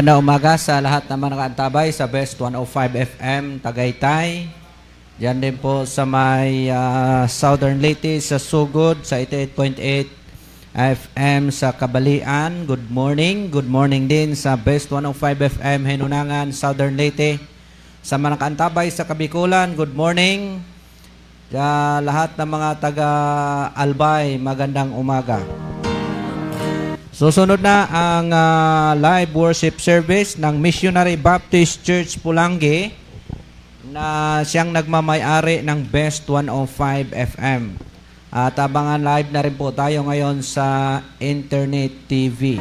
Ganda umaga sa lahat ng mga nakaantabay sa Best 105 FM Tagaytay. Diyan din po sa may ah, Southern Leyte sa Sugod sa 88.8 FM sa Kabalian. Good morning. Good morning din sa Best 105 FM Henunangan, Southern Leyte. Sa mga nakaantabay sa Kabikulan, good morning. Sa lahat ng mga taga Albay, magandang umaga. Susunod na ang ah, live worship service ng Missionary Baptist Church Pulangi na siyang nagmamayari ng Best 105 FM. At abangan live na rin po tayo ngayon sa Internet TV.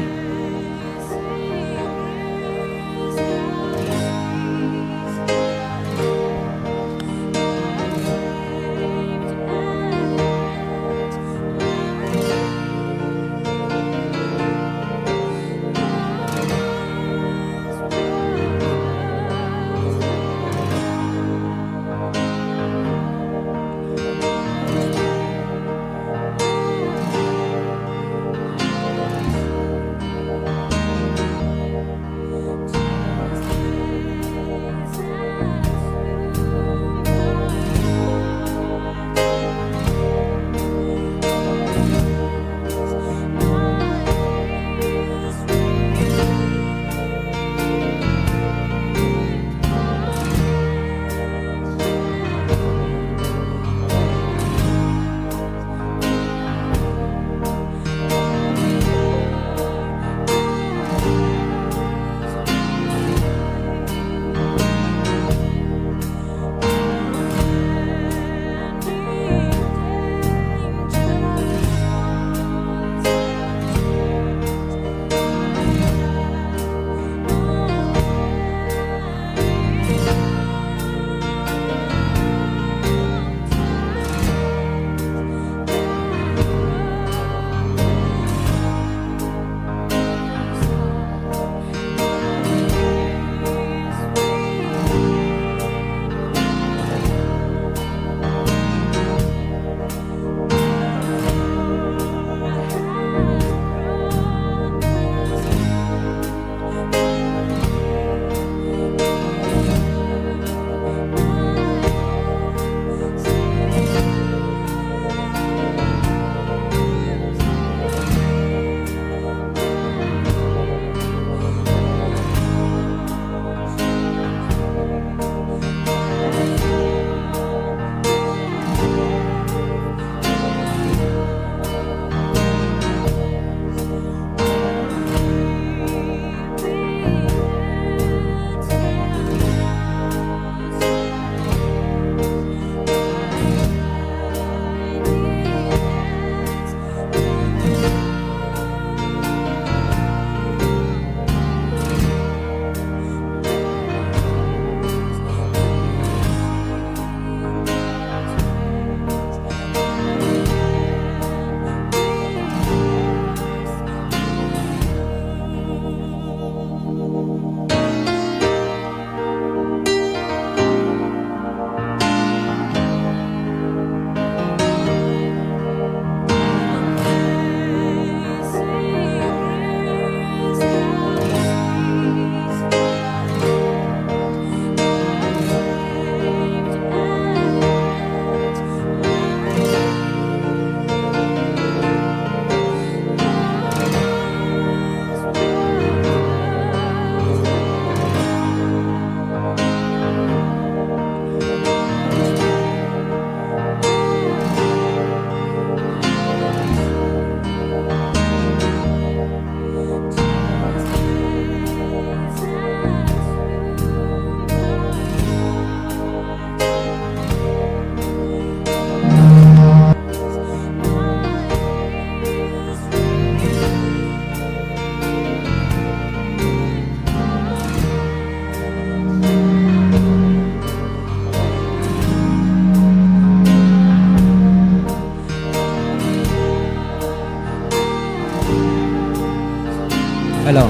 Hello.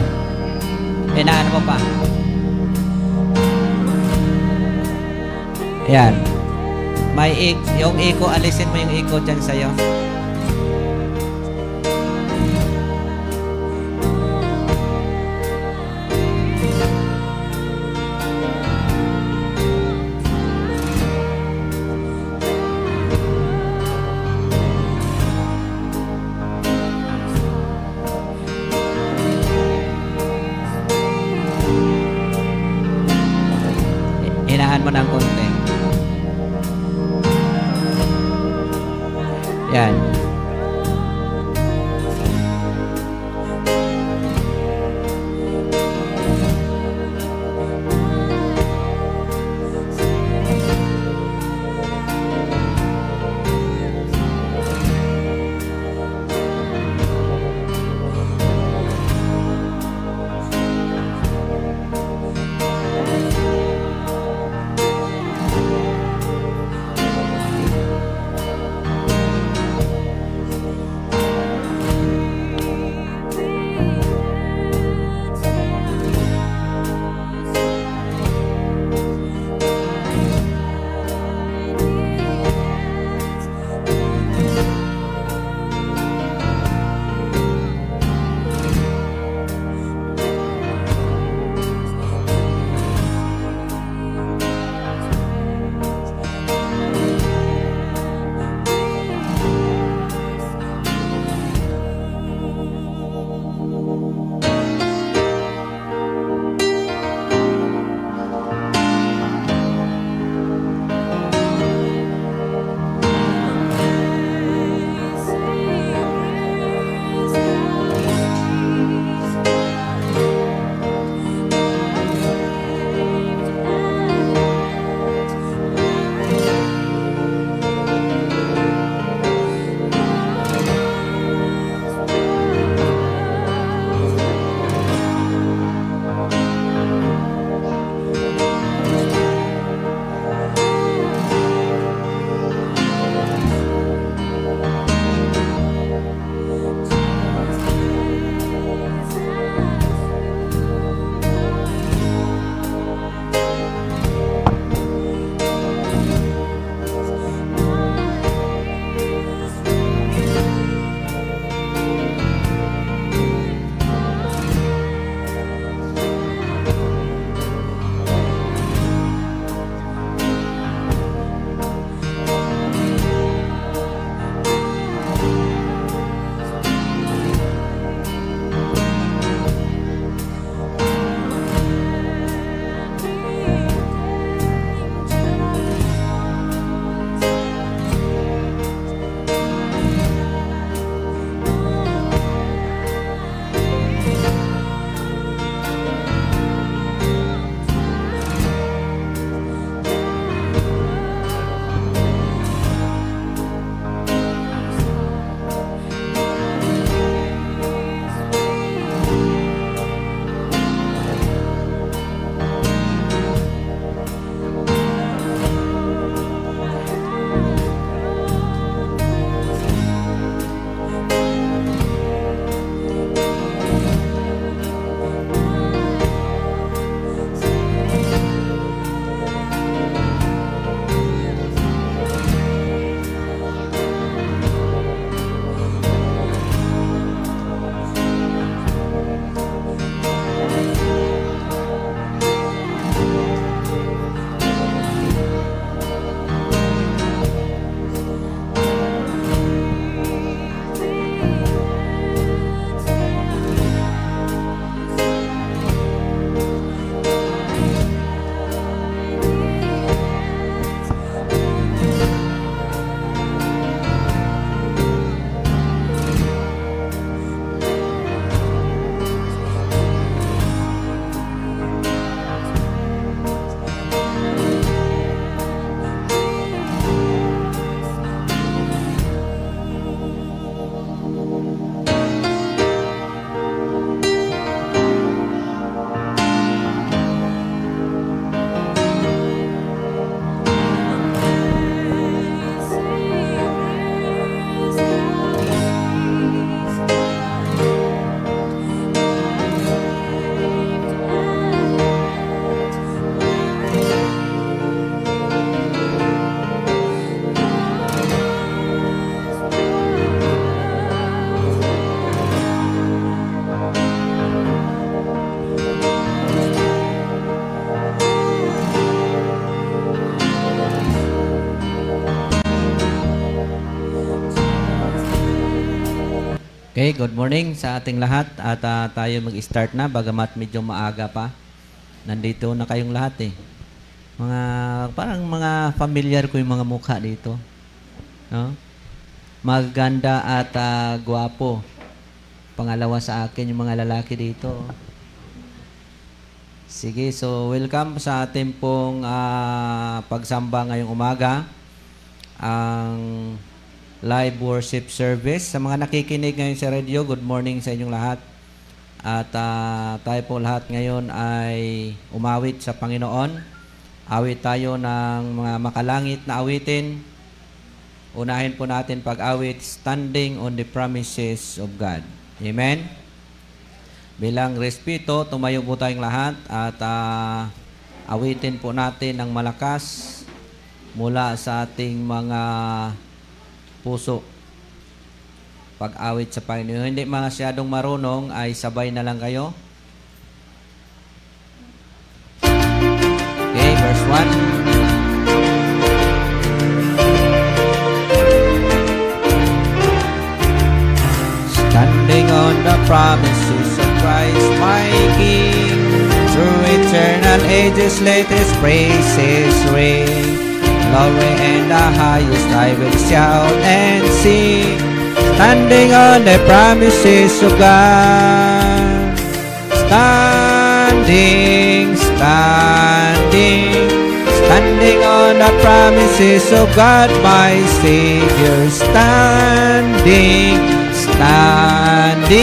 Inaano mo pa? Yan. May ik yung echo, alisin mo yung echo dyan sa'yo. Okay, good morning sa ating lahat at ah, tayo mag-start na bagamat medyo maaga pa. Nandito na kayong lahat eh. Mga, parang mga familiar ko yung mga mukha dito. No? Maganda at uh, gwapo. Pangalawa sa akin yung mga lalaki dito. Sige, so welcome sa ating pong uh, pagsamba ngayong umaga. Ang live worship service. Sa mga nakikinig ngayon sa radio, good morning sa inyong lahat. At uh, tayo po lahat ngayon ay umawit sa Panginoon. Awit tayo ng mga makalangit na awitin. Unahin po natin pag-awit, Standing on the Promises of God. Amen? Bilang respeto, tumayo po tayong lahat at uh, awitin po natin ng malakas mula sa ating mga puso pag-awit sa Panginoon. Hindi mga siyadong marunong ay sabay na lang kayo. Okay, verse 1. Standing on the promises of Christ my King, through eternal ages let His praises ring. Glory in the highest I will shout and sing standing on the promises of God. Standing, standing, standing on the promises of God, my Savior. Standing, standing,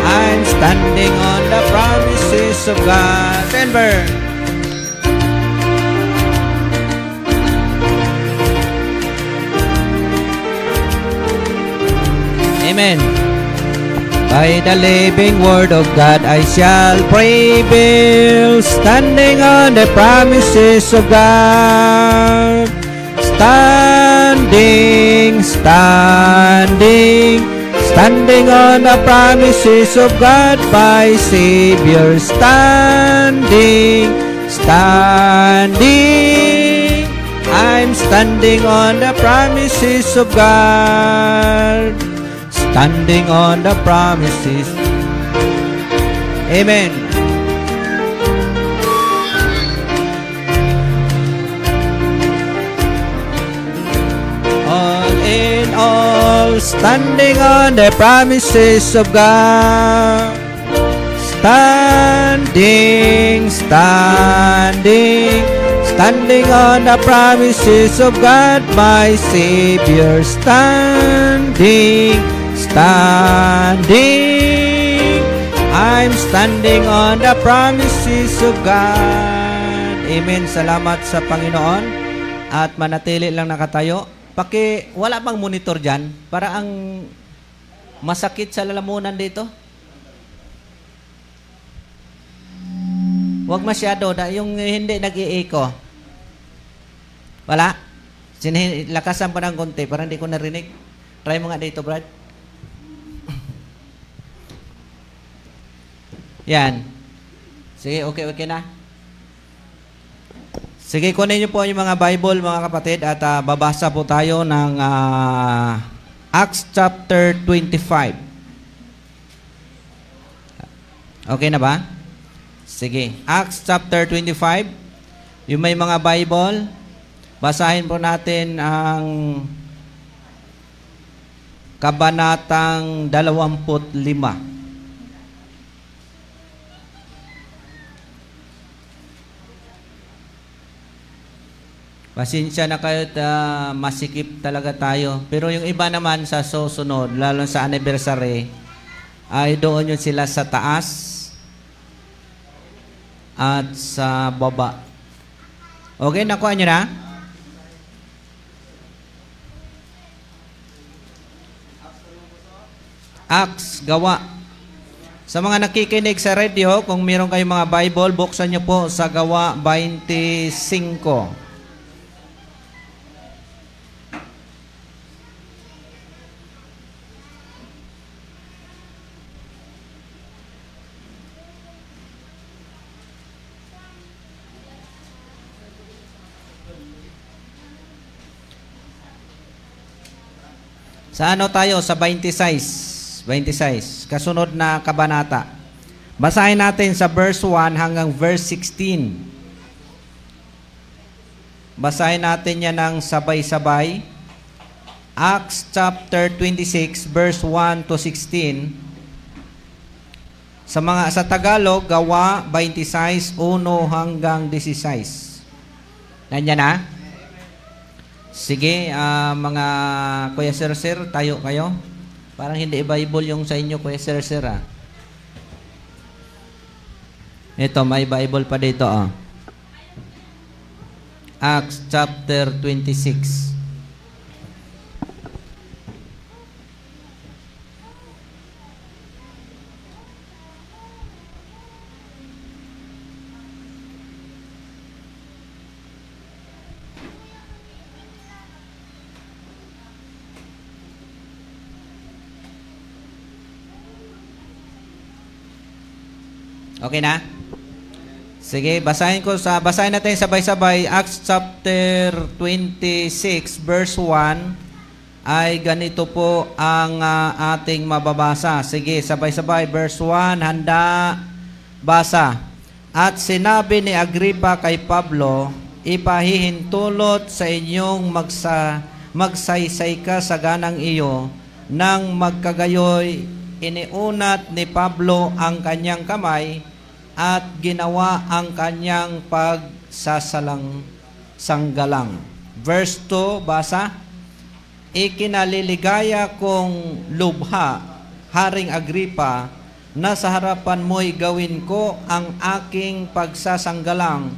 I'm standing on the promises of God. Denver. Amen. By the living word of God I shall prevail, standing on the promises of God. Standing, standing, standing on the promises of God, my Savior. Standing, standing, I'm standing on the promises of God standing on the promises. Amen. All in all, standing on the promises of God. Standing, standing, standing on the promises of God, my Savior. Standing, standing. I'm standing on the promises of God. Amen. Salamat sa Panginoon. At manatili lang nakatayo. Paki, wala pang monitor dyan. Para ang masakit sa lalamunan dito. Huwag masyado. Na, yung hindi nag-i-echo. Wala? Sin- lakasan pa ng konti para hindi ko narinig. Try mo nga dito, Brad. Yan. Sige, okay, okay na. Sige, kunin niyo po yung mga Bible, mga kapatid, at uh, babasa po tayo ng uh, Acts chapter 25. Okay na ba? Sige, Acts chapter 25. Yung may mga Bible, basahin po natin ang kabanatang 25. Pasensya na kayo, uh, masikip talaga tayo. Pero yung iba naman sa susunod, lalo sa anniversary, ay doon yun sila sa taas at sa baba. Okay, nakuha nyo na? Acts, gawa. Sa mga nakikinig sa radio, kung meron kayong mga Bible, buksan nyo po sa gawa 25. Sa ano tayo? Sa 26. 26. Kasunod na kabanata. Basahin natin sa verse 1 hanggang verse 16. Basahin natin yan ng sabay-sabay. Acts chapter 26 verse 1 to 16. Sa mga sa Tagalog, gawa 26 1 hanggang 16. Nandiyan na? Sige, ah, mga Kuya Sir Sir, tayo kayo. Parang hindi Bible yung sa inyo, Kuya Sir Sir ah. Ito, may Bible pa dito ah. Acts chapter 26. Okay na? Sige, basahin ko sa basahin natin sabay-sabay Acts chapter 26 verse 1 ay ganito po ang uh, ating mababasa. Sige, sabay-sabay verse 1, handa basa. At sinabi ni Agripa kay Pablo, ipahihintulot sa inyong magsa magsaysay ka sa ganang iyo nang magkagayoy iniunat ni Pablo ang kanyang kamay at ginawa ang kanyang pagsasalang sanggalang. Verse 2, basa. Ikinaliligaya kong lubha, Haring Agripa, na sa harapan mo'y gawin ko ang aking pagsasanggalang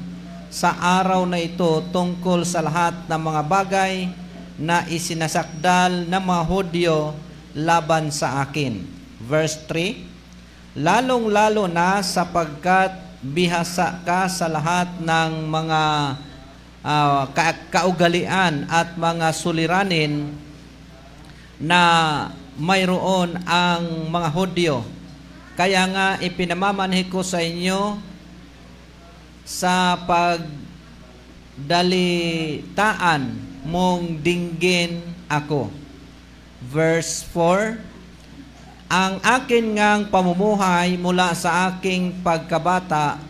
sa araw na ito tungkol sa lahat ng mga bagay na isinasakdal ng mga Hudyo laban sa akin. Verse 3, Lalong-lalo na sapagkat bihasa ka sa lahat ng mga uh, ka- kaugalian at mga suliranin na mayroon ang mga Hudyo. Kaya nga ipinamamanhi ko sa inyo sa pagdalitaan mong dinggin ako. Verse 4, Ang akin ngang pamumuhay mula sa aking pagkabata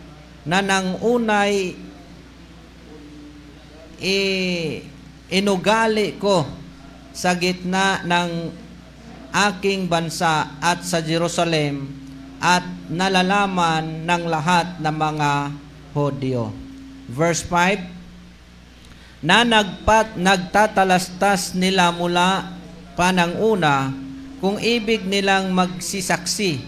na nang unay i, inugali ko sa gitna ng aking bansa at sa Jerusalem at nalalaman ng lahat ng mga Hodyo. Verse 5, na nagpat, nagtatalastas nila mula panang una kung ibig nilang magsisaksi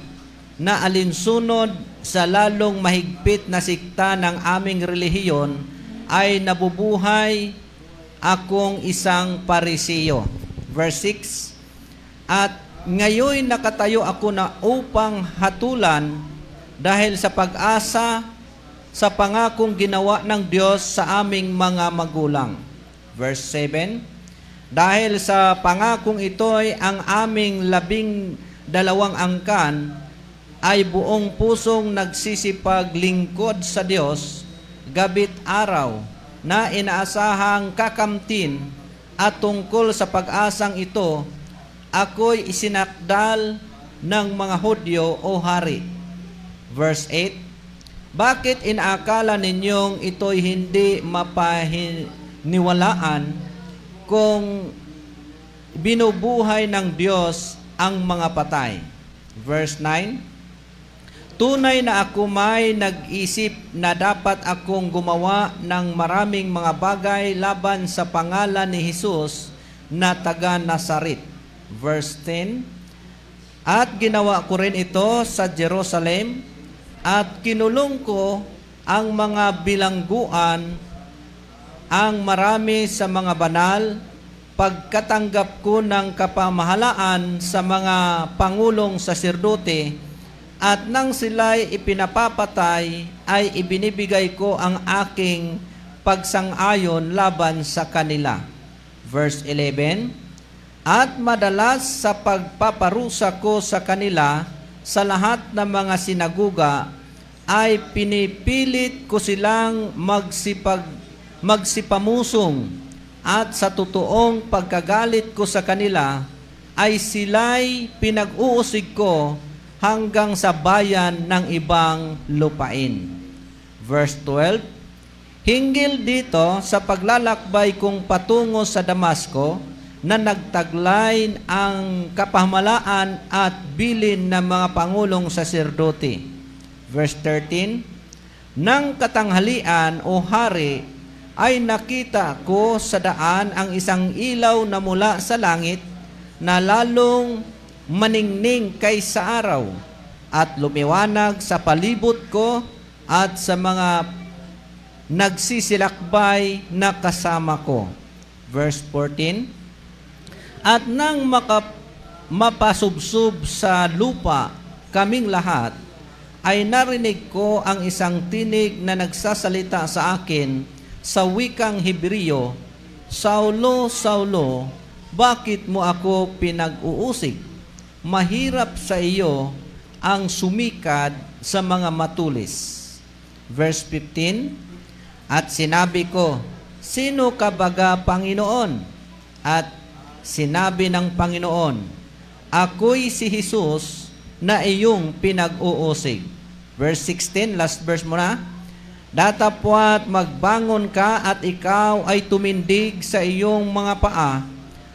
na alinsunod sa lalong mahigpit na sikta ng aming relihiyon ay nabubuhay akong isang parisiyo. Verse 6, At ngayon nakatayo ako na upang hatulan dahil sa pag-asa sa pangakong ginawa ng Diyos sa aming mga magulang. Verse 7, Dahil sa pangakong ito'y ang aming labing dalawang angkan ay buong pusong nagsisipag lingkod sa Diyos gabit araw na inaasahang kakamtin at tungkol sa pag-asang ito, ako'y isinakdal ng mga Hudyo o hari. Verse 8, Bakit inaakala ninyong ito'y hindi mapahiniwalaan kung binubuhay ng Diyos ang mga patay? Verse 9, Tunay na ako may nag-isip na dapat akong gumawa ng maraming mga bagay laban sa pangalan ni Jesus na taga Nazaret. Verse 10, At ginawa ko rin ito sa Jerusalem at kinulong ko ang mga bilangguan, ang marami sa mga banal, pagkatanggap ko ng kapamahalaan sa mga pangulong saserdote, at nang sila'y ipinapapatay, ay ibinibigay ko ang aking pagsang-ayon laban sa kanila. Verse 11, At madalas sa pagpaparusa ko sa kanila, sa lahat ng mga sinaguga, ay pinipilit ko silang magsipag, magsipamusong at sa totoong pagkagalit ko sa kanila, ay sila'y pinag-uusig ko hanggang sa bayan ng ibang lupain. Verse 12, Hinggil dito sa paglalakbay kong patungo sa Damasco na nagtaglay ang kapahamalaan at bilin ng mga pangulong saserdote. Verse 13, Nang katanghalian o hari ay nakita ko sa daan ang isang ilaw na mula sa langit na lalong maningning kaysa araw at lumiwanag sa palibot ko at sa mga nagsisilakbay na kasama ko. Verse 14, At nang maka, mapasubsob sa lupa kaming lahat, ay narinig ko ang isang tinig na nagsasalita sa akin sa wikang Hebreo, Saulo, Saulo, bakit mo ako pinag-uusig? Mahirap sa iyo ang sumikad sa mga matulis. Verse 15, at sinabi ko, Sino ka baga Panginoon? At sinabi ng Panginoon, Ako'y si Jesus na iyong pinag-uusig. Verse 16, last verse mo na. Datapwat magbangon ka at ikaw ay tumindig sa iyong mga paa,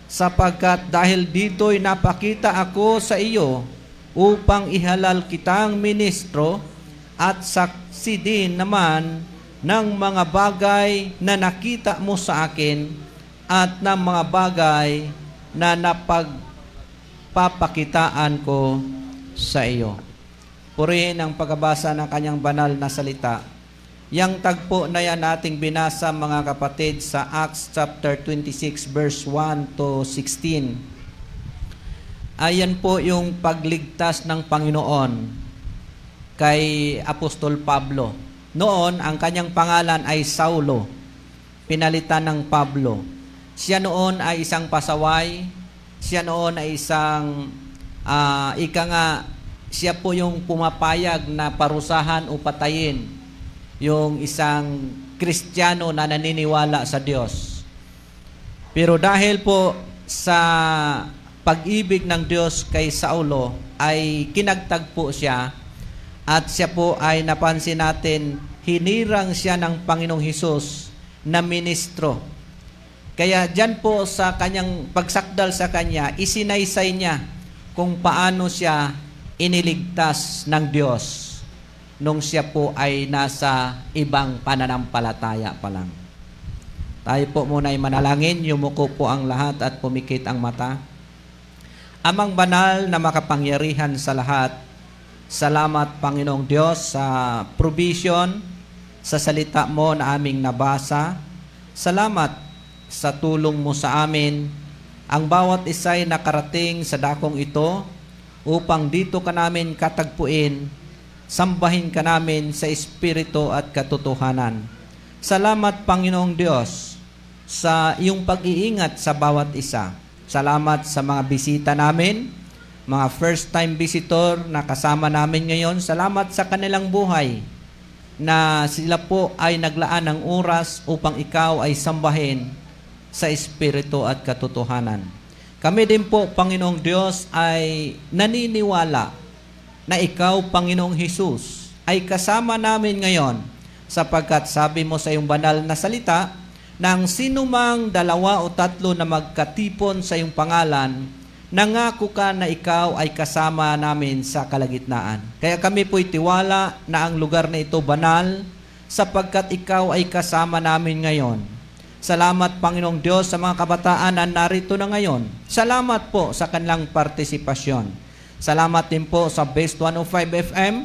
sapagkat dahil dito'y napakita ako sa iyo upang ihalal kitang ministro at saksi din naman ng mga bagay na nakita mo sa akin at ng mga bagay na napagpapakitaan ko sa iyo. Purihin ang pagabasa ng kanyang banal na salita. Yang tagpo na yan ating binasa mga kapatid sa Acts chapter 26 verse 1 to 16. Ayan po yung pagligtas ng Panginoon kay Apostol Pablo noon, ang kanyang pangalan ay Saulo, pinalitan ng Pablo. Siya noon ay isang pasaway, siya noon ay isang, uh, ika nga, siya po yung pumapayag na parusahan o patayin yung isang Kristiyano na naniniwala sa Diyos. Pero dahil po sa pag-ibig ng Diyos kay Saulo, ay kinagtagpo siya at siya po ay napansin natin, hinirang siya ng Panginoong Hesus na ministro. Kaya dyan po sa kanyang pagsakdal sa kanya, isinaysay niya kung paano siya iniligtas ng Diyos nung siya po ay nasa ibang pananampalataya pa lang. Tayo po muna ay manalangin, yumuko po ang lahat at pumikit ang mata. Amang banal na makapangyarihan sa lahat, Salamat Panginoong Diyos sa provision sa salita mo na aming nabasa. Salamat sa tulong mo sa amin. Ang bawat isa'y nakarating sa dakong ito upang dito ka namin katagpuin, sambahin ka namin sa Espiritu at katotohanan. Salamat Panginoong Diyos sa iyong pag-iingat sa bawat isa. Salamat sa mga bisita namin mga first-time visitor na kasama namin ngayon, salamat sa kanilang buhay na sila po ay naglaan ng oras upang ikaw ay sambahin sa Espiritu at katotohanan. Kami din po, Panginoong Diyos, ay naniniwala na ikaw, Panginoong Hesus, ay kasama namin ngayon sapagkat sabi mo sa iyong banal na salita na ang sinumang dalawa o tatlo na magkatipon sa iyong pangalan nangako ka na ikaw ay kasama namin sa kalagitnaan. Kaya kami po'y tiwala na ang lugar na ito banal sapagkat ikaw ay kasama namin ngayon. Salamat Panginoong Diyos sa mga kabataan na narito na ngayon. Salamat po sa kanilang partisipasyon. Salamat din po sa Best 105 FM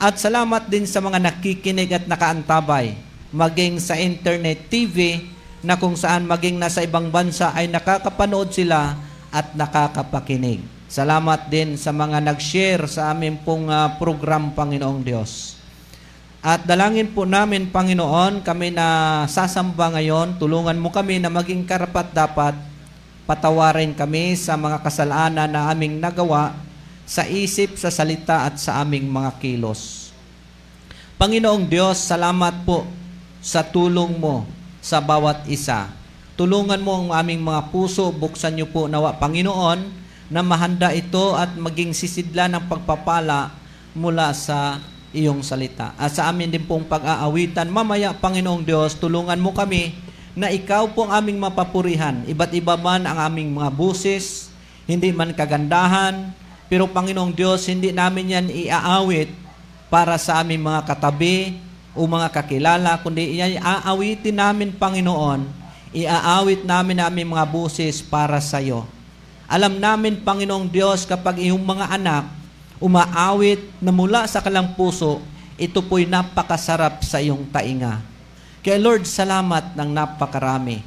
at salamat din sa mga nakikinig at nakaantabay. Maging sa internet TV na kung saan maging nasa ibang bansa ay nakakapanood sila at nakakapakinig. Salamat din sa mga nag-share sa amin pong uh, program, Panginoong Diyos. At dalangin po namin, Panginoon, kami na sasamba ngayon, tulungan mo kami na maging karapat dapat, patawarin kami sa mga kasalanan na aming nagawa sa isip, sa salita at sa aming mga kilos. Panginoong Diyos, salamat po sa tulong mo sa bawat isa. Tulungan mo ang aming mga puso, buksan niyo po nawa, Panginoon, na mahanda ito at maging sisidla ng pagpapala mula sa iyong salita. At sa amin din pong pag-aawitan, mamaya, Panginoong Diyos, tulungan mo kami na ikaw po ang aming mapapurihan. Iba't iba man ang aming mga busis, hindi man kagandahan, pero Panginoong Diyos, hindi namin yan iaawit para sa aming mga katabi o mga kakilala, kundi iaawitin namin, Panginoon, iaawit namin aming mga busis para sa iyo. Alam namin, Panginoong Diyos, kapag iyong mga anak umaawit na mula sa kalang puso, ito po'y napakasarap sa iyong tainga. Kaya Lord, salamat ng napakarami.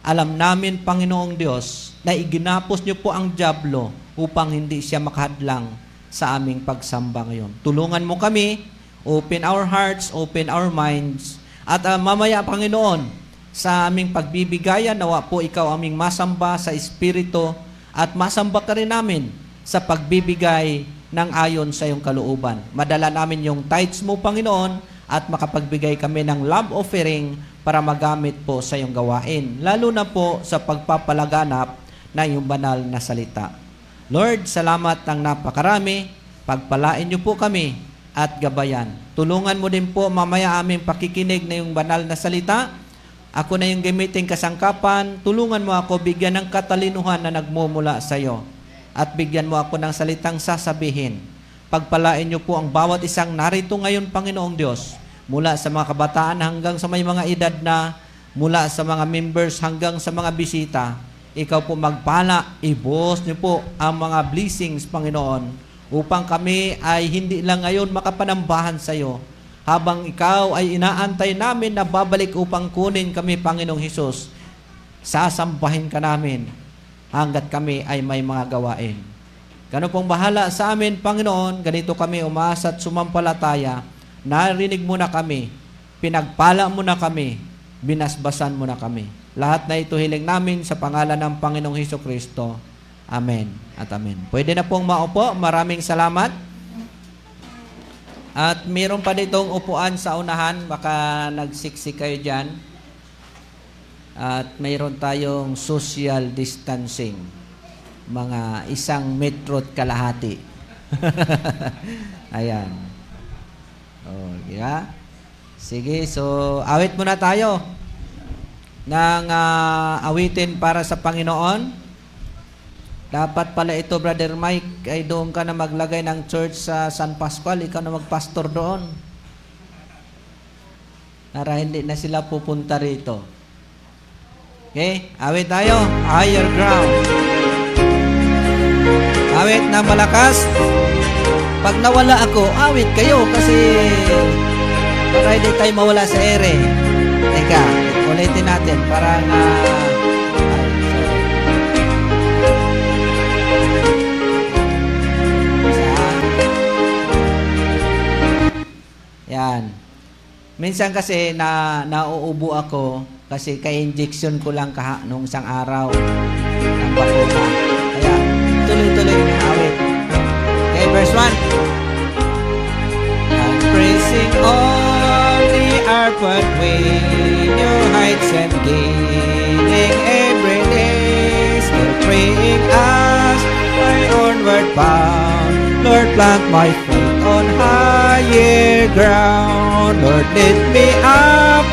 Alam namin, Panginoong Diyos, na iginapos niyo po ang Diablo upang hindi siya makahadlang sa aming pagsamba ngayon. Tulungan mo kami, open our hearts, open our minds, at uh, mamaya, Panginoon, sa aming pagbibigayan, nawa po ikaw aming masamba sa Espiritu at masamba ka rin namin sa pagbibigay ng ayon sa iyong kalooban. Madala namin yung tithes mo, Panginoon, at makapagbigay kami ng love offering para magamit po sa iyong gawain, lalo na po sa pagpapalaganap na iyong banal na salita. Lord, salamat ng napakarami. Pagpalain niyo po kami at gabayan. Tulungan mo din po mamaya aming pakikinig na yung banal na salita. Ako na yung gamitin kasangkapan. Tulungan mo ako bigyan ng katalinuhan na nagmumula sa iyo at bigyan mo ako ng salitang sasabihin. Pagpalain niyo po ang bawat isang narito ngayon, Panginoong Diyos, mula sa mga kabataan hanggang sa may mga edad na, mula sa mga members hanggang sa mga bisita, ikaw po magpala, ibos niyo po ang mga blessings, Panginoon, upang kami ay hindi lang ngayon makapanambahan sa iyo, habang ikaw ay inaantay namin na babalik upang kunin kami, Panginoong Hesus, sasambahin ka namin hanggat kami ay may mga gawain. Ganun pong bahala sa amin, Panginoon, ganito kami umasa at sumampalataya, narinig mo na kami, pinagpala mo na kami, binasbasan mo na kami. Lahat na ito hiling namin sa pangalan ng Panginoong Heso Kristo. Amen at amen. Pwede na pong maupo. Maraming salamat. At mayroon pa ditong upuan sa unahan. Baka nagsiksi kayo dyan. At mayroon tayong social distancing. Mga isang metro at kalahati. Ayan. Oh, yeah. Sige, so awit muna tayo ng uh, awitin para sa Panginoon. Dapat pala ito, Brother Mike, ay doon ka na maglagay ng church sa San Pascual. Ikaw na magpastor doon. Para hindi na sila pupunta rito. Okay? Awit tayo. Higher ground. Awit na malakas. Pag nawala ako, awit kayo kasi para hindi tayo mawala sa ere. Teka, ulitin natin para na Yan. Minsan kasi na nauubo ako kasi kay-injection ko lang kaha nung isang araw ng bakuna. Kaya tuloy-tuloy yung awit. Okay, verse 1. I'm praising all the upward way, new and gaining every day. Still praying as my onward bound. Lord, plant my feet on higher ground. Lord, lift me up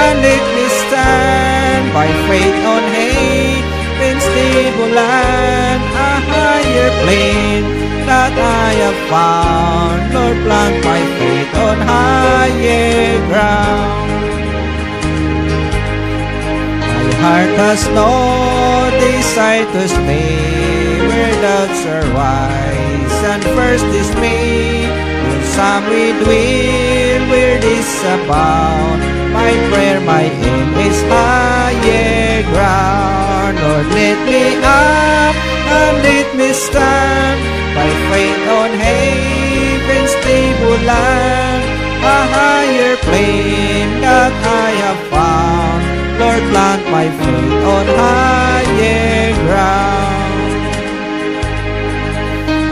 and let me stand by faith on hay in stable land, a higher plane that I have found. Lord, plant my faith on higher ground. Heart has no desire to stay where doubts arise and first dismay. Will some we dwell where disabound my prayer, my aim is higher ground. Lord, let me up and let me stand by faith on heaven's stable land, a higher plane that I have found. Lord, plant my feet on higher ground.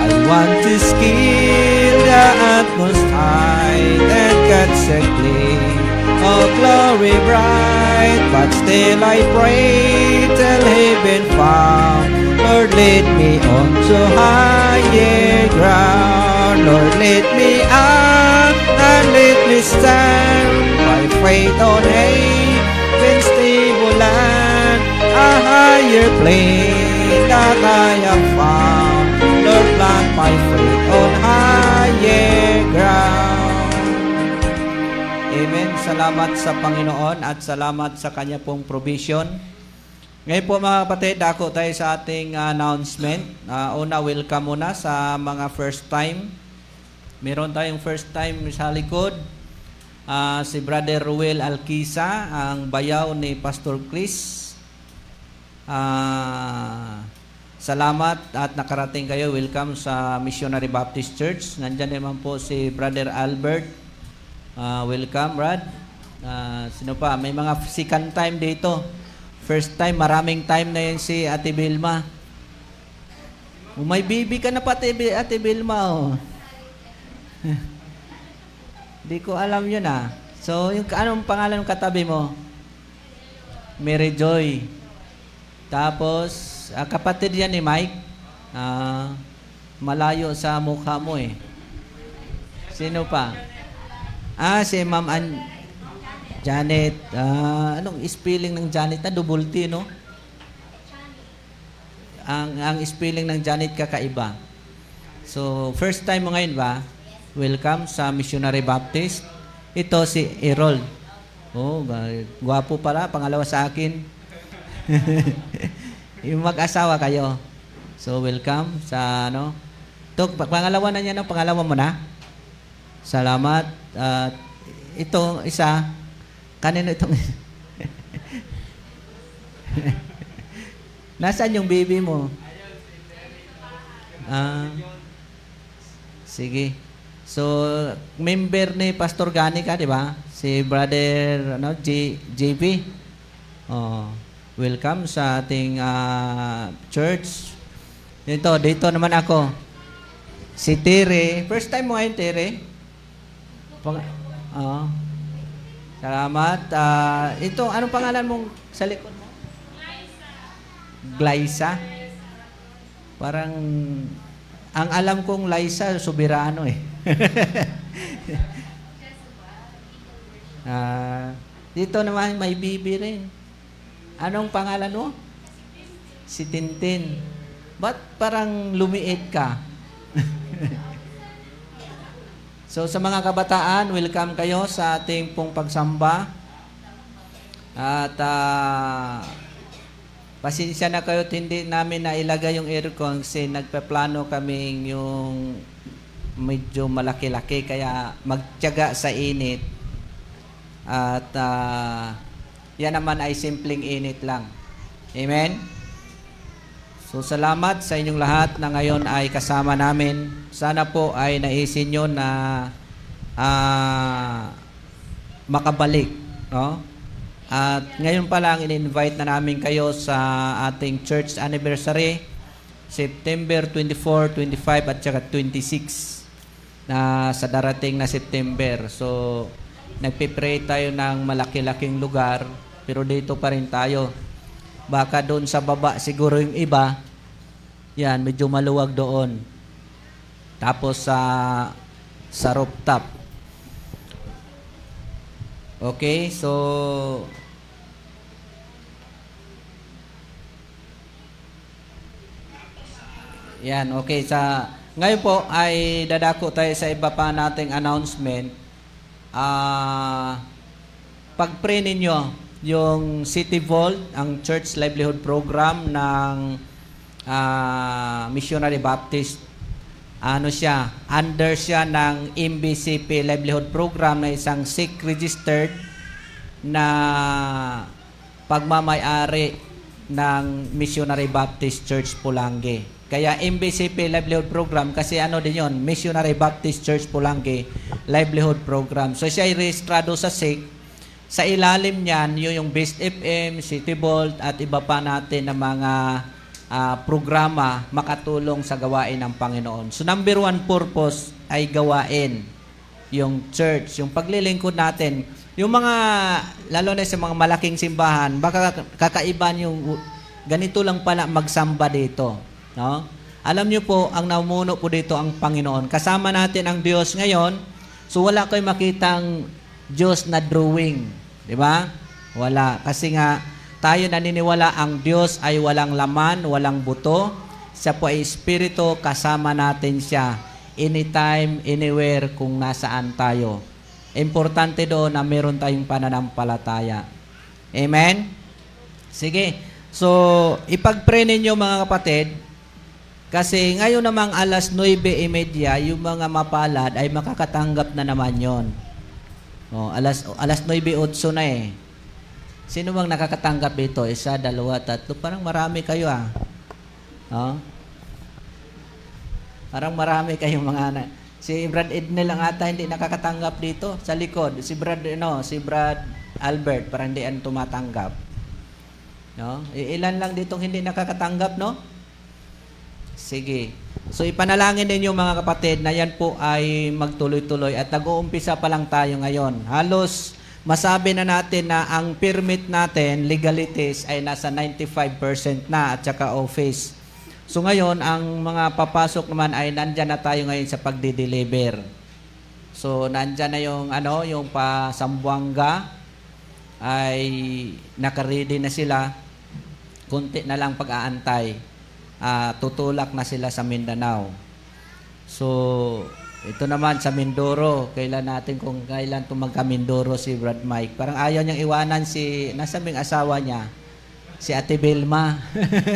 I want to scale the utmost height and catch a glimpse of glory bright, but still I pray till heaven found. Lord, lead me on to higher ground. Lord, let me up and let me stand by faith on heaven's land, a higher plane that I have found. Lord, plant my faith on higher ground. Amen. Salamat sa Panginoon at salamat sa Kanya pong provision. Ngayon po mga kapatid, ako tayo sa ating announcement. Uh, una, welcome muna sa mga first time. Meron tayong first time sa likod. Uh, si Brother Ruel Alquisa, ang bayaw ni Pastor Chris. Uh, salamat at nakarating kayo. Welcome sa Missionary Baptist Church. Nandyan naman po si Brother Albert. Uh, welcome, Brad. Uh, sino pa? May mga second time dito. First time, maraming time na yun si Ate Vilma. Oh, may baby ka na pati, Ate Vilma, oh. Di ko alam yun, ah. So, yung, anong pangalan ng katabi mo? Mary Joy. Tapos, ah, kapatid yan ni Mike. Ah, malayo sa mukha mo, eh. Sino pa? Ah, si Ma'am An Janet, uh, anong spelling ng Janet na? Double T, no? Ang, ang spelling ng Janet kakaiba. So, first time mo ngayon ba? Welcome sa Missionary Baptist. Ito si Errol. Oh, gwapo pala. Pangalawa sa akin. Yung mag-asawa kayo. So, welcome sa ano. Ito, pangalawa na niya, no? Pangalawa mo na. Salamat. Uh, ito, isa, Kanino itong... Nasaan yung baby mo? Ah, sige. So, member ni Pastor Gani ka, di ba? Si Brother ano, J, JP. Oh, welcome sa ating uh, church. Dito, dito naman ako. Si Tere. First time mo ngayon, Tere? Pang, oh, Salamat. Uh, ito, anong pangalan mong sa likod mo? Glyza. Parang, ang alam kong Liza, soberano eh. Uh, dito naman may bibi rin. Anong pangalan mo? Si Tintin. Ba't parang lumiit ka? So sa mga kabataan, welcome kayo sa ating pong pagsamba. At uh, pasensya na kayo, hindi namin na ilagay yung aircon kasi nagpaplano kaming yung medyo malaki-laki kaya magtiyaga sa init. At uh, yan naman ay simpleng init lang. Amen? So salamat sa inyong lahat na ngayon ay kasama namin sana po ay naisin nyo na uh, makabalik. No? At ngayon pa lang in-invite na namin kayo sa ating church anniversary September 24, 25 at saka 26 na sa darating na September. So nagpe-pray tayo ng malaki-laking lugar pero dito pa rin tayo. Baka doon sa baba siguro yung iba, yan, medyo maluwag doon. Tapos sa sa rooftop. Okay, so Yan, okay. Sa ngayon po ay dadako tayo sa iba pa nating announcement. Uh, pag-pray ninyo yung City Vault, ang Church Livelihood Program ng uh, Missionary Baptist ano siya, under siya ng MBCP Livelihood Program na isang SIC registered na pagmamayari ng Missionary Baptist Church Pulangi. Kaya MBCP Livelihood Program kasi ano din yon Missionary Baptist Church Pulangi Livelihood Program. So siya ay rehistrado sa SIC. Sa ilalim niyan, yun yung Best FM, City Bolt at iba pa natin na mga uh, programa makatulong sa gawain ng Panginoon. So number one purpose ay gawain yung church, yung paglilingkod natin. Yung mga, lalo na sa mga malaking simbahan, baka kakaiba yung ganito lang pala magsamba dito. No? Alam niyo po, ang namuno po dito ang Panginoon. Kasama natin ang Diyos ngayon. So wala kayo makitang Diyos na drawing. Di ba? Wala. Kasi nga, tayo naniniwala ang Diyos ay walang laman, walang buto. Siya po ay Espiritu, kasama natin siya. Anytime, anywhere, kung nasaan tayo. Importante doon na meron tayong pananampalataya. Amen? Sige. So, ipag-pray ninyo mga kapatid, kasi ngayon namang alas 9.30, yung mga mapalad ay makakatanggap na naman yon. Oh, alas, alas 9.08 na eh. Sino bang nakakatanggap dito? Isa, dalawa, tatlo. Parang marami kayo ah. Oh? Parang marami kayong mga na- Si Brad Ednel lang ata hindi nakakatanggap dito sa likod. Si Brad no, si Brad Albert parang hindi ang tumatanggap. No? Ilan lang ditong hindi nakakatanggap, no? Sige. So ipanalangin ninyo mga kapatid na yan po ay magtuloy-tuloy at nag-uumpisa pa lang tayo ngayon. Halos masabi na natin na ang permit natin, legalities, ay nasa 95% na at saka office. So ngayon, ang mga papasok naman ay nandyan na tayo ngayon sa pagdi-deliver. So nandyan na yung ano, yung pa Sambuanga ay nakaready na sila. Kunti na lang pag-aantay ah, tutulak na sila sa Mindanao. So, ito naman sa Mindoro, kailan natin kung kailan tumagka Mindoro si Brad Mike. Parang ayaw niyang iwanan si, nasa ming asawa niya, si Ate Vilma.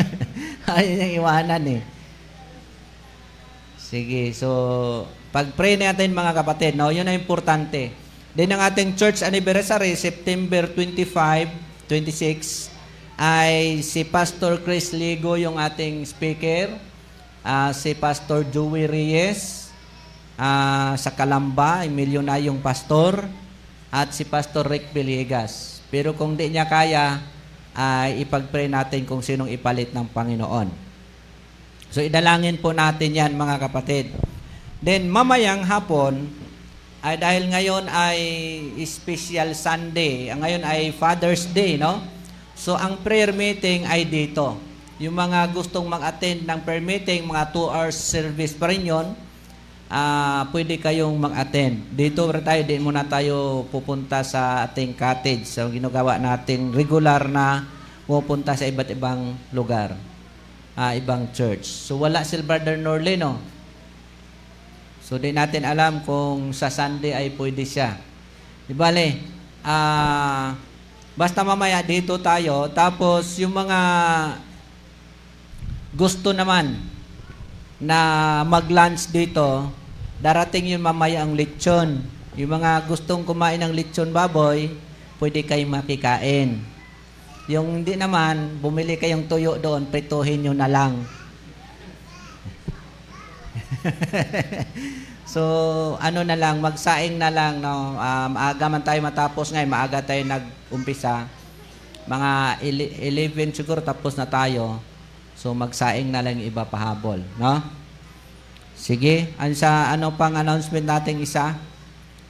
ayaw niyang iwanan eh. Sige, so pag-pray natin mga kapatid, no, yun ang importante. Then ang ating church anniversary, September 25, 26, ay si Pastor Chris Ligo yung ating speaker, ah, si Pastor Joey Reyes ah, sa Kalamba, Emilio na yung pastor, at si Pastor Rick Villegas. Pero kung di niya kaya, ay ipag-pray natin kung sinong ipalit ng Panginoon. So idalangin po natin yan mga kapatid. Then mamayang hapon, ay dahil ngayon ay special Sunday, ngayon ay Father's Day, no? So ang prayer meeting ay dito. Yung mga gustong mag-attend ng prayer meeting, mga 2 hours service pa rin yun, ah, pwede kayong mag-attend. Dito rin tayo, di muna tayo pupunta sa ating cottage. So ginagawa nating regular na pupunta sa iba't ibang lugar, ah, ibang church. So wala si Brother Norley, no? So di natin alam kung sa Sunday ay pwede siya. Di bale, ah, basta mamaya dito tayo, tapos yung mga gusto naman na mag-lunch dito, darating yung mamaya ang lechon. Yung mga gustong kumain ng lechon baboy, pwede kayong makikain. Yung hindi naman, bumili kayong tuyo doon, prituhin nyo na lang. so, ano na lang, magsaing na lang, no? Um, maaga man tayo matapos ngayon, maaga tayo nag-umpisa. Mga ele- 11 siguro tapos na tayo. So, magsaing na lang iba pahabol, no? Sige, an sa ano pang announcement natin isa?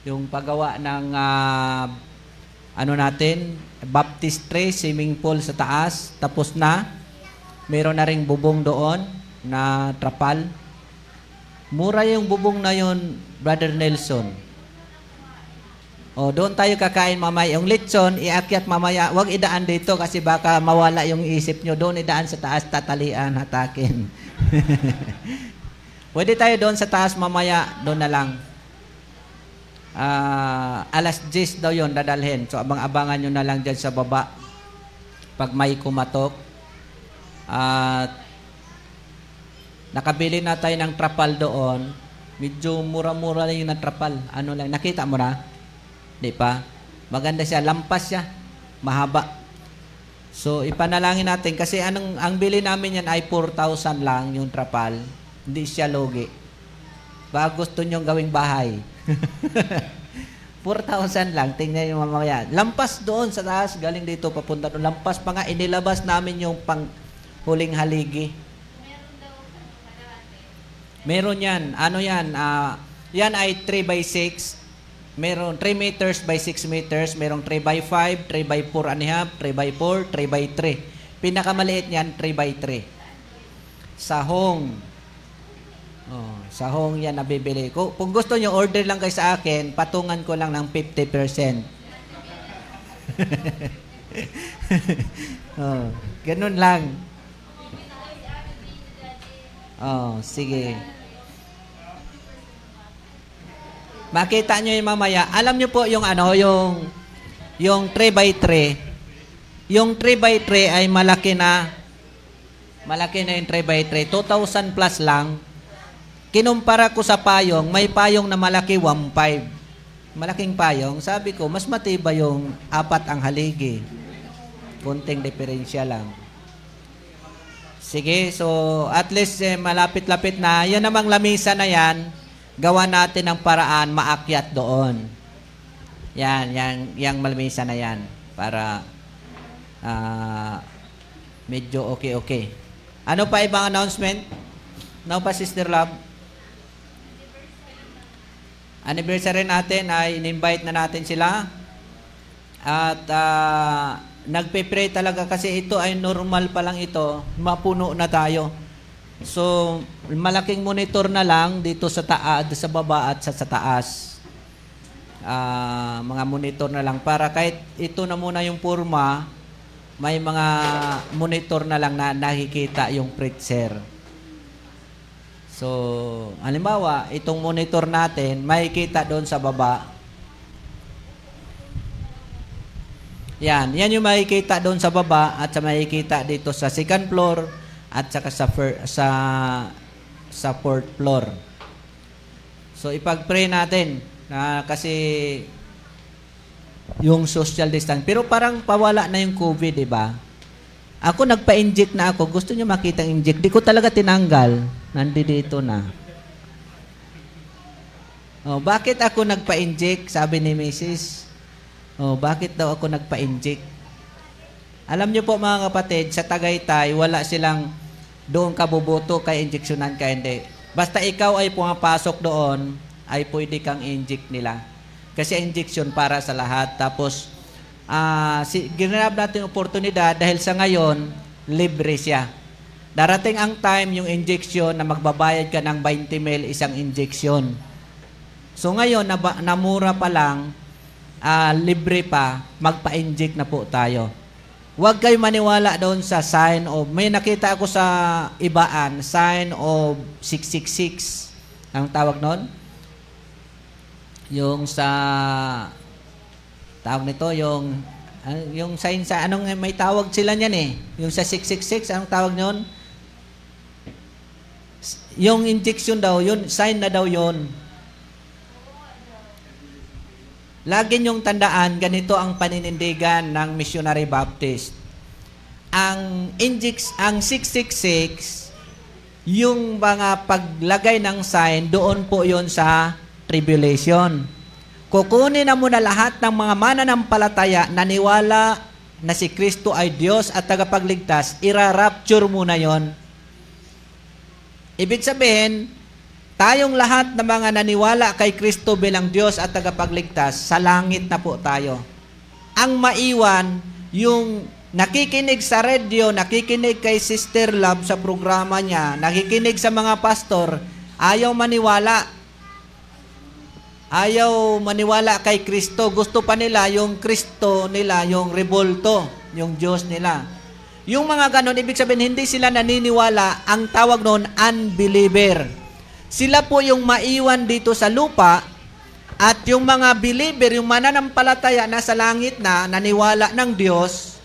Yung paggawa ng ah, ano natin, Baptist tray, swimming pool sa taas, tapos na. Meron na ring bubong doon na trapal. Mura yung bubong na yon, Brother Nelson. O, doon tayo kakain mamaya. Yung lechon, iakyat mamaya. Huwag idaan dito kasi baka mawala yung isip nyo. Doon idaan sa taas, tatalian, hatakin. Pwede tayo doon sa taas mamaya. Doon na lang. Ah, alas 10 daw yon dadalhin. So, abang-abangan nyo na lang dyan sa baba. Pag may kumatok. At nakabili na tayo ng trapal doon. Medyo mura-mura lang yung trapal. Ano lang, nakita mo na? Di pa? Maganda siya, lampas siya. Mahaba. So, ipanalangin natin kasi anong ang bili namin yan ay 4,000 lang yung trapal. Hindi siya logi. Baka gusto nyong gawing bahay. 4,000 lang. Tingnan yung mamaya. Lampas doon sa taas. Galing dito papunta doon. Lampas pa nga. Inilabas namin yung pang huling haligi. Meron yan. Ano yan? Ah, yan ay 3 by 6. Meron 3 meters by 6 meters. Merong 3 by 5, 3 by 4 and a half, 3 by 4, 3 by 3. Pinakamaliit niyan, 3 by 3. Sahong. Oh, sahong yan nabibili. Kung, kung gusto nyo, order lang kayo sa akin, patungan ko lang ng 50%. oh, ganun lang. Oh, sige. Makita nyo yung mamaya. Alam nyo po yung ano, yung yung 3 by 3. Yung 3 by 3 ay malaki na malaki na yung 3 by 3. 2,000 plus lang. Kinumpara ko sa payong, may payong na malaki 1.5. Malaking payong. Sabi ko, mas matibay yung apat ang haligi. Kunting diferensya lang. Sige, so at least eh, malapit-lapit na. Yan namang lamisa na yan, gawa natin ng paraan maakyat doon. Yan, yan, yang lamisa na yan. Para uh, medyo okay-okay. Ano pa ibang announcement? No pa, Sister Love? anniversary natin ay in-invite na natin sila. At uh, nagpe-pray talaga kasi ito ay normal pa lang ito. Mapuno na tayo. So, malaking monitor na lang dito sa taas, sa baba at sa, sa taas. Uh, mga monitor na lang para kahit ito na muna yung purma, may mga monitor na lang na nakikita yung preacher. So, halimbawa, itong monitor natin, makikita doon sa baba. Yan, yan yung makikita doon sa baba at sa makikita dito sa second floor at saka sa fir- sa sa fourth floor. So ipag-pray natin na kasi yung social distance. Pero parang pawala na yung COVID, di ba? Ako nagpa-inject na ako. Gusto niyo makita inject. Di ko talaga tinanggal. Nandito na. Oh, bakit ako nagpa-inject? Sabi ni Mrs. Oh, bakit daw ako nagpa-inject? Alam niyo po mga kapatid, sa Tagaytay, wala silang doon kabubuto kay injeksyonan ka hindi. Basta ikaw ay pumapasok doon, ay pwede kang inject nila. Kasi injection para sa lahat. Tapos, uh, si, ginanap natin oportunidad dahil sa ngayon, libre siya. Darating ang time yung injection na magbabayad ka ng 20 mil isang injection. So ngayon, na namura pa lang, uh, libre pa, magpa-inject na po tayo. Huwag kayo maniwala doon sa sign of, may nakita ako sa ibaan, sign of 666, ang tawag noon. Yung sa Tawag nito yung uh, yung sign sa anong may tawag sila niyan eh. Yung sa 666 anong tawag noon? Yung injection daw, yun sign na daw yun. Lagi niyong tandaan, ganito ang paninindigan ng Missionary Baptist. Ang injects, ang 666, yung mga paglagay ng sign, doon po yon sa tribulation. Kukunin na muna lahat ng mga mananampalataya na niwala na si Kristo ay Diyos at tagapagligtas, ira-rapture muna yon. Ibig sabihin, tayong lahat ng mga naniwala kay Kristo bilang Diyos at tagapagligtas, sa langit na po tayo. Ang maiwan, yung nakikinig sa radio, nakikinig kay Sister Love sa programa niya, nakikinig sa mga pastor, ayaw maniwala ayaw maniwala kay Kristo. Gusto pa nila yung Kristo nila, yung revolto, yung Diyos nila. Yung mga ganon, ibig sabihin, hindi sila naniniwala. Ang tawag noon, unbeliever. Sila po yung maiwan dito sa lupa at yung mga believer, yung mananampalataya na sa langit na, naniwala ng Diyos,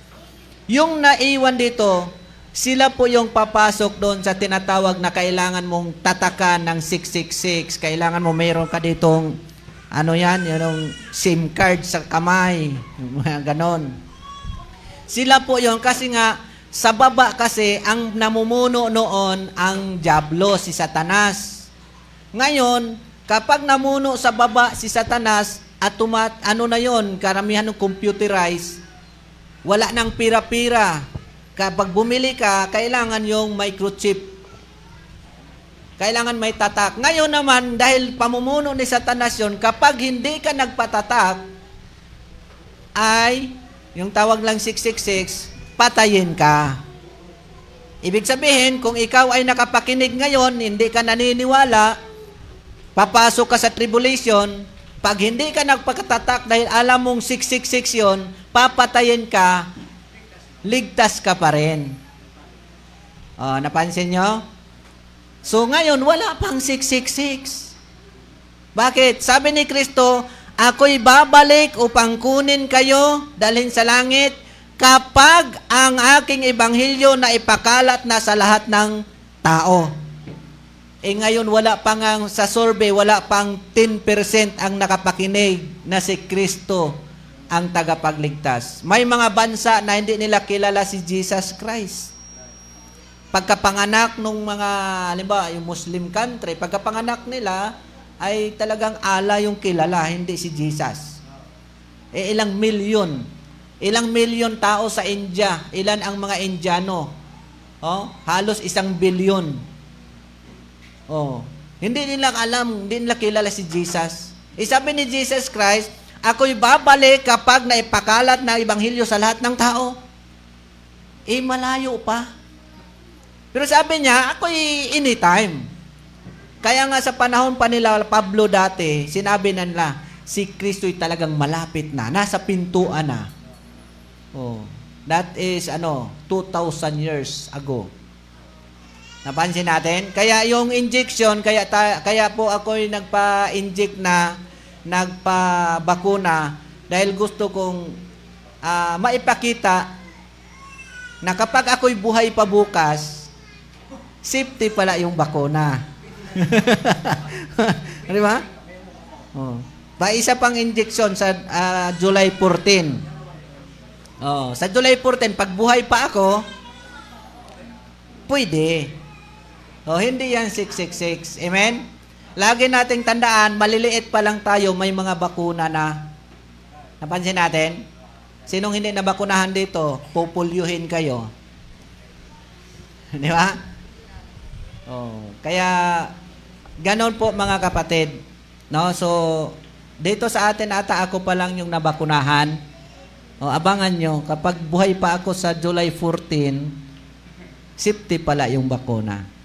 yung naiwan dito, sila po yung papasok doon sa tinatawag na kailangan mong tatakan ng 666. Kailangan mo mayroon ka ditong ano yan, yung SIM card sa kamay, mga ganon. Sila po yon kasi nga, sa baba kasi, ang namumuno noon ang Diablo, si Satanas. Ngayon, kapag namuno sa baba si Satanas, at tumat, ano na yon karamihan ng computerized, wala nang pira-pira. Kapag bumili ka, kailangan yung microchip kailangan may tatak. Ngayon naman, dahil pamumuno ni Satanas yun, kapag hindi ka nagpatatak, ay, yung tawag lang 666, patayin ka. Ibig sabihin, kung ikaw ay nakapakinig ngayon, hindi ka naniniwala, papasok ka sa tribulation, pag hindi ka nagpakatatak dahil alam mong 666 yon, papatayin ka, ligtas ka pa rin. Oh, napansin nyo? So ngayon, wala pang 666. Bakit? Sabi ni Kristo, ako'y babalik upang kunin kayo, dalhin sa langit, kapag ang aking ebanghelyo na ipakalat na sa lahat ng tao. Eh ngayon wala pang ang, sa survey, wala pang 10% ang nakapakinig na si Kristo ang tagapagligtas. May mga bansa na hindi nila kilala si Jesus Christ. Pagkapanganak ng mga, halimbawa, yung Muslim country, pagkapanganak nila, ay talagang ala yung kilala, hindi si Jesus. Eh ilang milyon Ilang milyon tao sa India? Ilan ang mga Indiano? Oh, halos isang bilyon. Oh, hindi nila alam, hindi nila kilala si Jesus. Isabi ni Jesus Christ, ako'y babalik kapag naipakalat na ebanghelyo sa lahat ng tao. Eh, malayo pa. Pero sabi niya, ako'y anytime. Kaya nga sa panahon pa nila Pablo dati, sinabi na nila, si Kristo'y talagang malapit na, nasa pintuan na. Oh. That is ano, 2,000 years ago. Napansin natin? Kaya yung injection, kaya ta, kaya po ako ay nagpa-inject na nagpa-bakuna dahil gusto kong uh, maipakita na kapag ako'y buhay pa bukas, safety pala yung bakuna. Di ba? Oh. Pa isa pang injection sa uh, July 14. Oh, sa July 14, pag buhay pa ako, pwede. Oh, hindi yan 666. Amen? Lagi nating tandaan, maliliit pa lang tayo, may mga bakuna na. Napansin natin? Sinong hindi nabakunahan dito, pupulyuhin kayo. Di ba? Oh, kaya ganon po mga kapatid. No? So, dito sa atin ata ako pa lang yung nabakunahan. O, abangan nyo, kapag buhay pa ako sa July 14, safety pala yung bakuna.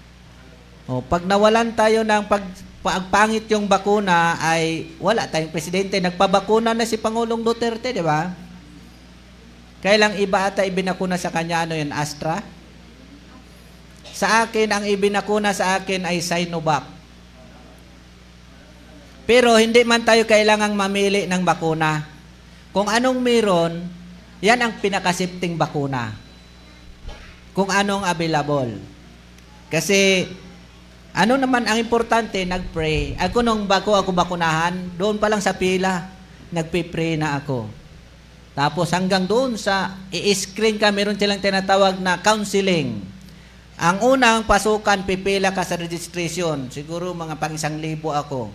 O, pag nawalan tayo ng pag, pagpangit yung bakuna, ay wala tayong presidente. Nagpabakuna na si Pangulong Duterte, di ba? Kailang iba ata ibinakuna sa kanya, ano yun, Astra? Sa akin, ang ibinakuna sa akin ay Sinovac. Pero hindi man tayo kailangang mamili ng bakuna. Kung anong meron, yan ang pinakasipting bakuna. Kung anong available. Kasi, ano naman ang importante, nag-pray. Ako nung bago ako bakunahan, doon pa lang sa pila, nagpe-pray na ako. Tapos hanggang doon sa i-screen ka, meron silang tinatawag na counseling. Ang unang pasukan, pipila ka sa registration. Siguro mga pang isang libo ako.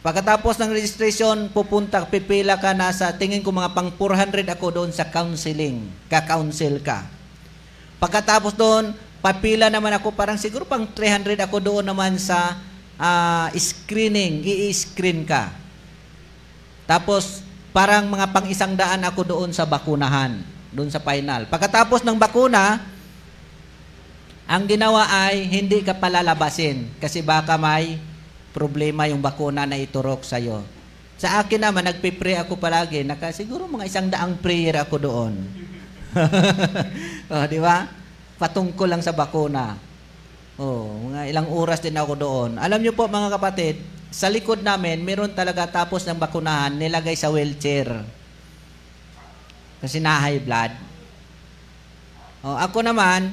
Pagkatapos ng registration, pupunta, pipila ka na sa, tingin ko mga pang 400 ako doon sa counseling. Ka-counsel ka. Pagkatapos doon, papila naman ako, parang siguro pang 300 ako doon naman sa uh, screening, i-screen ka. Tapos, parang mga pang isang daan ako doon sa bakunahan, doon sa final. Pagkatapos ng bakuna, ang ginawa ay hindi ka palalabasin kasi baka may problema yung bakuna na iturok sa iyo. Sa akin naman, nagpe-pray ako palagi. Naka, siguro mga isang daang prayer ako doon. oh, di ba? Patungkol lang sa bakuna. Oh, mga ilang oras din ako doon. Alam niyo po mga kapatid, sa likod namin, meron talaga tapos ng bakunahan, nilagay sa wheelchair. Kasi na high blood. Oh, ako naman,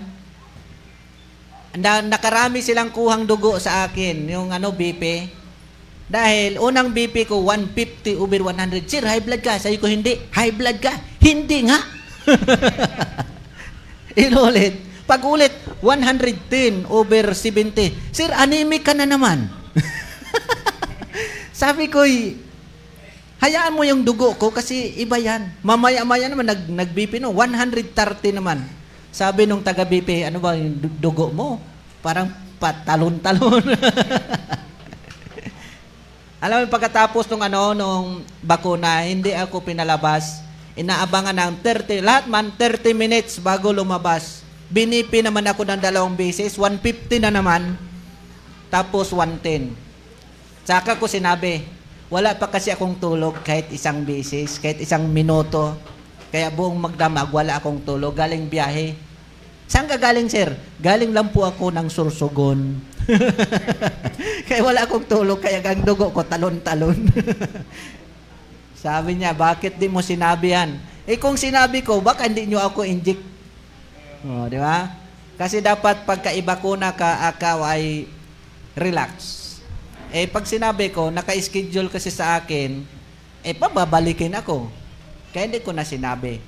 na, nakarami silang kuhang dugo sa akin, yung ano, BP. Dahil unang BP ko, 150 over 100. Sir, high blood ka. Sabi ko, hindi. High blood ka. Hindi nga. Inulit. Pag ulit, 110 over 70. Sir, anemic ka na naman. Sabi ko, hayaan mo yung dugo ko kasi iba yan. Mamaya-maya naman, nag, nag-BP no, 130 naman. Sabi nung taga BP, ano ba yung dugo mo? Parang patalon-talon. Alam mo, pagkatapos nung ano, nung bakuna, hindi ako pinalabas. Inaabangan ng 30, lahat man 30 minutes bago lumabas. Binipi naman ako ng dalawang beses, 150 na naman, tapos 110. Saka ko sinabi, wala pa kasi akong tulog kahit isang beses, kahit isang minuto. Kaya buong magdamag, wala akong tulog. Galing biyahe. Saan ka galing, sir? Galing lang po ako ng sursugon. kaya wala akong tulog, kaya ang dugo ko talon-talon. Sabi niya, bakit di mo sinabi yan? Eh kung sinabi ko, baka hindi nyo ako inject. Oh, di ba? Kasi dapat pagkaiba ko na ka, akaw ay relax. Eh pag sinabi ko, naka-schedule kasi sa akin, eh pababalikin ako. Kaya hindi ko na sinabi.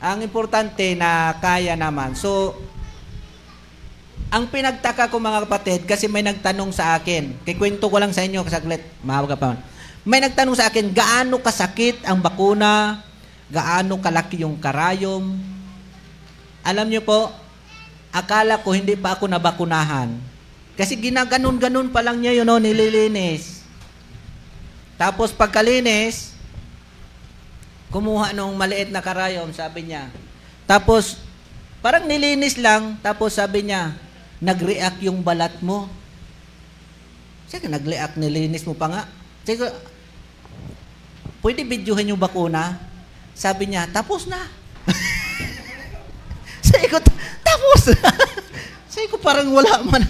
Ang importante na kaya naman. So, ang pinagtaka ko mga kapatid, kasi may nagtanong sa akin, kikwento ko lang sa inyo, kasaglit, mahaba pa. May nagtanong sa akin, gaano kasakit ang bakuna, gaano kalaki yung karayom. Alam niyo po, akala ko hindi pa ako nabakunahan. Kasi ginaganon-ganon pa lang niya yun, no, nililinis. Tapos pagkalinis, kumuha nung maliit na karayom, sabi niya. Tapos, parang nilinis lang, tapos sabi niya, nag-react yung balat mo. Sige, nag-react, nilinis mo pa nga. Sige, pwede videohan yung bakuna? Sabi niya, tapos na. Sabi ko, tapos. Sabi ko, parang wala man.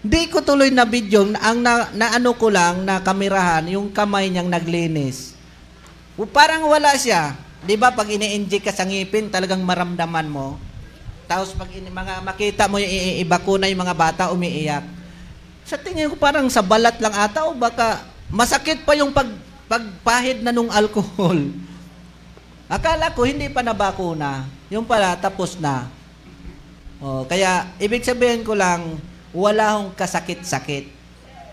Di ko tuloy na video. Ang na, na ano ko lang, na kamerahan, yung kamay niyang naglinis. O, parang wala siya. Di ba, pag ini-inject ka sa ngipin, talagang maramdaman mo. Tapos pag ini, mga makita mo yung i- iba ko na yung mga bata umiiyak. Sa tingin ko parang sa balat lang ata o baka masakit pa yung pag, pagpahid na nung alcohol. Akala ko hindi pa nabakuna. Yung pala tapos na. Oh, kaya ibig sabihin ko lang wala hong kasakit-sakit.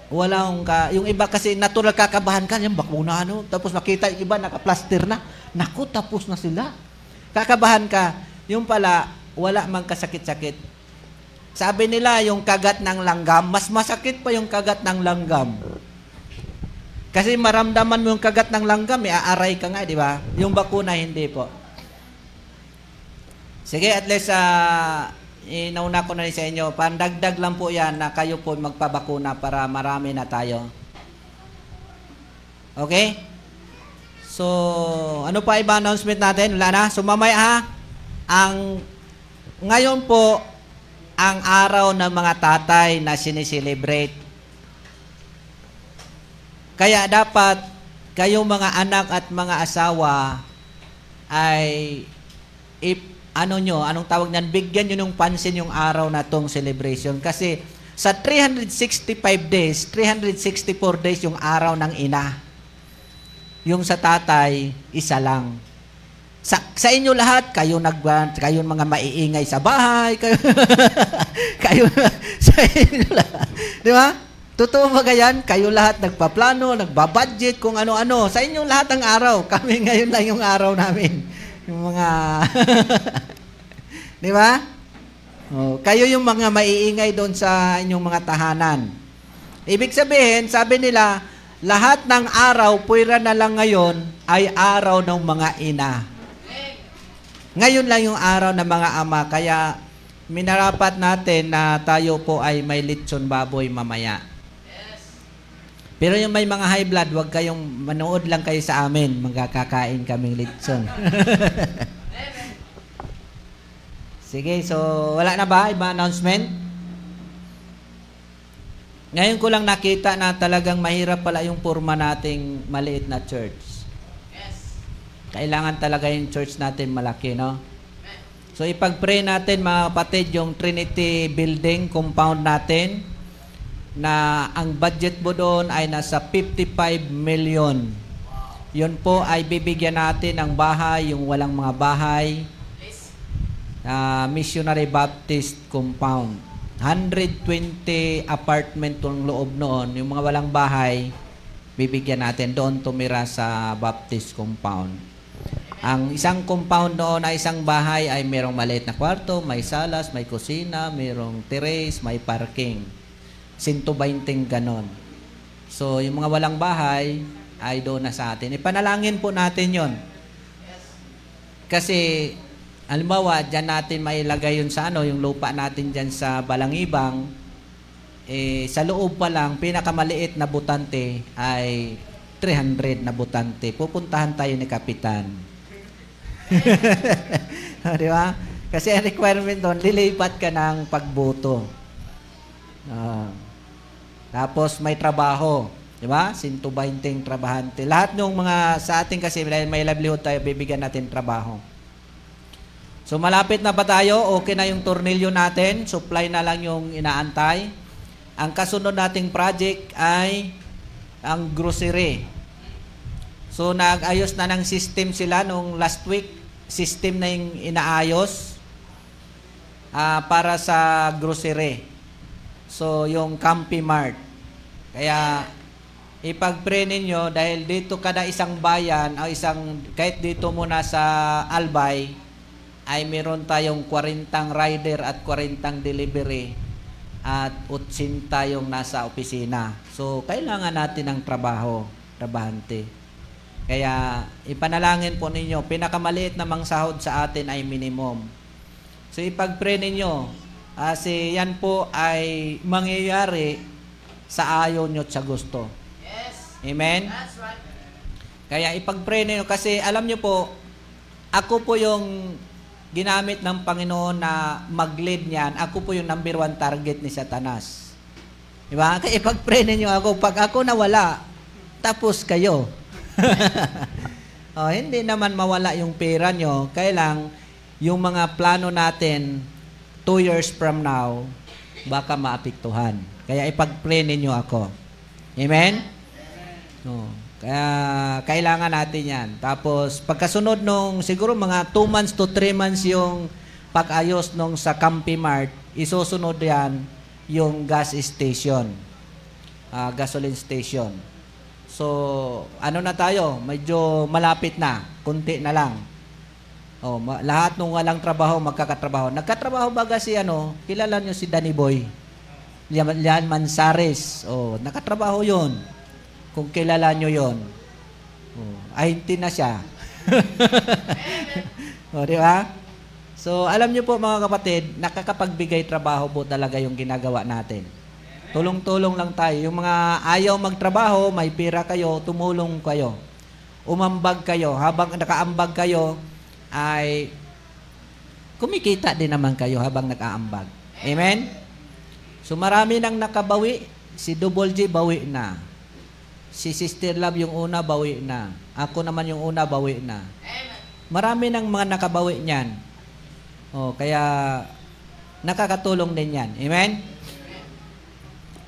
Wala hong ka, yung iba kasi natural kakabahan ka, yung bakuna ano, tapos makita yung iba naka-plaster na. Naku, tapos na sila. Kakabahan ka. Yung pala, wala mang kasakit-sakit. Sabi nila, yung kagat ng langgam, mas masakit pa yung kagat ng langgam. Kasi maramdaman mo yung kagat ng langgam, may aaray ka nga, di ba? Yung bakuna, hindi po. Sige, at least, uh, inauna ko na rin sa inyo. Pandagdag lang po yan na kayo po magpabakuna para marami na tayo. Okay? So, ano pa iba announcement natin? Wala na? So, mamaya ha, ang ngayon po, ang araw ng mga tatay na sineselebrate. Kaya dapat kayong mga anak at mga asawa ay if ano nyo, anong tawag niyan, bigyan nyo ng pansin yung araw na tong celebration. Kasi sa 365 days, 364 days yung araw ng ina. Yung sa tatay, isa lang. Sa, sa inyo lahat, kayo nag kayo mga maiingay sa bahay, kayo, kayo sa inyo lahat. Di ba? Totoo ba yan? Kayo lahat nagpaplano, nagbabudget, kung ano-ano. Sa inyo lahat ang araw. Kami ngayon lang yung araw namin. Yung mga... Di ba? Oh, kayo yung mga maiingay doon sa inyong mga tahanan. Ibig sabihin, sabi nila, lahat ng araw, puwira na lang ngayon, ay araw ng mga ina. Ngayon lang yung araw ng mga ama, kaya minarapat natin na tayo po ay may litson baboy mamaya. Pero yung may mga high blood, wag kayong manood lang kayo sa amin. Magkakakain kaming litson. Sige, so wala na ba iba announcement? Ngayon ko lang nakita na talagang mahirap pala yung forma nating maliit na church. Kailangan talaga yung church natin malaki, no? So ipag-pray natin mga kapatid yung Trinity Building compound natin na ang budget mo doon ay nasa 55 million. Yun po ay bibigyan natin ng bahay, yung walang mga bahay, uh, Missionary Baptist Compound. 120 apartment tong loob noon, yung mga walang bahay, bibigyan natin doon tumira sa Baptist Compound. Ang isang compound noon na isang bahay ay merong maliit na kwarto, may salas, may kusina, merong terrace, may parking. 120 ganon. So, yung mga walang bahay ay doon na sa atin. Ipanalangin po natin yon Kasi halimbawa, dyan natin mailagay yun sa ano, yung lupa natin dyan sa Balangibang, eh, sa loob pa lang, pinakamaliit na butante ay 300 na butante. Pupuntahan tayo ni Kapitan. Di ba? Kasi ang requirement doon, lilipat ka ng pagboto. Ah. Tapos may trabaho. Di ba? 120 trabahante. Lahat ng mga sa ating kasi may livelihood tayo, bibigyan natin trabaho. So malapit na ba tayo? Okay na yung tornilyo natin. Supply na lang yung inaantay. Ang kasunod nating project ay ang grocery. So nag-ayos na ng system sila nung last week. System na yung inaayos uh, para sa grocery. So yung Campi Mart. Kaya ipag-pray ninyo dahil dito kada isang bayan o isang kahit dito muna sa Albay ay meron tayong 40 rider at 40 delivery at 80 tayong nasa opisina. So kailangan natin ng trabaho, trabahante. Kaya ipanalangin po ninyo, pinakamaliit na mang sahod sa atin ay minimum. So ipag-pray ninyo, kasi yan po ay mangyayari sa ayaw nyo at sa gusto. Amen? That's right. Kaya ipag-pray ninyo kasi alam nyo po, ako po yung ginamit ng Panginoon na mag-lead niyan. Ako po yung number one target ni Satanas. Diba? Kaya ipag-pray ninyo ako. Pag ako nawala, tapos kayo. oh, hindi naman mawala yung pera nyo. Kailang yung mga plano natin two years from now, baka maapektuhan. Kaya ipag-pray ninyo ako. Amen? No. Kaya kailangan natin yan. Tapos pagkasunod nung siguro mga 2 months to 3 months yung pag-ayos nung sa Campi Mart, isusunod yan yung gas station. Uh, gasoline station. So, ano na tayo? Medyo malapit na. Kunti na lang. Oh, ma- lahat nung walang trabaho, magkakatrabaho. Nagkatrabaho ba si ano? Kilala niyo si Danny Boy? Lian Mansares. Oh, nakatrabaho 'yon. Kung kilala nyo yon. Oh, ay, hindi na siya. oh, di ba? So, alam nyo po mga kapatid, nakakapagbigay trabaho po talaga yung ginagawa natin. Tulong-tulong lang tayo. Yung mga ayaw magtrabaho, may pira kayo, tumulong kayo. Umambag kayo. Habang nakaambag kayo, ay kumikita din naman kayo habang nakaambag. Amen? So marami nang nakabawi. Si Double G bawi na. Si Sister Love yung una, bawi na. Ako naman yung una, bawi na. Marami ng mga nakabawi niyan. Oh, kaya nakakatulong din yan. Amen?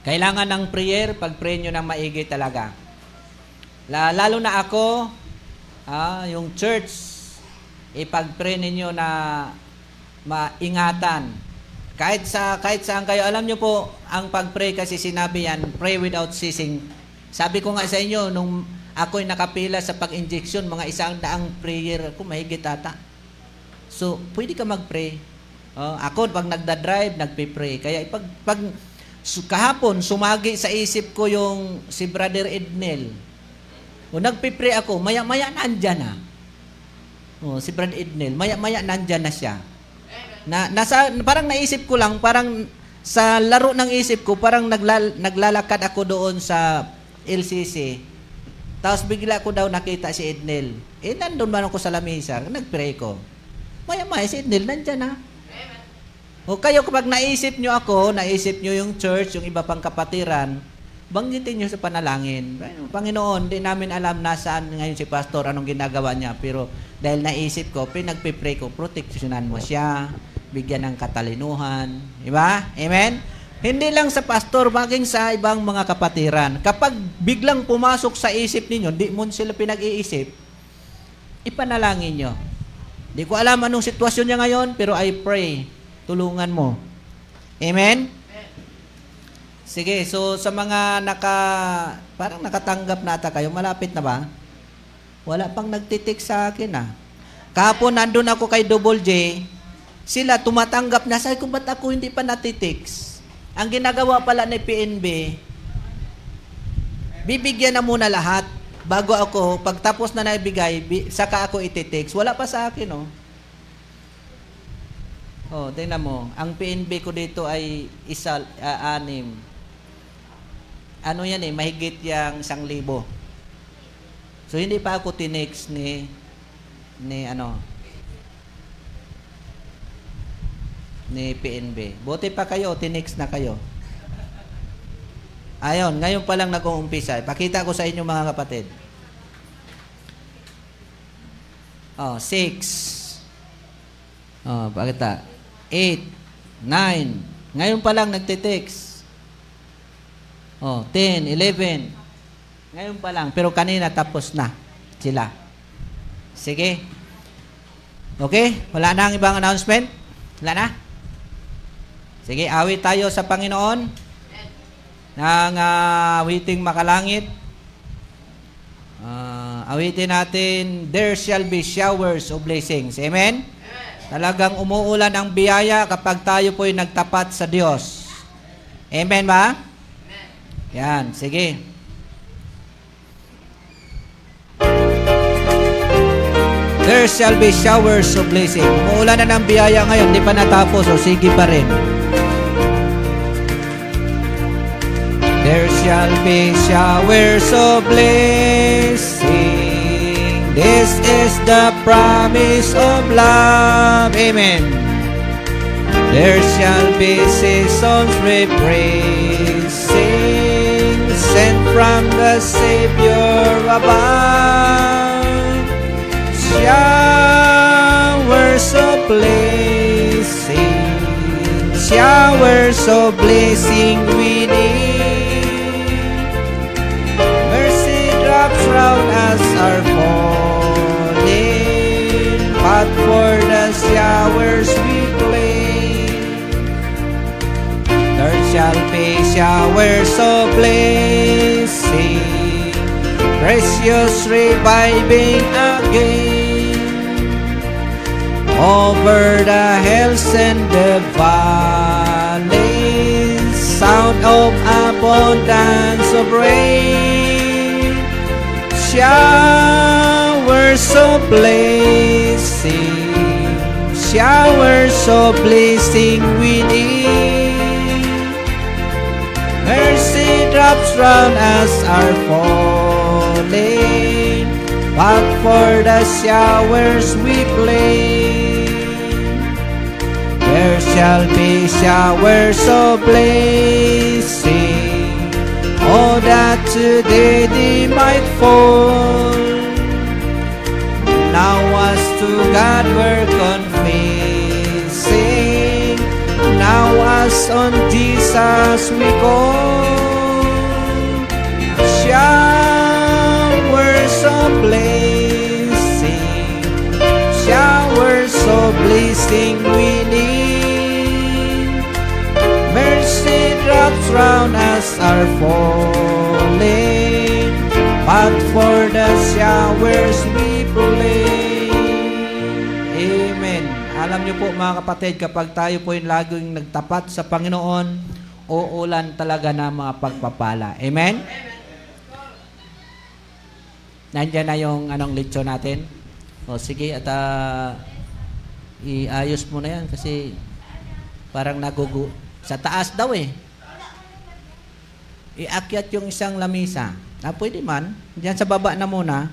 Kailangan ng prayer, pag-pray nyo ng maigi talaga. Lalo na ako, ah, yung church, ipag-pray ninyo na maingatan. Kahit sa kahit saan kayo, alam nyo po, ang pag-pray kasi sinabi yan, pray without ceasing sabi ko nga sa inyo, nung ako'y nakapila sa pag-injection, mga isang daang prayer ako, mahigit ata. So, pwede ka mag-pray. Uh, ako, pag nagda-drive, nagpe-pray. Kaya pag, pag so, kahapon, sumagi sa isip ko yung si Brother Ednel. O, nagpe-pray ako, maya-maya nandyan na. O, si Brother Ednel, maya-maya nandyan na siya. Na, nasa, parang naisip ko lang, parang sa laro ng isip ko, parang naglal, naglalakad ako doon sa LCC. Tapos bigla ko daw nakita si Ednel. Eh, nandun man ako sa lamisa. Nag-pray ko. Maya-maya si Ednel, nandyan na. O kayo kapag naisip nyo ako, naisip nyo yung church, yung iba pang kapatiran, banggitin nyo sa panalangin. Panginoon, di namin alam nasaan ngayon si pastor, anong ginagawa niya. Pero dahil naisip ko, pinagpipray ko, proteksyonan mo siya, bigyan ng katalinuhan. Diba? Amen? Hindi lang sa pastor, maging sa ibang mga kapatiran. Kapag biglang pumasok sa isip ninyo, di mo sila pinag-iisip, ipanalangin nyo. Di ko alam anong sitwasyon niya ngayon, pero I pray, tulungan mo. Amen? Sige, so sa mga naka, parang nakatanggap na ata kayo, malapit na ba? Wala pang nagtitik sa akin ah. Kahapon nandun ako kay Double J, sila tumatanggap na, sabi ko, ba't ako hindi pa natitiks? Ang ginagawa pala ni PNB, bibigyan na muna lahat bago ako, pagtapos na naibigay, saka ako ititext. Wala pa sa akin, oh. Oh, tingnan mo. Ang PNB ko dito ay isa, ah, anim. Ano yan eh, mahigit yang isang libo. So, hindi pa ako tinex ni, ni ano, ni PNB. Buti pa kayo, tinex na kayo. Ayon, ngayon pa lang nag-uumpisa. Pakita ko sa inyo mga kapatid. Oh, six. Oh, pakita. Eight. Nine. Ngayon pa lang nagtitext. Oh, ten, eleven. Ngayon pa lang. Pero kanina tapos na sila. Sige. Okay? Wala na ang ibang announcement? Wala na? Sige, awit tayo sa Panginoon ng uh, awiting makalangit. Uh, awitin natin, There shall be showers of blessings. Amen? Talagang umuulan ang biyaya kapag tayo po'y nagtapat sa Diyos. Amen ba? Yan, sige. There shall be showers of blessing. Umuulan na ng biyaya ngayon, di pa natapos, o sige pa rin. There shall be showers of blessing. This is the promise of love. Amen. There shall be seasons refreshing, sent from the Savior above. Showers of blessing, showers of blessing we need. Mercy drops round us are falling, but for the showers shall be showers of blessing, precious reviving again over the hills and the valleys, sound of abundance of rain, showers of blessing, showers of blessing we need. Mercy drops round us are falling, but for the showers we play. There shall be showers of blessing, oh that today they might fall. Now as to God as on Jesus we call. Showers of blessing, showers of blessing we need. Mercy drops round us are falling, but for the showers we pray. Alam niyo po mga kapatid, kapag tayo po yung laging nagtapat sa Panginoon, uulan talaga ng mga pagpapala. Amen? Nandiyan na yung anong lechon natin. O sige, at ah, iayos mo na yan kasi parang nagugu... Sa taas daw eh. Iakyat yung isang lamisa. Ah, pwede man. Diyan sa baba na muna.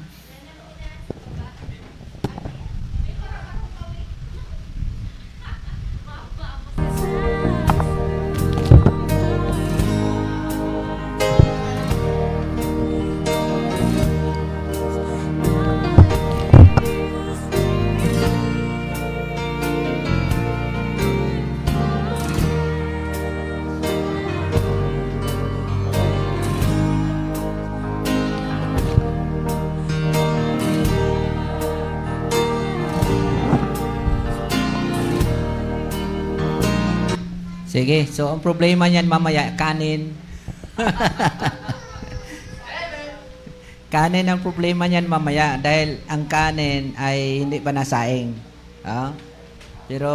Sige, so ang problema niyan mamaya, kanin. kanin ang problema niyan mamaya dahil ang kanin ay hindi pa nasaing. Ah? Pero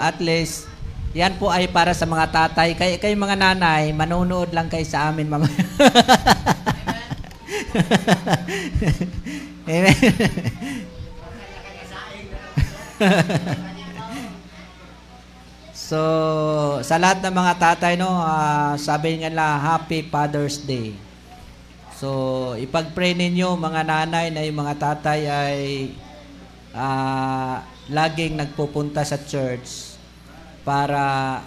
at least, yan po ay para sa mga tatay. Kay, kayo mga nanay, manonood lang kayo sa amin mamaya. Amen. So, sa lahat ng mga tatay, no, ah, sabi nga la, Happy Father's Day. So, ipag-pray ninyo, mga nanay na yung mga tatay ay ah, laging nagpupunta sa church para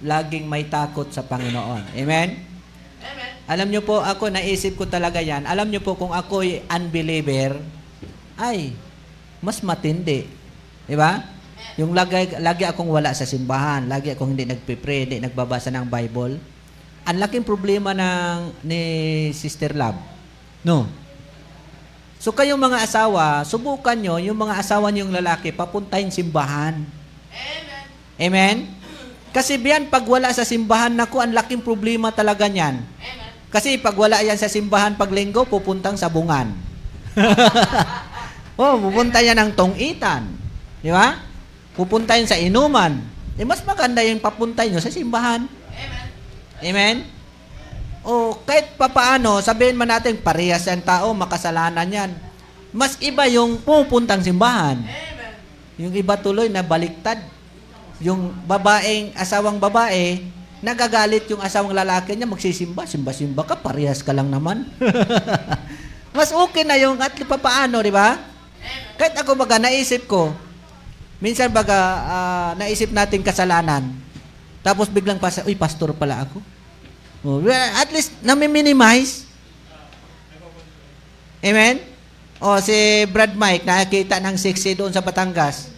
laging may takot sa Panginoon. Amen? Alam nyo po, ako naisip ko talaga yan. Alam nyo po, kung ako'y unbeliever, ay, mas matindi. Di ba? Yung lagi, lagi akong wala sa simbahan, lagi akong hindi nagpipray, hindi nagbabasa ng Bible. Ang laking problema ng ni Sister Love. No? So kayong mga asawa, subukan nyo, yung mga asawa niyong lalaki, papuntahin simbahan. Amen. Amen? Kasi biyan, pag wala sa simbahan, naku, ang laking problema talaga niyan. Kasi pag wala yan sa simbahan pag linggo, pupuntang sa bungan. oh, pupunta yan ng tongitan. Di ba? Pupunta yan sa inuman. Eh, mas maganda yung papunta nyo sa simbahan. Amen. Amen? O kahit papaano, sabihin man natin, parehas yan tao, makasalanan yan. Mas iba yung pupuntang simbahan. Amen. Yung iba tuloy na baliktad. Yung babaeng, asawang babae, nagagalit yung asawang lalaki niya, magsisimba, simba-simba ka, parehas ka lang naman. Mas okay na yung at papaano, di ba? Kahit ako baga, naisip ko, minsan baga, ah, naisip natin kasalanan, tapos biglang pasa, uy, pastor pala ako. Oh, at least, nami-minimize. Amen? O, si Brad Mike, nakakita ng sexy doon sa Batangas.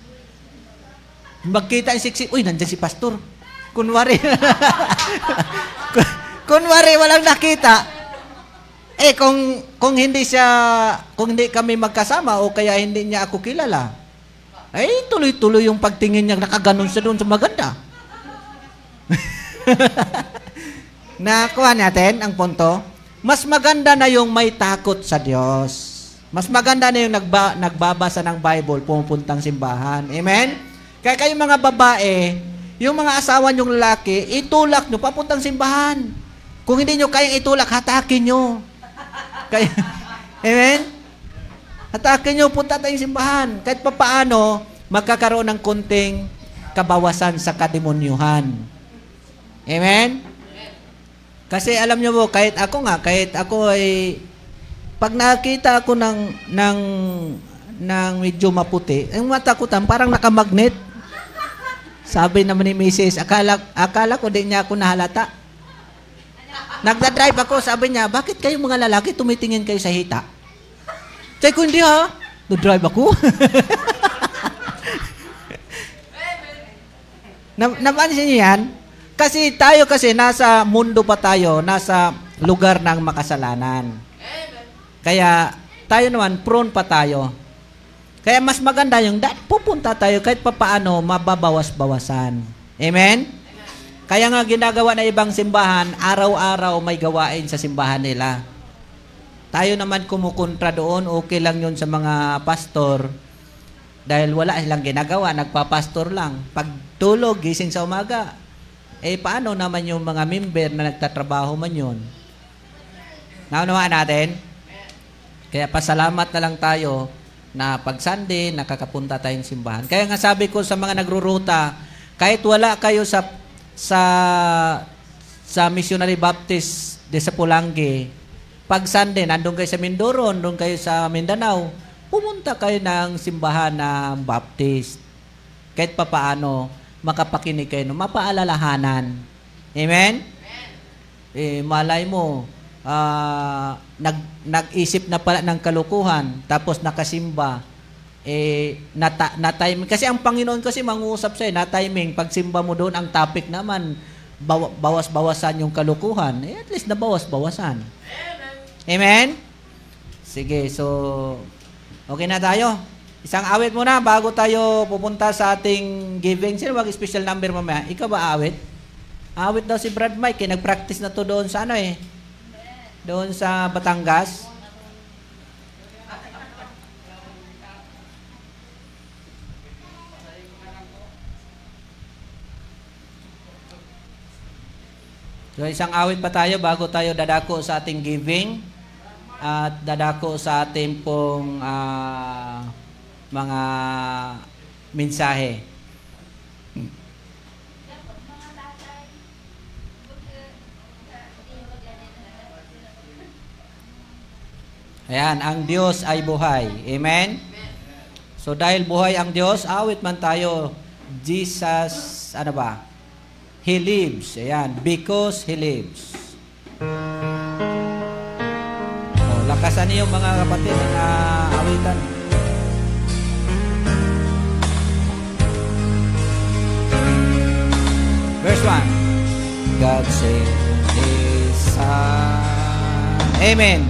Magkita yung sexy, uy, nandiyan si pastor. Kunwari. Kunwari, walang nakita. Eh, kung, kung hindi siya, kung hindi kami magkasama o kaya hindi niya ako kilala, ay tuloy-tuloy yung pagtingin niya nakaganon sa doon sa maganda. Nakuha natin ang punto. Mas maganda na yung may takot sa Diyos. Mas maganda na yung nagba, nagbabasa ng Bible, pumupuntang simbahan. Amen? Kaya kayong mga babae, yung mga asawa nyong lalaki, itulak nyo papuntang simbahan. Kung hindi nyo kayang itulak, hatakin nyo. Kaya, amen? Hatakin nyo, punta tayong simbahan. Kahit papaano, magkakaroon ng kunting kabawasan sa kademonyuhan. Amen? Kasi alam nyo po, kahit ako nga, kahit ako ay, pag nakita ako ng, ng, ng medyo maputi, yung mata ko tam, parang nakamagnet. Sabi naman ni Mrs., akala, akala ko din niya ako nahalata. Nagda-drive ako, sabi niya, bakit kayo mga lalaki tumitingin kayo sa hita? Sabi ko, hindi ha. Do-drive ako. na, napansin niyo yan? Kasi tayo kasi nasa mundo pa tayo, nasa lugar ng makasalanan. Kaya tayo naman, prone pa tayo. Kaya mas maganda yung dahil pupunta tayo kahit papaano mababawas-bawasan. Amen? Kaya nga ginagawa na ibang simbahan, araw-araw may gawain sa simbahan nila. Tayo naman kumukontra doon, okay lang yun sa mga pastor. Dahil wala silang ginagawa, nagpapastor lang. Pag tulog, gising sa umaga, eh paano naman yung mga member na nagtatrabaho man yun? Naunawaan natin? Kaya pasalamat na lang tayo na pag Sunday, nakakapunta tayong simbahan. Kaya nga sabi ko sa mga nagruruta, kahit wala kayo sa sa sa Missionary Baptist de sa Pulangi, pag Sunday, nandun kayo sa Mindoro, nandun kayo sa Mindanao, pumunta kayo ng simbahan ng Baptist. Kahit papaano, makapakinig kayo, mapaalalahanan. Amen? Eh, malay mo, ah, nag, nag-isip na pala ng kalukuhan, tapos nakasimba, eh, nata, na timing. Kasi ang Panginoon kasi mangusap sa'yo, na timing. Pag simba mo doon, ang topic naman, bawa, bawas-bawasan yung kalukuhan. Eh, at least nabawas-bawasan. Amen? Sige, so, okay na tayo. Isang awit muna bago tayo pupunta sa ating giving. Sino mag special number mamaya? Ikaw ba awit? Awit daw si Brad Mike. Eh. Nag-practice na to doon sa ano eh. Doon sa Batangas. So isang awit pa tayo bago tayo dadako sa ating giving at dadako sa ating pong uh, mga mensahe. Ayan, ang Diyos ay buhay. Amen? So dahil buhay ang Diyos, awit man tayo, Jesus, ano ba? He lives. Ayan, because He lives. Thank you lakasan niyo mga kapatid ng uh, awitan. Verse 1. God sent His Son. Amen.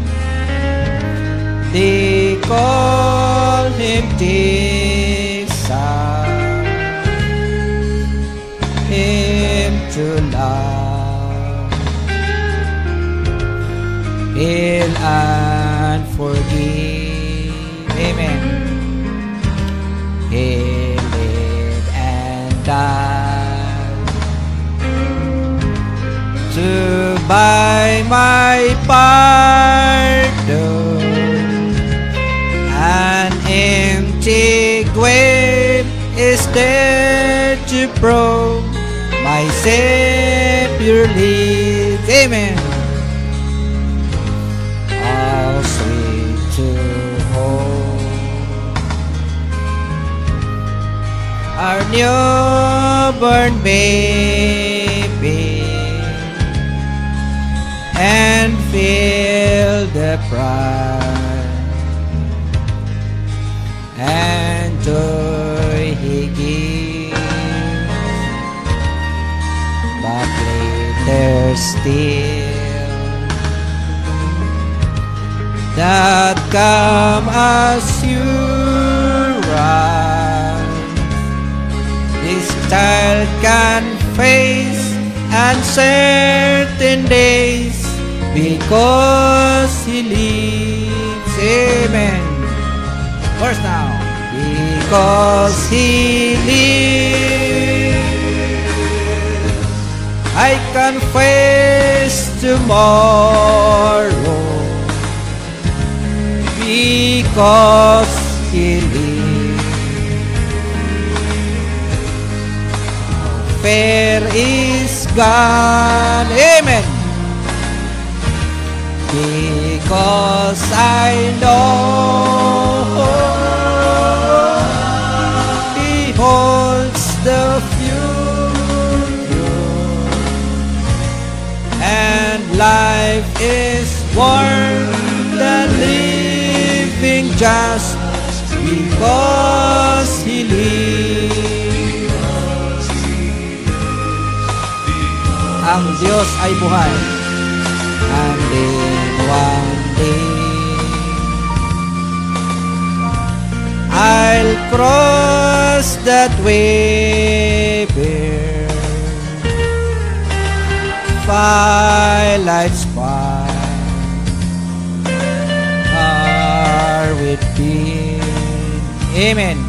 They call Him Jesus. Him to love. Heal and forgive. Amen. He lived and died to buy my pardon. An empty grave is there to prove my Savior lives. Amen. Our newborn baby and feel the pride and joy he gives. But later still, that come as you rise, child can face uncertain days because he lives. Amen. Verse now. Because he lives, I can face tomorrow. Because he lives. Fear is gone. Amen. Because I know He holds the future and life is worth the living just because He lives. Ang Diyos ay buhay. And then one day I'll cross that way bare Twilight's fire are with thee Amen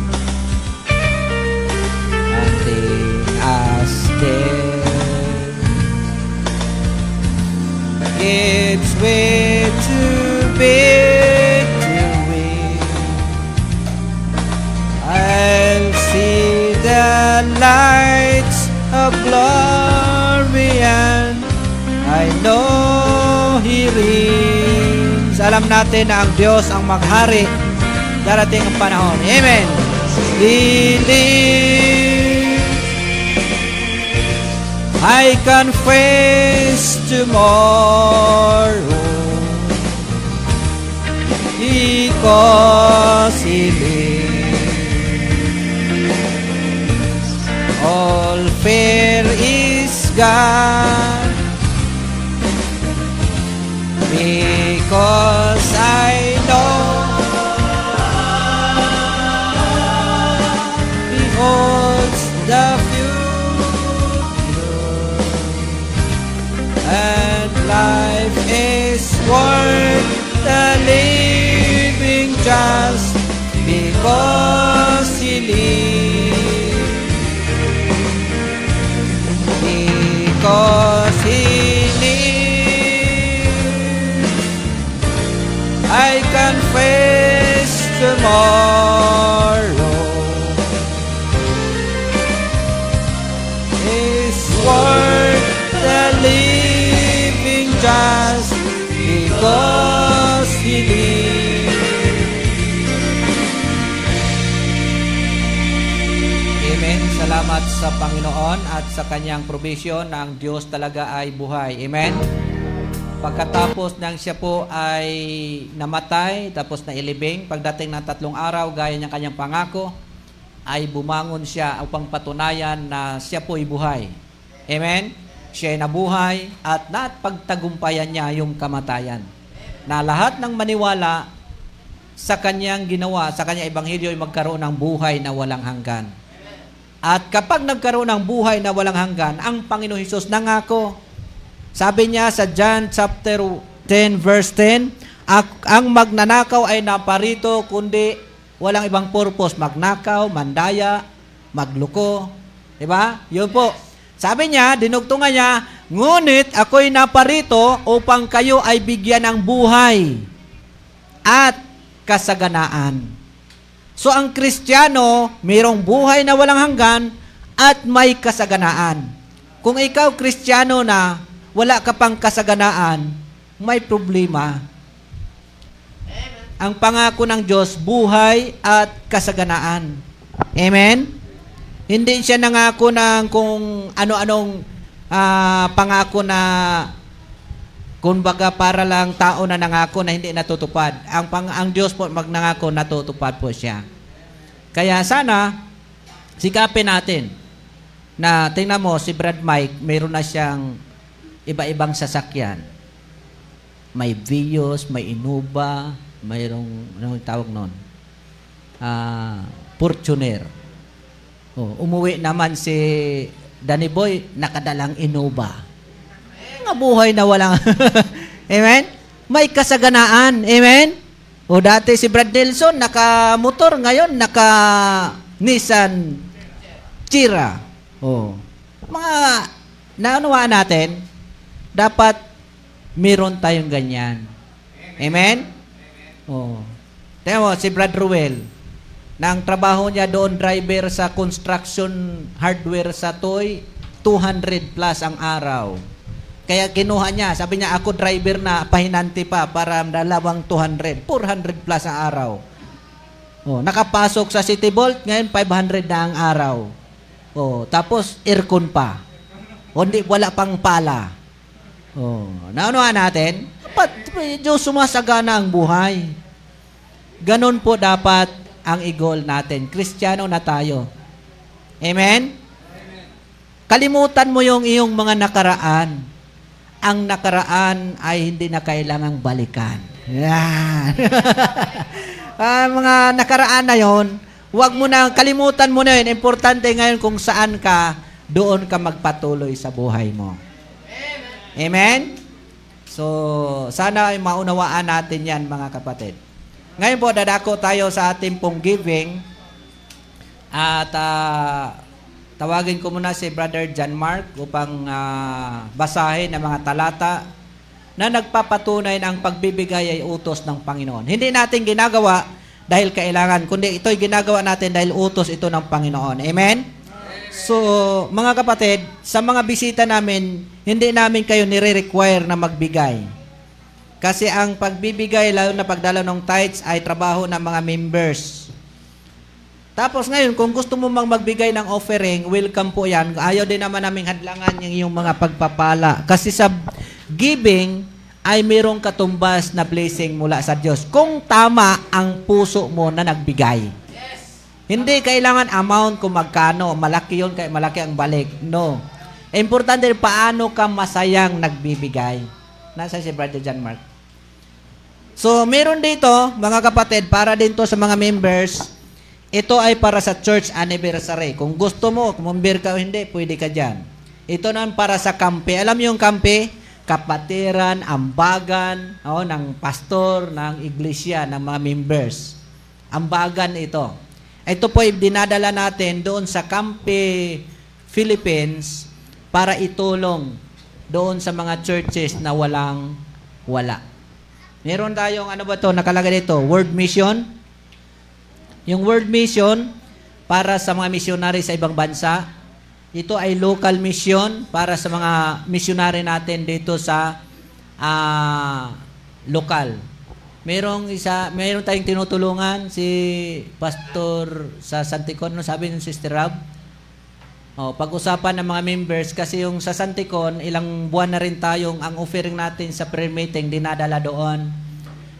It's way too big to wait. I'll see the lights of glory and I know He reigns. Alam natin na ang Diyos ang maghari darating ang panahon. Amen. He I can face tomorrow. Because He lives. All fear is gone. Because I know. He life is worth the living just because He lives. Because He lives, I can face tomorrow. Sa Panginoon at sa kanyang provision na ang Diyos talaga ay buhay. Amen? Pagkatapos nang siya po ay namatay, tapos na ilibing, pagdating ng tatlong araw, gaya ng kanyang pangako, ay bumangon siya upang patunayan na siya po ay buhay. Amen? Siya ay nabuhay at napagtagumpayan niya yung kamatayan. Na lahat ng maniwala sa kanyang ginawa, sa kanyang ebanghelyo ay magkaroon ng buhay na walang hanggan. At kapag nagkaroon ng buhay na walang hanggan, ang Panginoon Hesus nangako. Sabi niya sa John chapter 10 verse 10, ang magnanakaw ay naparito kundi walang ibang purpose, magnakaw, mandaya, magluko. 'Di ba? 'Yun po. Sabi niya, dinugtungan niya, ngunit ako'y naparito upang kayo ay bigyan ng buhay at kasaganaan. So ang Kristiyano, mayroong buhay na walang hanggan at may kasaganaan. Kung ikaw Kristiyano na wala ka pang kasaganaan, may problema. Ang pangako ng Diyos, buhay at kasaganaan. Amen? Hindi siya nangako ng kung ano-anong uh, pangako na Kumbaga para lang tao na nangako na hindi natutupad. Ang pang ang Diyos po magnangako natutupad po siya. Kaya sana sikapin natin na tingnan mo si Brad Mike, mayroon na siyang iba-ibang sasakyan. May Vios, may Innova, mayroong anong tawag noon? Ah, Fortuner. Oh, umuwi naman si Danny Boy, nakadalang Innova nga buhay na walang... Amen? May kasaganaan. Amen? O dati si Brad Nelson, naka-motor. Ngayon, naka-Nissan Chira. O. Mga naunawaan natin, dapat meron tayong ganyan. Amen? O. Tingnan mo, si Brad Ruel, na ang trabaho niya doon driver sa construction hardware sa Toy, 200 plus ang araw. Kaya kinuha niya, sabi niya, ako driver na, pahinanti pa para dalawang 200. 400 plus ang araw. Oh, nakapasok sa City Vault, ngayon 500 na ang araw. Oh, tapos aircon pa. O, hindi, wala pang pala. Oh, naunuhan natin, dapat medyo sumasagana ang buhay. Ganon po dapat ang igol natin. Kristiyano na tayo. Amen? Kalimutan mo yung iyong mga nakaraan ang nakaraan ay hindi na kailangang balikan. Yan. uh, mga nakaraan na yon, huwag mo na, kalimutan mo na yun. Importante ngayon kung saan ka, doon ka magpatuloy sa buhay mo. Amen? So, sana ay maunawaan natin yan, mga kapatid. Ngayon po, dadako tayo sa ating pong giving. At uh, Tawagin ko muna si Brother John Mark upang uh, basahin ang mga talata na nagpapatunay na pagbibigay ay utos ng Panginoon. Hindi natin ginagawa dahil kailangan, kundi ito'y ginagawa natin dahil utos ito ng Panginoon. Amen? So, mga kapatid, sa mga bisita namin, hindi namin kayo nire-require na magbigay. Kasi ang pagbibigay, lalo na pagdala ng tithes, ay trabaho ng mga members. Tapos ngayon, kung gusto mo mang magbigay ng offering, welcome po yan. Ayaw din naman namin hadlangan yung iyong mga pagpapala. Kasi sa giving, ay mayroong katumbas na blessing mula sa Diyos. Kung tama ang puso mo na nagbigay. Yes. Hindi kailangan amount kung magkano. Malaki yun, kaya malaki ang balik. No. Importante paano ka masayang nagbibigay. Nasa si Brother John Mark. So, meron dito, mga kapatid, para din to sa mga members, ito ay para sa church anniversary. Kung gusto mo, kumumbir ka o hindi, pwede ka dyan. Ito naman para sa kampe. Alam yung kampe? Kapatiran, ambagan, oh, ng pastor, ng iglesia, ng mga members. Ambagan ito. Ito po ay dinadala natin doon sa Kampe, Philippines para itulong doon sa mga churches na walang wala. Meron tayong ano ba to nakalagay dito? World Mission. Yung World Mission, para sa mga missionary sa ibang bansa. Ito ay local mission para sa mga missionary natin dito sa uh, lokal. Merong isa, meron tayong tinutulungan si pastor sa Santicon, no sabi ng Sister Rob? Oh, pag-usapan ng mga members kasi yung sa Santicon, ilang buwan na rin tayong ang offering natin sa prayer meeting dinadala doon.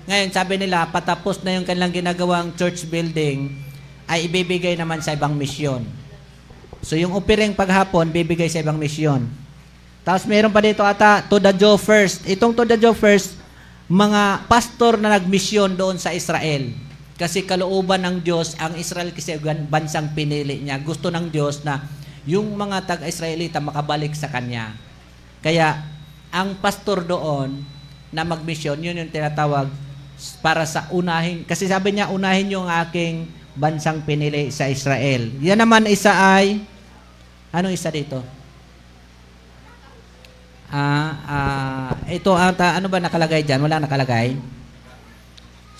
Ngayon, sabi nila, patapos na yung kanilang ginagawang church building, ay ibibigay naman sa ibang misyon. So yung offering paghapon, bibigay sa ibang misyon. Tapos meron pa dito ata, to the Joe first. Itong to the Joe first, mga pastor na nagmisyon doon sa Israel. Kasi kalooban ng Diyos, ang Israel kasi bansang pinili niya. Gusto ng Diyos na yung mga taga-Israelita makabalik sa Kanya. Kaya, ang pastor doon na magmisyon, yun yung tinatawag para sa unahin. Kasi sabi niya, unahin yung aking bansang pinili sa Israel. Yan naman isa ay, anong isa dito? Ah, ah, ito ata, ano ba nakalagay diyan? Wala nakalagay.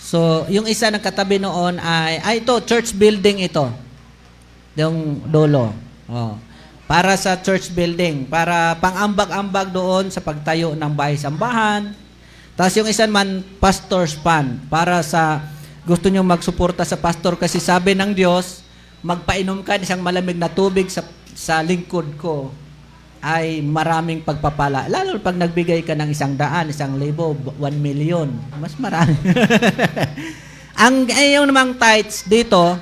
So, yung isa ng katabi noon ay, ay ito, church building ito. Yung dolo. Oh. Para sa church building, para pang-ambag-ambag doon sa pagtayo ng bahay-sambahan. Tapos yung isa man, pastor's fund, para sa gusto nyo magsuporta sa pastor kasi sabi ng Diyos, magpainom ka ng isang malamig na tubig sa, sa lingkod ko ay maraming pagpapala. Lalo pag nagbigay ka ng isang daan, isang libo, one million. Mas marami. Ang eh, yung namang tithes dito,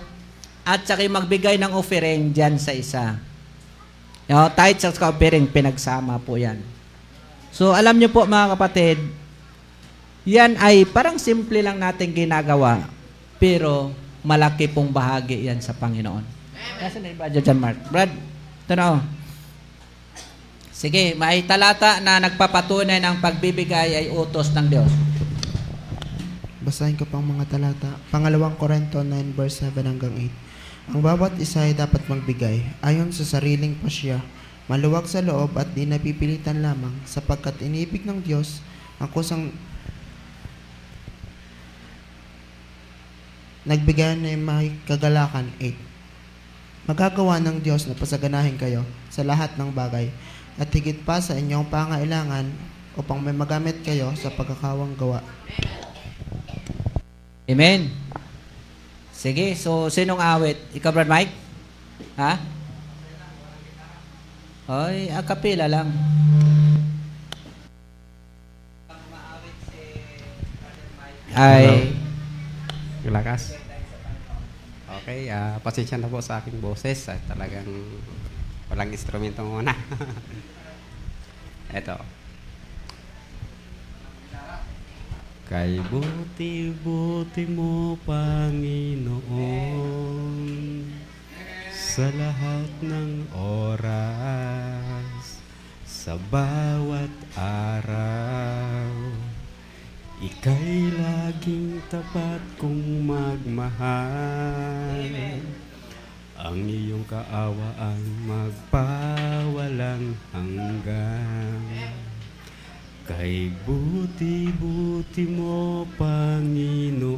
at saka magbigay ng offering dyan sa isa. Yung tithes at offering, pinagsama po yan. So, alam nyo po mga kapatid, yan ay parang simple lang natin ginagawa, pero malaki pong bahagi yan sa Panginoon. Nasaan na yung Brad John Mark? Brad, ito na oh. Sige, may talata na nagpapatunay ng pagbibigay ay utos ng Diyos. Basahin ko pang mga talata. Pangalawang Korinto 9 verse 7 hanggang 8. Ang bawat isa ay dapat magbigay ayon sa sariling pasya, maluwag sa loob at di napipilitan lamang sapagkat inibig ng Diyos ang kusang nagbigay na may kagalakan 8. Magagawa ng Diyos na pasaganahin kayo sa lahat ng bagay at higit pa sa inyong pangailangan upang may magamit kayo sa pagkakawang gawa. Amen. Sige, so sinong awit? Ikaw, Brad Mike? Ha? Oy, akapila lang. Ay, Yung lakas. Okay, ah pasensya na po sa aking boses. Ah, talagang walang instrumento muna. Eto. Kay buti-buti mo, Panginoon, sa lahat ng oras, sa bawat araw. Ika'y laging tapat kong magmahal. Ang iyong kaawaan magpawalang hanggan. Kay buti-buti mo, Panginoon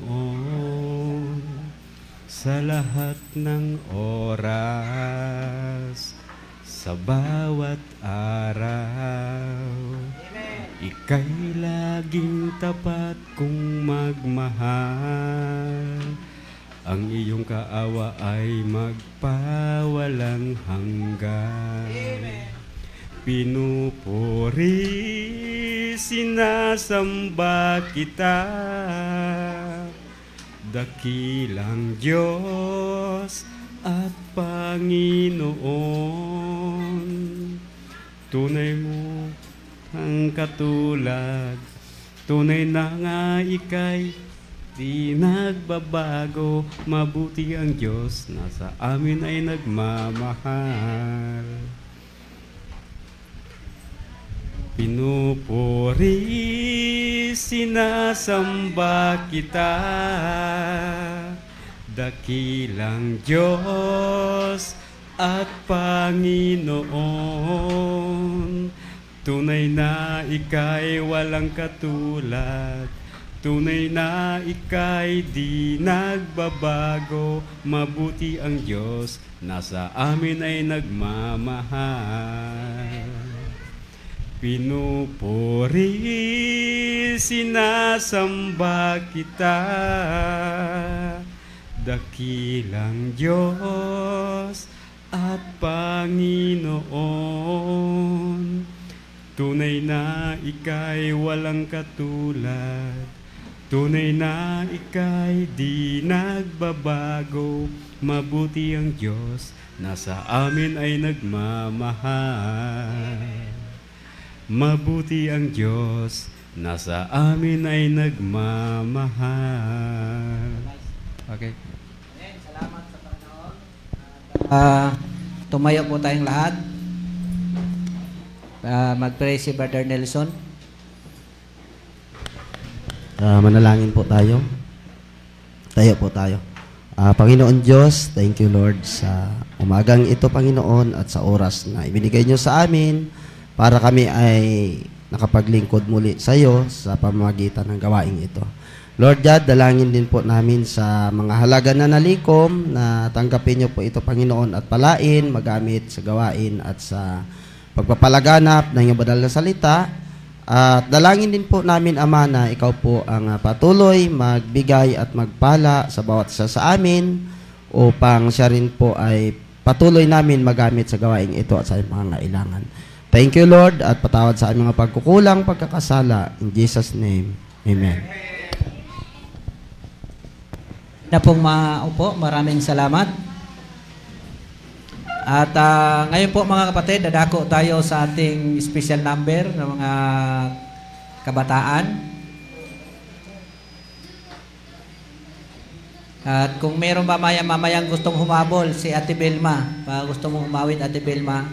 Sa lahat ng oras Sa bawat araw Ika'y laging tapat kong magmahal. Ang iyong kaawa ay magpawalang hanggan. Pinupuri, sinasamba kita. Dakilang Diyos at Panginoon Tunay mo ang katulad Tunay na nga ika'y di nagbabago. Mabuti ang Diyos na sa amin ay nagmamahal. Pinupuri, sinasamba kita. Dakilang Diyos at Panginoon Tunay na ika'y walang katulad. Tunay na ika'y di nagbabago. Mabuti ang Diyos na sa amin ay nagmamahal. Pinupuri, sinasamba kita. Dakilang Diyos at Panginoon. Tunay na ika'y walang katulad. Tunay na ika'y di nagbabago. Mabuti ang Diyos na sa amin ay nagmamahal. Mabuti ang Diyos na sa amin ay nagmamahal. Okay. Ah, tumayo po tayong lahat. Ah, mag-pray si Brother Nelson. Ah, manalangin po tayo. Tayo po tayo. Ah, Panginoon Diyos, thank you Lord sa umagang ito Panginoon at sa oras na ibinigay niyo sa amin para kami ay nakapaglingkod muli sa iyo sa pamamagitan ng gawaing ito. Lord God, dalangin din po namin sa mga halaga na nalikom na tanggapin niyo po ito Panginoon at palain, magamit sa gawain at sa pagpapalaganap ng iyong banal na salita at dalangin din po namin, Ama, na ikaw po ang ah, patuloy magbigay at magpala sa bawat isa sa amin upang siya rin po ay patuloy namin magamit sa gawaing ito at sa mga ngailangan. Thank you, Lord, at patawad sa aming mga pagkukulang, pagkakasala. In Jesus' name, Amen. Na pong maupo, maraming salamat. At ah, ngayon po mga kapatid, dadako tayo sa ating special number ng mga kabataan. At kung meron mamaya mamayang gustong humabol, si Ate Belma. Pa gusto mong humawin, Ate Belma.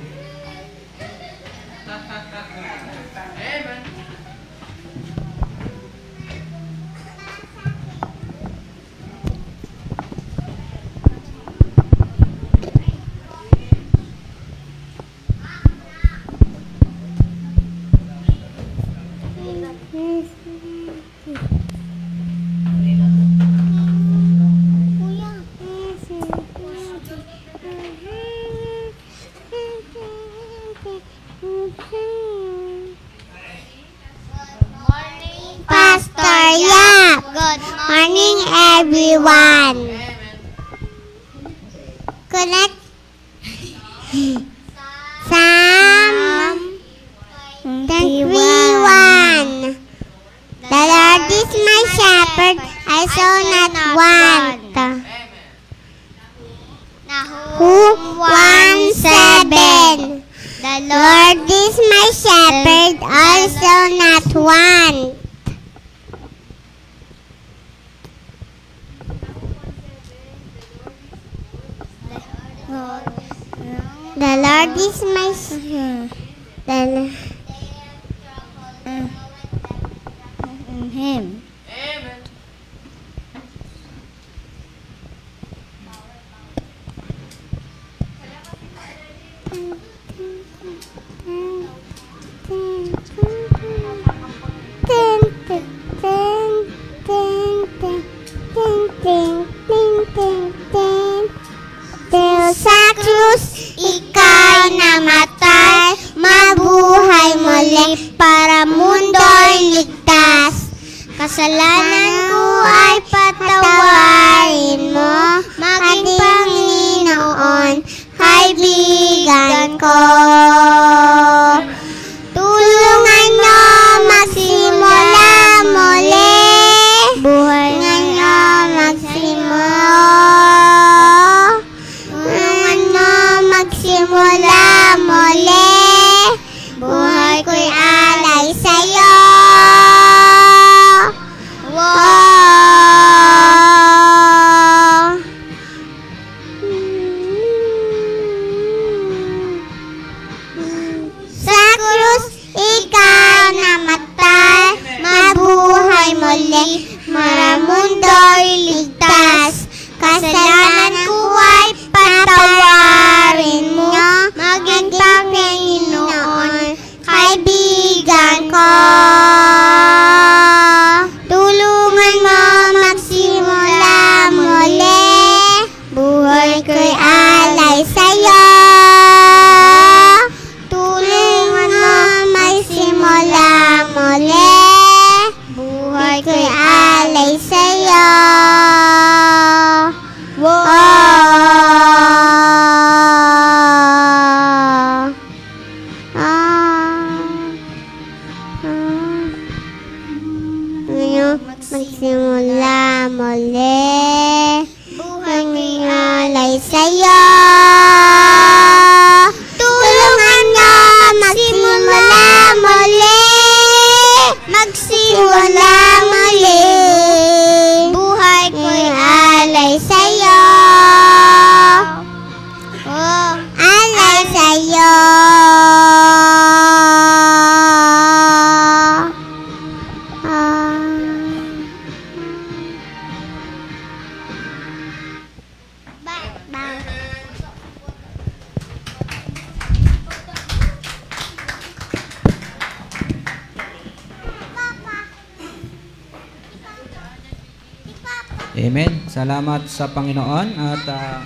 Sa Panginoon at ah,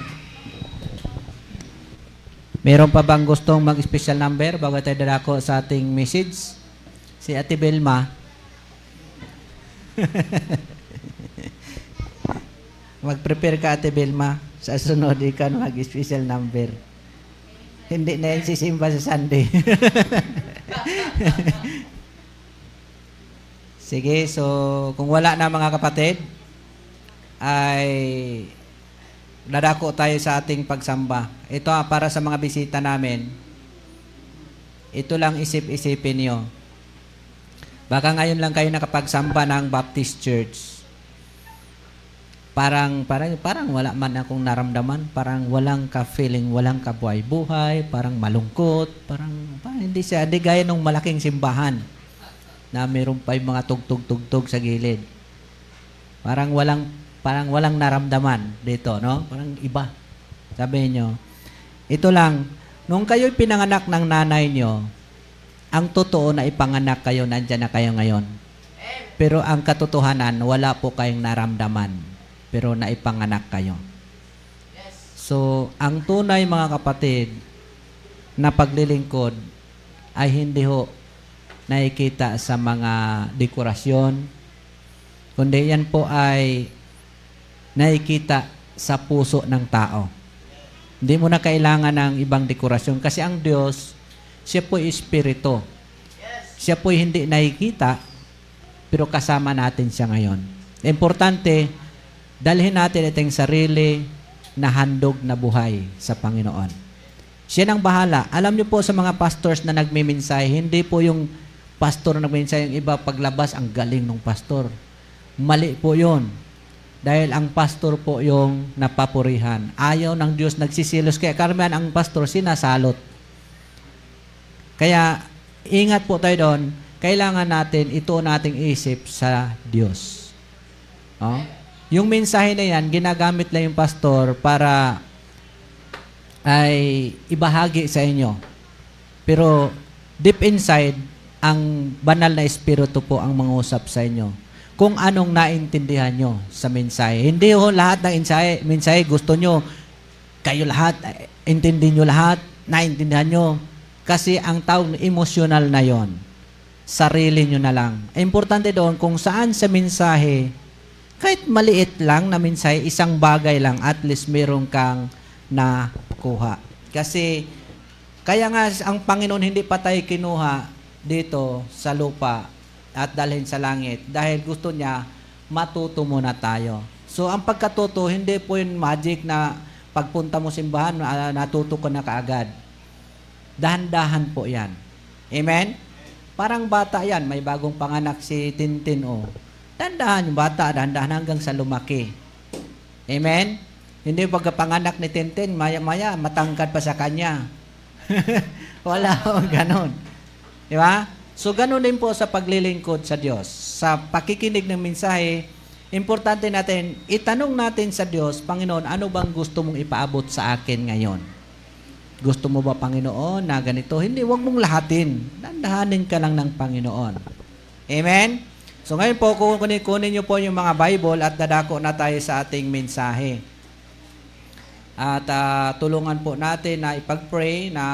meron pa bang gustong mag-special number bago tayo dadako sa ating message? Si Ate Belma. Mag-prepare ka Ate Belma sa sunod ikaw mag-special number. Hindi na yan sisimba sa Sunday. Sige, so kung wala na mga kapatid, dadako tayo sa ating pagsamba. Ito ah, para sa mga bisita namin. Ito lang isip-isipin nyo. Baka ngayon lang kayo nakapagsamba ng Baptist Church. Parang, parang, parang wala man akong naramdaman. Parang walang ka-feeling, walang kabuhay-buhay. Parang malungkot. Parang, parang hindi siya. Hindi gaya ng malaking simbahan na meron pa yung mga tugtog-tugtog sa gilid. Parang walang parang walang naramdaman dito, no? Parang iba. Sabi niyo. Ito lang, nung kayo'y pinanganak ng nanay niyo, ang totoo na ipanganak kayo, nandyan na kayo ngayon. Pero ang katotohanan, wala po kayong naramdaman. Pero naipanganak kayo. So, ang tunay mga kapatid na paglilingkod ay hindi ho nakikita sa mga dekorasyon, kundi yan po ay nakikita sa puso ng tao. Hindi mo na kailangan ng ibang dekorasyon kasi ang Diyos, siya po espiritu. Siya po hindi nakikita, pero kasama natin siya ngayon. Importante, dalhin natin itong sarili na handog na buhay sa Panginoon. Siya nang bahala. Alam niyo po sa mga pastors na nagmiminsahe, hindi po yung pastor na nagmiminsahe yung iba paglabas, ang galing ng pastor. Mali po yun. Dahil ang pastor po yung napapurihan. Ayaw ng Diyos nagsisilos. Kaya karamihan ang pastor sinasalot. Kaya ingat po tayo doon. Kailangan natin ito nating isip sa Diyos. Oh? Yung mensahe na yan, ginagamit lang yung pastor para ay ibahagi sa inyo. Pero deep inside, ang banal na espiritu po ang mangusap sa inyo. Kung anong naintindihan nyo sa mensahe. Hindi ho lahat ng mensahe, mensahe gusto nyo, kayo lahat, intindi nyo lahat, naintindihan nyo. Kasi ang tawag emotional na yon sarili nyo na lang. Importante doon kung saan sa mensahe, kahit maliit lang na mensahe, isang bagay lang, at least meron kang nakuha. Kasi, kaya nga ang Panginoon hindi pa tayo kinuha dito sa lupa at dalhin sa langit dahil gusto niya matuto muna tayo. So, ang pagkatuto, hindi po yung magic na pagpunta mo simbahan, uh, natuto ka na kaagad. Dahan-dahan po yan. Amen? Parang bata yan, may bagong panganak si Tintin o. Oh. Dahan-dahan yung bata, dahan-dahan hanggang sa lumaki. Amen? Hindi pagkapanganak ni Tintin, maya-maya, matangkad pa sa kanya. Wala o, ganon. Di ba? So, ganon din po sa paglilingkod sa Diyos. Sa pakikinig ng mensahe, importante natin, itanong natin sa Diyos, Panginoon, ano bang gusto mong ipaabot sa akin ngayon? Gusto mo ba, Panginoon, na ganito? Hindi, wag mong lahatin. Dandahanin ka lang ng Panginoon. Amen? So ngayon po, kunin, kunin niyo po yung mga Bible at dadako na tayo sa ating mensahe. At uh, tulungan po natin na ipag-pray na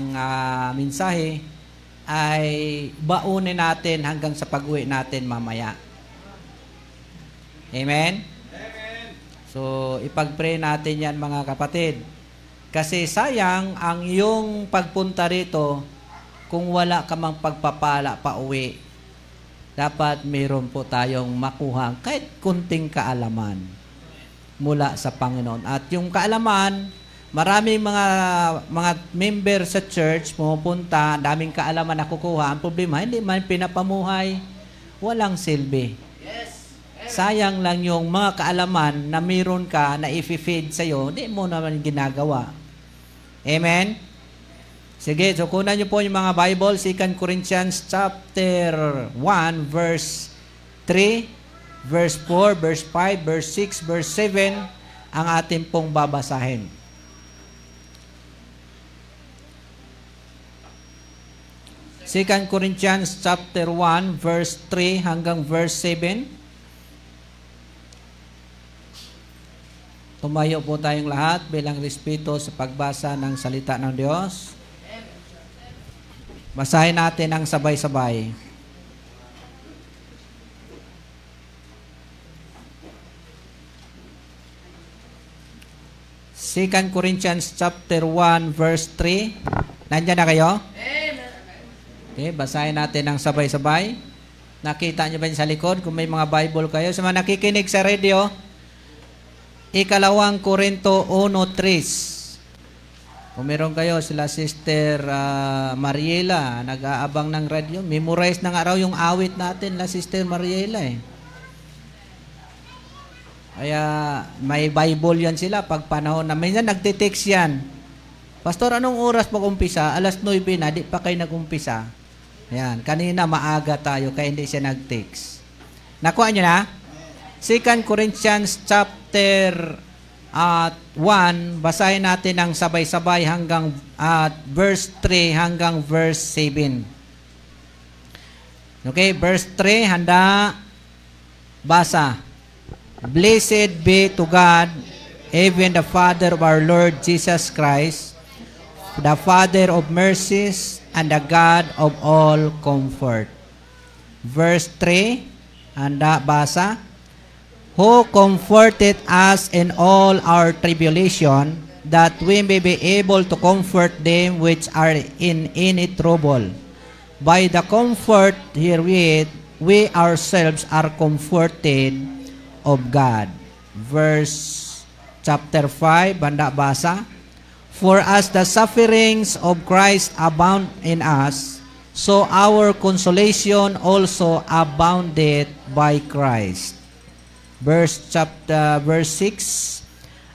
ang uh, mensahe ay baunin natin hanggang sa pag-uwi natin mamaya. Amen? Amen. So, ipag-pray natin yan mga kapatid. Kasi sayang ang iyong pagpunta rito kung wala ka mang pagpapala pa uwi. Dapat mayroon po tayong makuha kahit kunting kaalaman mula sa Panginoon. At yung kaalaman, maraming mga mga member sa church pumupunta, daming kaalaman na kukuha. Ang problema, hindi man pinapamuhay, walang silbi. Sayang lang yung mga kaalaman na meron ka na i-feed sa'yo, hindi mo naman ginagawa. Amen? Sige, so kunan niyo po yung mga Bible, 2 Corinthians chapter 1, verse 3, verse 4, verse 5, verse 6, verse 7, ang ating pong babasahin. Second Corinthians chapter 1 verse 3 hanggang verse 7 Tumayo po tayong lahat bilang respeto sa pagbasa ng salita ng Diyos. Basahin natin ang sabay-sabay. Second Corinthians chapter 1 verse 3. Nandiyan na kayo? Okay, basahin natin ng sabay-sabay. Nakita niyo ba sa likod kung may mga Bible kayo? Sa mga nakikinig sa radio, Ikalawang Korinto 1.3 Kung meron kayo, sila Sister ah, Mariela, nag-aabang ng radio. Memorize na nga raw yung awit natin na Sister Mariela eh. Kaya may Bible yan sila pag panahon na. Minsan nagtitext yan. Pastor, anong oras mag-umpisa? Alas 9 na, di pa kayo nag-umpisa. Ayan, kanina maaga tayo kaya hindi siya nag-text. Nakuha niyo na? 2 Corinthians chapter at 1, basahin natin ng sabay-sabay hanggang at verse 3 hanggang verse 7. Okay, verse 3, handa, basa. Blessed be to God, even the Father of our Lord Jesus Christ, the Father of mercies and the God of all comfort. Verse 3, handa, basa who comforted us in all our tribulation, that we may be able to comfort them which are in any trouble. By the comfort herewith, we ourselves are comforted of God. Verse chapter 5, banda basa. For as the sufferings of Christ abound in us, so our consolation also abounded by Christ. Verse chapter verse 6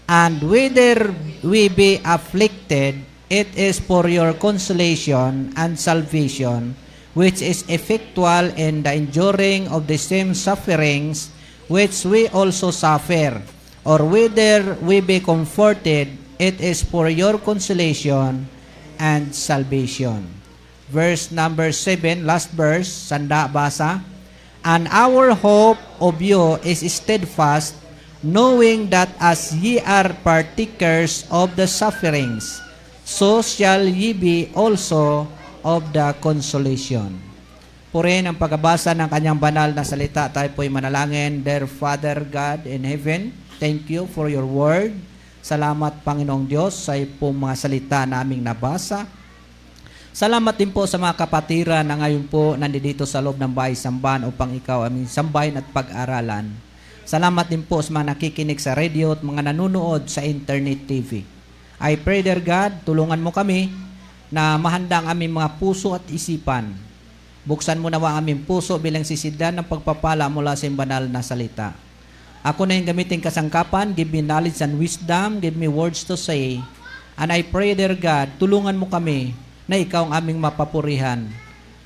and whether we be afflicted it is for your consolation and salvation which is effectual in the enduring of the same sufferings which we also suffer. Or whether we be comforted it is for your consolation and salvation verse number 7 last verse sanda basa And our hope of you is steadfast, knowing that as ye are partakers of the sufferings, so shall ye be also of the consolation. Purihin ang pagkabasa ng kanyang banal na salita. Tayo po'y manalangin. Dear Father God in heaven, thank you for your word. Salamat Panginoong Diyos sa pong mga salita na aming nabasa. Salamat din po sa mga kapatiran na ngayon po nandito sa loob ng bahay sambahan upang ikaw aming sambahin at pag-aralan. Salamat din po sa mga nakikinig sa radio at mga nanonood sa internet TV. I pray, dear God, tulungan mo kami na mahanda ang aming mga puso at isipan. Buksan mo nawa ang aming puso bilang sisidlan ng pagpapala mula sa banal na salita. Ako na yung gamitin kasangkapan, give me knowledge and wisdom, give me words to say. And I pray, dear God, tulungan mo kami na ikaw ang aming mapapurihan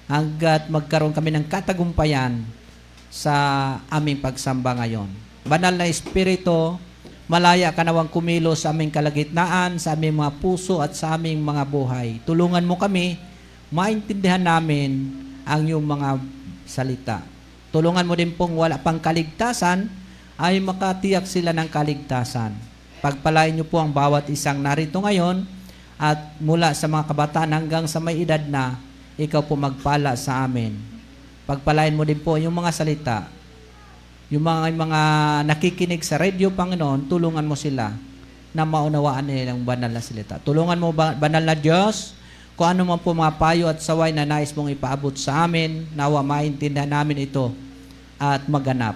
hanggat magkaroon kami ng katagumpayan sa aming pagsamba ngayon. Banal na Espiritu, malaya ka nawang kumilos sa aming kalagitnaan, sa aming mga puso at sa aming mga buhay. Tulungan mo kami, maintindihan namin ang iyong mga salita. Tulungan mo din pong wala pang kaligtasan, ay makatiyak sila ng kaligtasan. Pagpalain niyo po ang bawat isang narito ngayon, at mula sa mga kabataan hanggang sa may edad na, ikaw po magpala sa amin. Pagpalain mo din po yung mga salita. Yung mga, mga nakikinig sa radio, Panginoon, tulungan mo sila na maunawaan nila ang banal na salita. Tulungan mo, banal na Diyos, kung ano man po mga payo at saway na nais mong ipaabot sa amin, nawa maintindihan namin ito at maganap.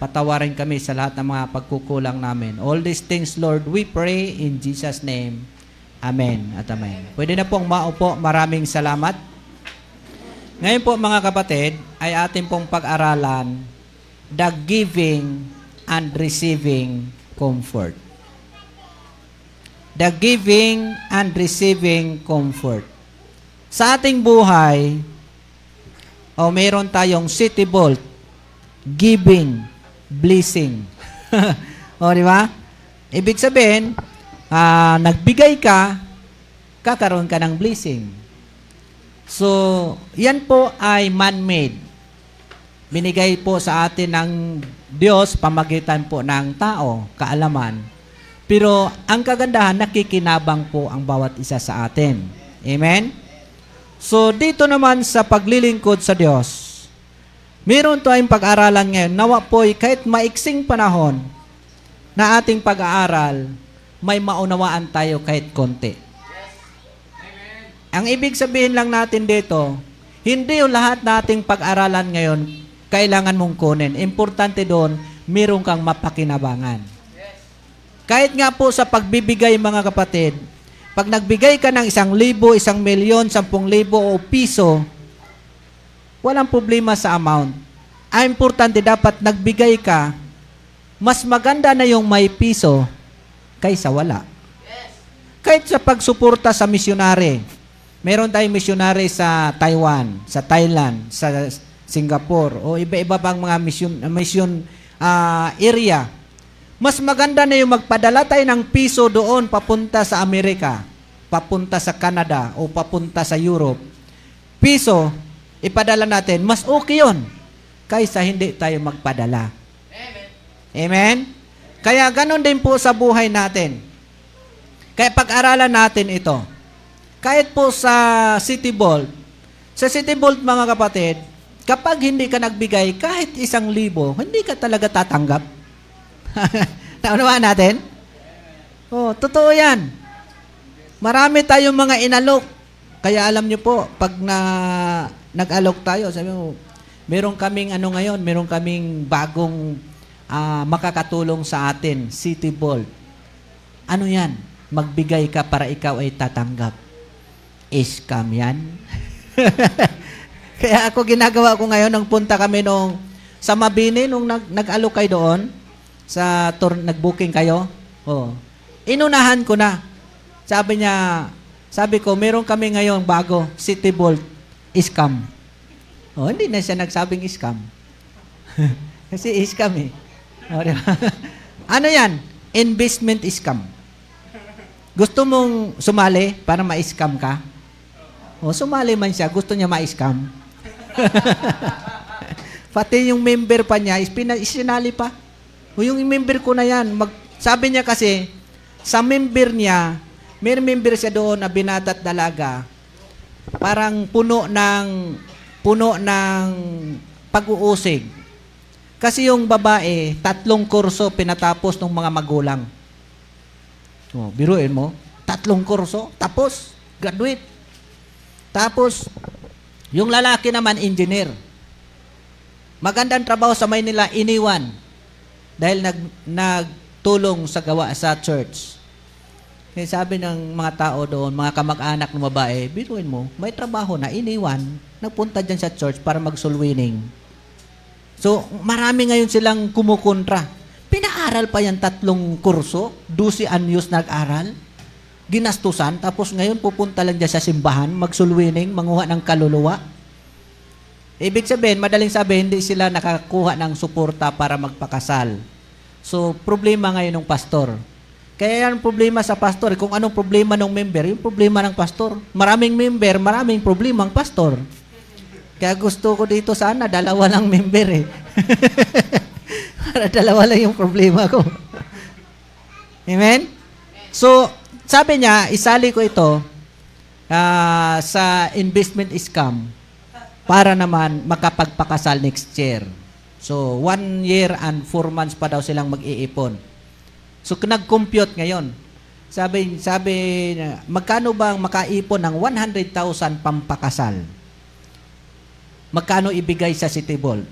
Patawarin kami sa lahat ng mga pagkukulang namin. All these things, Lord, we pray in Jesus' name. Amen at amen. Pwede na pong maupo. Maraming salamat. Ngayon po mga kapatid, ay ating pong pag-aralan the giving and receiving comfort. The giving and receiving comfort. Sa ating buhay, o oh, meron tayong city bolt, giving, blessing. o, di ba? Ibig sabihin, uh, nagbigay ka, kakaroon ka ng blessing. So, yan po ay man-made. Binigay po sa atin ng Diyos pamagitan po ng tao, kaalaman. Pero ang kagandahan, nakikinabang po ang bawat isa sa atin. Amen? So, dito naman sa paglilingkod sa Diyos, meron tayong pag-aralan ngayon. Nawa po'y kahit maiksing panahon na ating pag-aaral, may maunawaan tayo kahit konti. Ang ibig sabihin lang natin dito, hindi yung lahat nating pag-aralan ngayon kailangan mong kunin. Importante doon, meron kang mapakinabangan. Kahit nga po sa pagbibigay mga kapatid, pag nagbigay ka ng isang libo, isang milyon, sampung libo o piso, walang problema sa amount. Ang importante dapat nagbigay ka, mas maganda na yung may piso kaysa wala. Kahit sa pagsuporta sa misyonary, meron tayong misyonary sa Taiwan, sa Thailand, sa Singapore, o iba-iba pang mga mission, mission ah, area. Mas maganda na yung magpadala tayo ng piso doon papunta sa Amerika, papunta sa Canada, o papunta sa Europe. Piso, ipadala natin, mas okay yun kaysa hindi tayo magpadala. Amen? Kaya ganun din po sa buhay natin. Kaya pag-aralan natin ito. Kahit po sa City Vault, sa City Vault mga kapatid, kapag hindi ka nagbigay kahit isang libo, hindi ka talaga tatanggap. Naunawaan natin? Oh, totoo yan. Marami tayong mga inalok. Kaya alam niyo po, pag na nag-alok tayo, sabi mo, meron kaming ano ngayon, meron kaming bagong ah, makakatulong sa atin, City Vault. Ano yan? Magbigay ka para ikaw ay tatanggap. Scam yan. Kaya ako ginagawa ko ngayon, nung punta kami nung sa Mabini, nung nag, nag-alok kayo doon, sa tour, nag-booking kayo, oh, inunahan ko na. Sabi niya, sabi ko, meron kami ngayon bago, City Vault, scam. Oh, hindi na siya nagsabing scam. Kasi scam eh. Oh, di ba? ano yan? Investment scam. Gusto mong sumali para ma-scam ka? O, sumali man siya, gusto niya ma-scam. Pati yung member pa niya, isinali pa. O yung member ko na yan, mag, sabi niya kasi, sa member niya, may member siya doon na binatat dalaga, parang puno ng puno ng pag-uusig. Kasi yung babae, tatlong kurso pinatapos ng mga magulang. Oh, biruin mo, tatlong kurso, tapos, graduate. Tapos, yung lalaki naman, engineer. Magandang trabaho sa Maynila, iniwan. Dahil nag, nagtulong sa gawa sa church. Kaya sabi ng mga tao doon, mga kamag-anak ng babae, biruin mo, may trabaho na, iniwan, nagpunta dyan sa church para mag-soul winning. So, marami ngayon silang kumukontra. Pinaaral pa yan tatlong kurso, 12 anyos nag-aral, ginastusan, tapos ngayon pupunta lang dyan sa simbahan, mag-soul winning, manguha ng kaluluwa. Ibig sabihin, madaling sabihin, hindi sila nakakuha ng suporta para magpakasal. So, problema ngayon ng pastor. Kaya yan problema sa pastor. Kung anong problema ng member, yung problema ng pastor. Maraming member, maraming problema ang pastor. Kaya gusto ko dito sana, dalawa lang member eh. Para dalawa lang yung problema ko. Amen? So, sabi niya, isali ko ito ah, sa investment scam para naman makapagpakasal next year. So, one year and four months pa daw silang mag-iipon. So, nag-compute ngayon. Sabi, sabi, magkano bang makaipon ng 100,000 pampakasal? Magkano ibigay sa City Ball?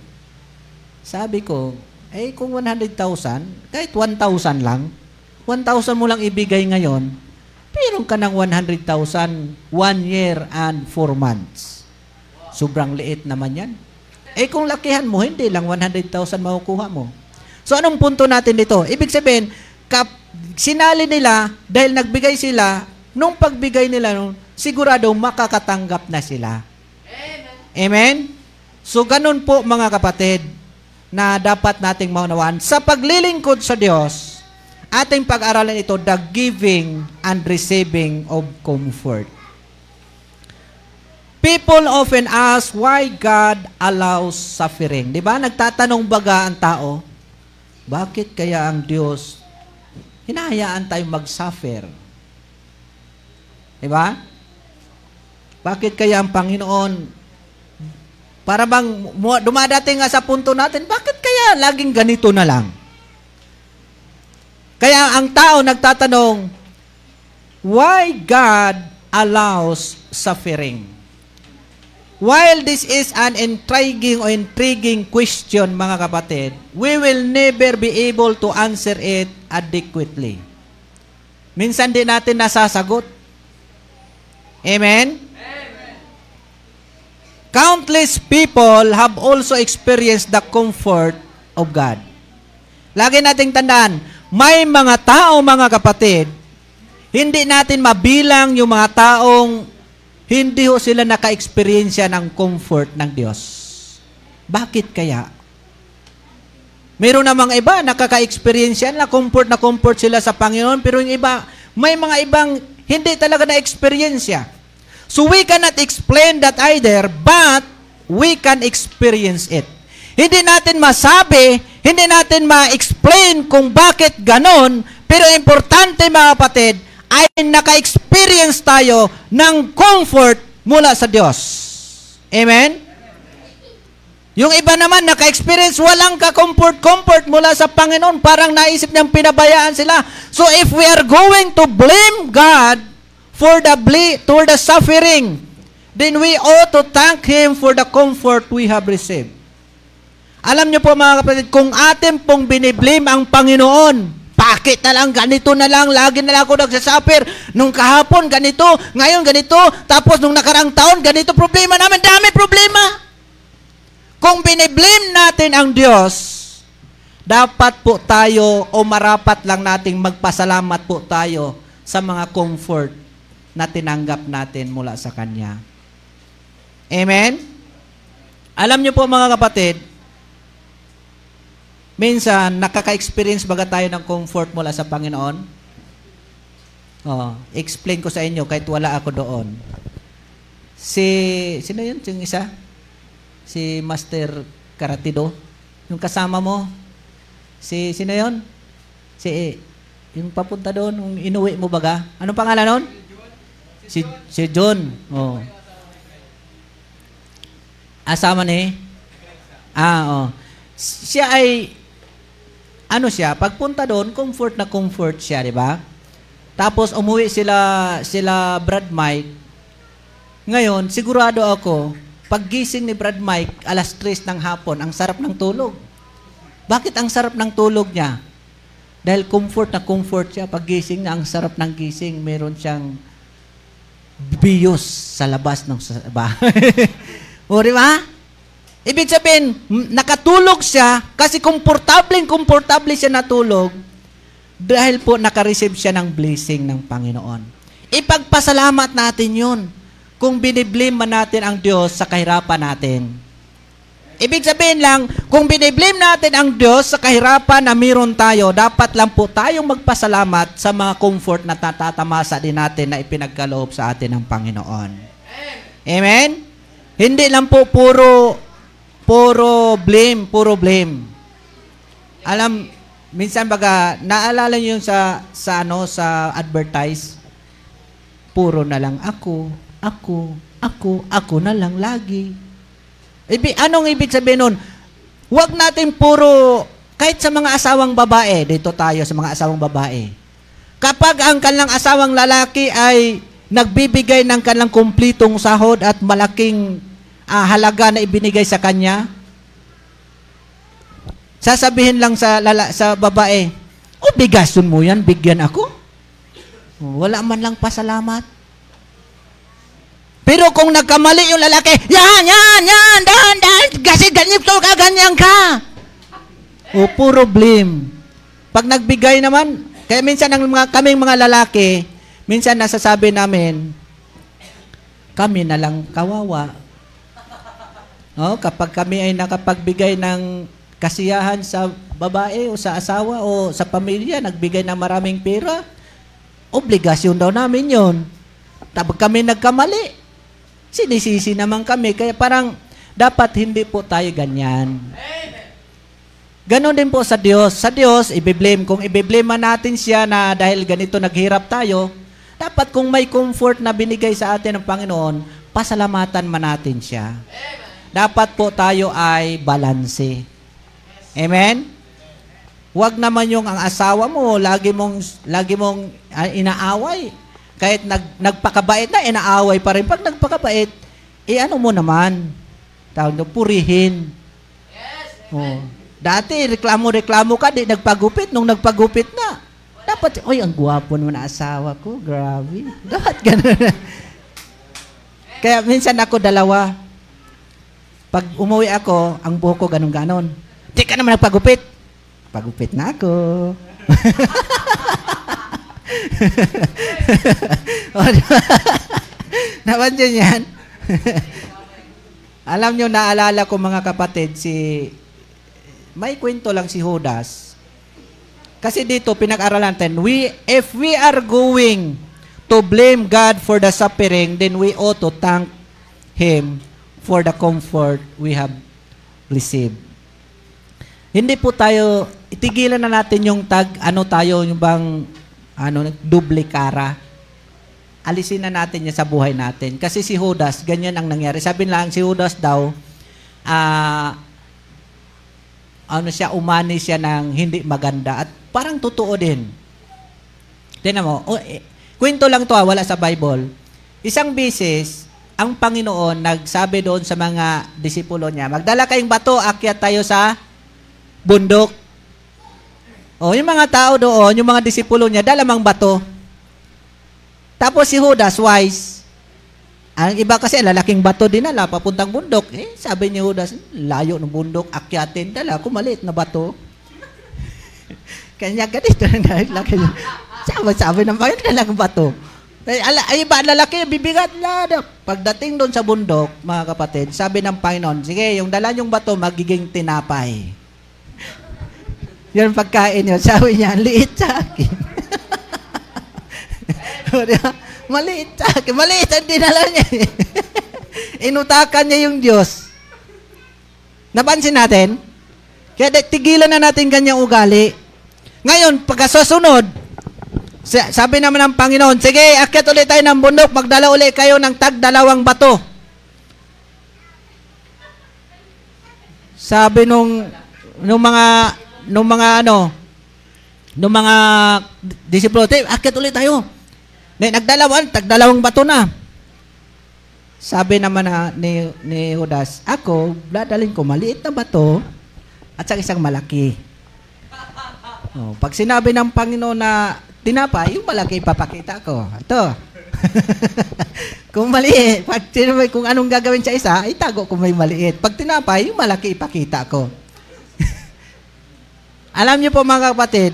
Sabi ko, eh kung 100,000, kahit 1,000 lang, 1,000 mo lang ibigay ngayon, meron ka ng 100,000 one year and four months. Sobrang liit naman yan. Eh kung lakihan mo, hindi lang 100,000 makukuha mo. So anong punto natin dito? Ibig sabihin, kap, sinali nila dahil nagbigay sila, nung pagbigay nila, nung, sigurado makakatanggap na sila. Amen? So ganun po mga kapatid na dapat nating maunawaan. Sa paglilingkod sa Diyos, ating pag-aralan ito, the giving and receiving of comfort. People often ask why God allows suffering. Di ba? Nagtatanong baga ang tao, bakit kaya ang Diyos hinahayaan tayong mag-suffer. Diba? Bakit kaya ang Panginoon para bang dumadating nga sa punto natin, bakit kaya laging ganito na lang? Kaya ang tao nagtatanong, why God allows suffering? While this is an intriguing or intriguing question, mga kapatid, we will never be able to answer it adequately. Minsan din natin nasasagot. Amen? Countless people have also experienced the comfort of God. Lagi nating tandaan, may mga tao, mga kapatid, hindi natin mabilang yung mga taong hindi ho sila naka-experiensya ng comfort ng Diyos. Bakit kaya? Meron namang iba, nakaka-experience yan, na comfort na comfort sila sa Panginoon, pero yung iba, may mga ibang hindi talaga na-experience. So we cannot explain that either, but we can experience it. Hindi natin masabi, hindi natin ma-explain kung bakit ganon, pero importante mga kapatid, ay naka-experience tayo ng comfort mula sa Diyos. Amen? Yung iba naman, naka-experience, walang ka-comfort-comfort mula sa Panginoon. Parang naisip niyang pinabayaan sila. So if we are going to blame God for the ble- for the suffering, then we ought to thank Him for the comfort we have received. Alam niyo po mga kapatid, kung atin pong biniblame ang Panginoon, bakit na lang, ganito na lang, lagi na lang ako nagsasuffer. Nung kahapon, ganito, ngayon ganito, tapos nung nakarang taon, ganito problema namin, dami problema. Kung biniblame natin ang Diyos, dapat po tayo o marapat lang nating magpasalamat po tayo sa mga comfort na tinanggap natin mula sa Kanya. Amen? Alam niyo po mga kapatid, minsan nakaka-experience baga tayo ng comfort mula sa Panginoon? Oh, explain ko sa inyo kahit wala ako doon. Si, sino yun? Yung isa? Si Master Karatido? Yung kasama mo? Si, sino yun? Si, yung papunta doon, yung inuwi mo baga? Anong pangalan nun? Si, si John. Oh. Asama ni? Ah, oh. Siya ay, ano siya, pagpunta doon, comfort na comfort siya, di ba? Tapos umuwi sila, sila Brad Mike. Ngayon, sigurado ako, paggising ni Brad Mike, alas 3 ng hapon, ang sarap ng tulog. Bakit ang sarap ng tulog niya? Dahil comfort na comfort siya. Paggising na, ang sarap ng gising. Meron siyang bios sa labas ng bahay. o, di ba? Ibig sabihin, nakatulog siya kasi komportableng komportable siya natulog dahil po nakareceive siya ng blessing ng Panginoon. Ipagpasalamat natin yun kung biniblame man natin ang Diyos sa kahirapan natin. Ibig sabihin lang, kung biniblame natin ang Diyos sa kahirapan na meron tayo, dapat lang po tayong magpasalamat sa mga comfort na tatatamasa din natin na ipinagkaloob sa atin ng Panginoon. Amen? Hindi lang po puro puro blame, puro blame. Alam, minsan baga, naalala niyo yung sa, sa ano, sa advertise, puro na lang ako, ako, ako, ako na lang lagi. Ibi, anong ibig sabihin nun? Huwag natin puro, kahit sa mga asawang babae, dito tayo sa mga asawang babae. Kapag ang kanilang asawang lalaki ay nagbibigay ng kanilang kumplitong sahod at malaking ah, halaga na ibinigay sa kanya, sasabihin lang sa lala, sa babae, obligasyon mo yan, bigyan ako. Wala man lang pasalamat. Pero kung nagkamali yung lalaki, yan, yan, yan, dahan, dahan, kasi ganito ka, ganyan ka. O, puro blame. Pag nagbigay naman, kaya minsan ang mga, kaming mga lalaki, minsan nasasabi namin, kami na lang kawawa. Oh, kapag kami ay nakapagbigay ng kasiyahan sa babae o sa asawa o sa pamilya, nagbigay ng maraming pera, obligasyon daw namin yon. Tapos kami nagkamali, sinisisi naman kami. Kaya parang dapat hindi po tayo ganyan. Ganon din po sa Diyos. Sa Diyos, ibiblame. Kung ibiblame natin siya na dahil ganito naghirap tayo, dapat kung may comfort na binigay sa atin ng Panginoon, pasalamatan man natin siya. Dapat po tayo ay balanse. Amen? Huwag naman yung ang asawa mo, lagi mong, lagi mong ah, inaaway. Kahit nag, nagpakabait na, inaaway pa rin. Pag nagpakabait, eh ano mo naman? Tawag na, purihin. Oh. Dati, reklamo-reklamo ka, di nagpagupit. Nung nagpagupit na, dapat, oy, ang gwapo naman na asawa ko. Grabe. Dapat ganun. Kaya minsan ako dalawa. Pag umuwi ako, ang buhok ko ganun-ganon. Di ka naman nagpagupit. Pagupit na ako. o, di ba? Napansin yan? Alam nyo, naalala ko mga kapatid, si may kwento lang si Judas. Kasi dito, pinag-aralan natin, we, if we are going to blame God for the suffering, then we ought to thank Him for the comfort we have received. Hindi po tayo, itigilan na natin yung tag, ano tayo, yung bang, ano, duble kara. Alisin na natin yan sa buhay natin. Kasi si Judas, ganyan ang nangyari. Sabi lang, si Judas daw, ah, ano siya, umani siya ng hindi maganda. At parang totoo din. Tingnan mo, o, eh, kwento lang to ah, wala sa Bible. Isang bisis, ang Panginoon nagsabi doon sa mga disipulo niya, magdala kayong bato, akyat tayo sa bundok. O, yung mga tao doon, yung mga disipulo niya, dalamang bato. Tapos si Judas, wise, ang iba kasi, lalaking bato din nala, papuntang bundok. Eh, sabi ni Judas, layo ng bundok, akyatin, dala, kumaliit na bato. Kanya ganito na laki. Sabi, sabi ng Panginoon, dalang bato. Eh, ala, ay, iba, lalaki, bibigat na. Pagdating doon sa bundok, mga kapatid, sabi ng Panginoon, sige, yung dala yung bato, magiging tinapay. Yan pagkain yun. Sabi niya, liit sa akin. maliit sa akin. Maliit ang dinala niya. Inutakan niya yung Diyos. Napansin natin? Kaya tigilan na natin ganyang ugali. Ngayon, pagkasusunod, sa- sabi naman ng Panginoon, sige, akyat ulit tayo ng bundok, magdala ulit kayo ng tag dalawang bato. Sabi nung nung mga nung mga ano nung mga disipulo, "Te, akyat ulit tayo." Na nagdalawan, tagdalawang bato na. Sabi naman na, ni, ni Judas, ako, dadalhin ko maliit na bato at sa isang malaki. Oh, pag sinabi ng Panginoon na tinapay, yung malaki ipapakita ko. Ito. kung maliit, pag sinabi kung anong gagawin sa isa, itago ko may maliit. Pag tinapay, yung malaki ipakita ko. Alam niyo po mga kapatid,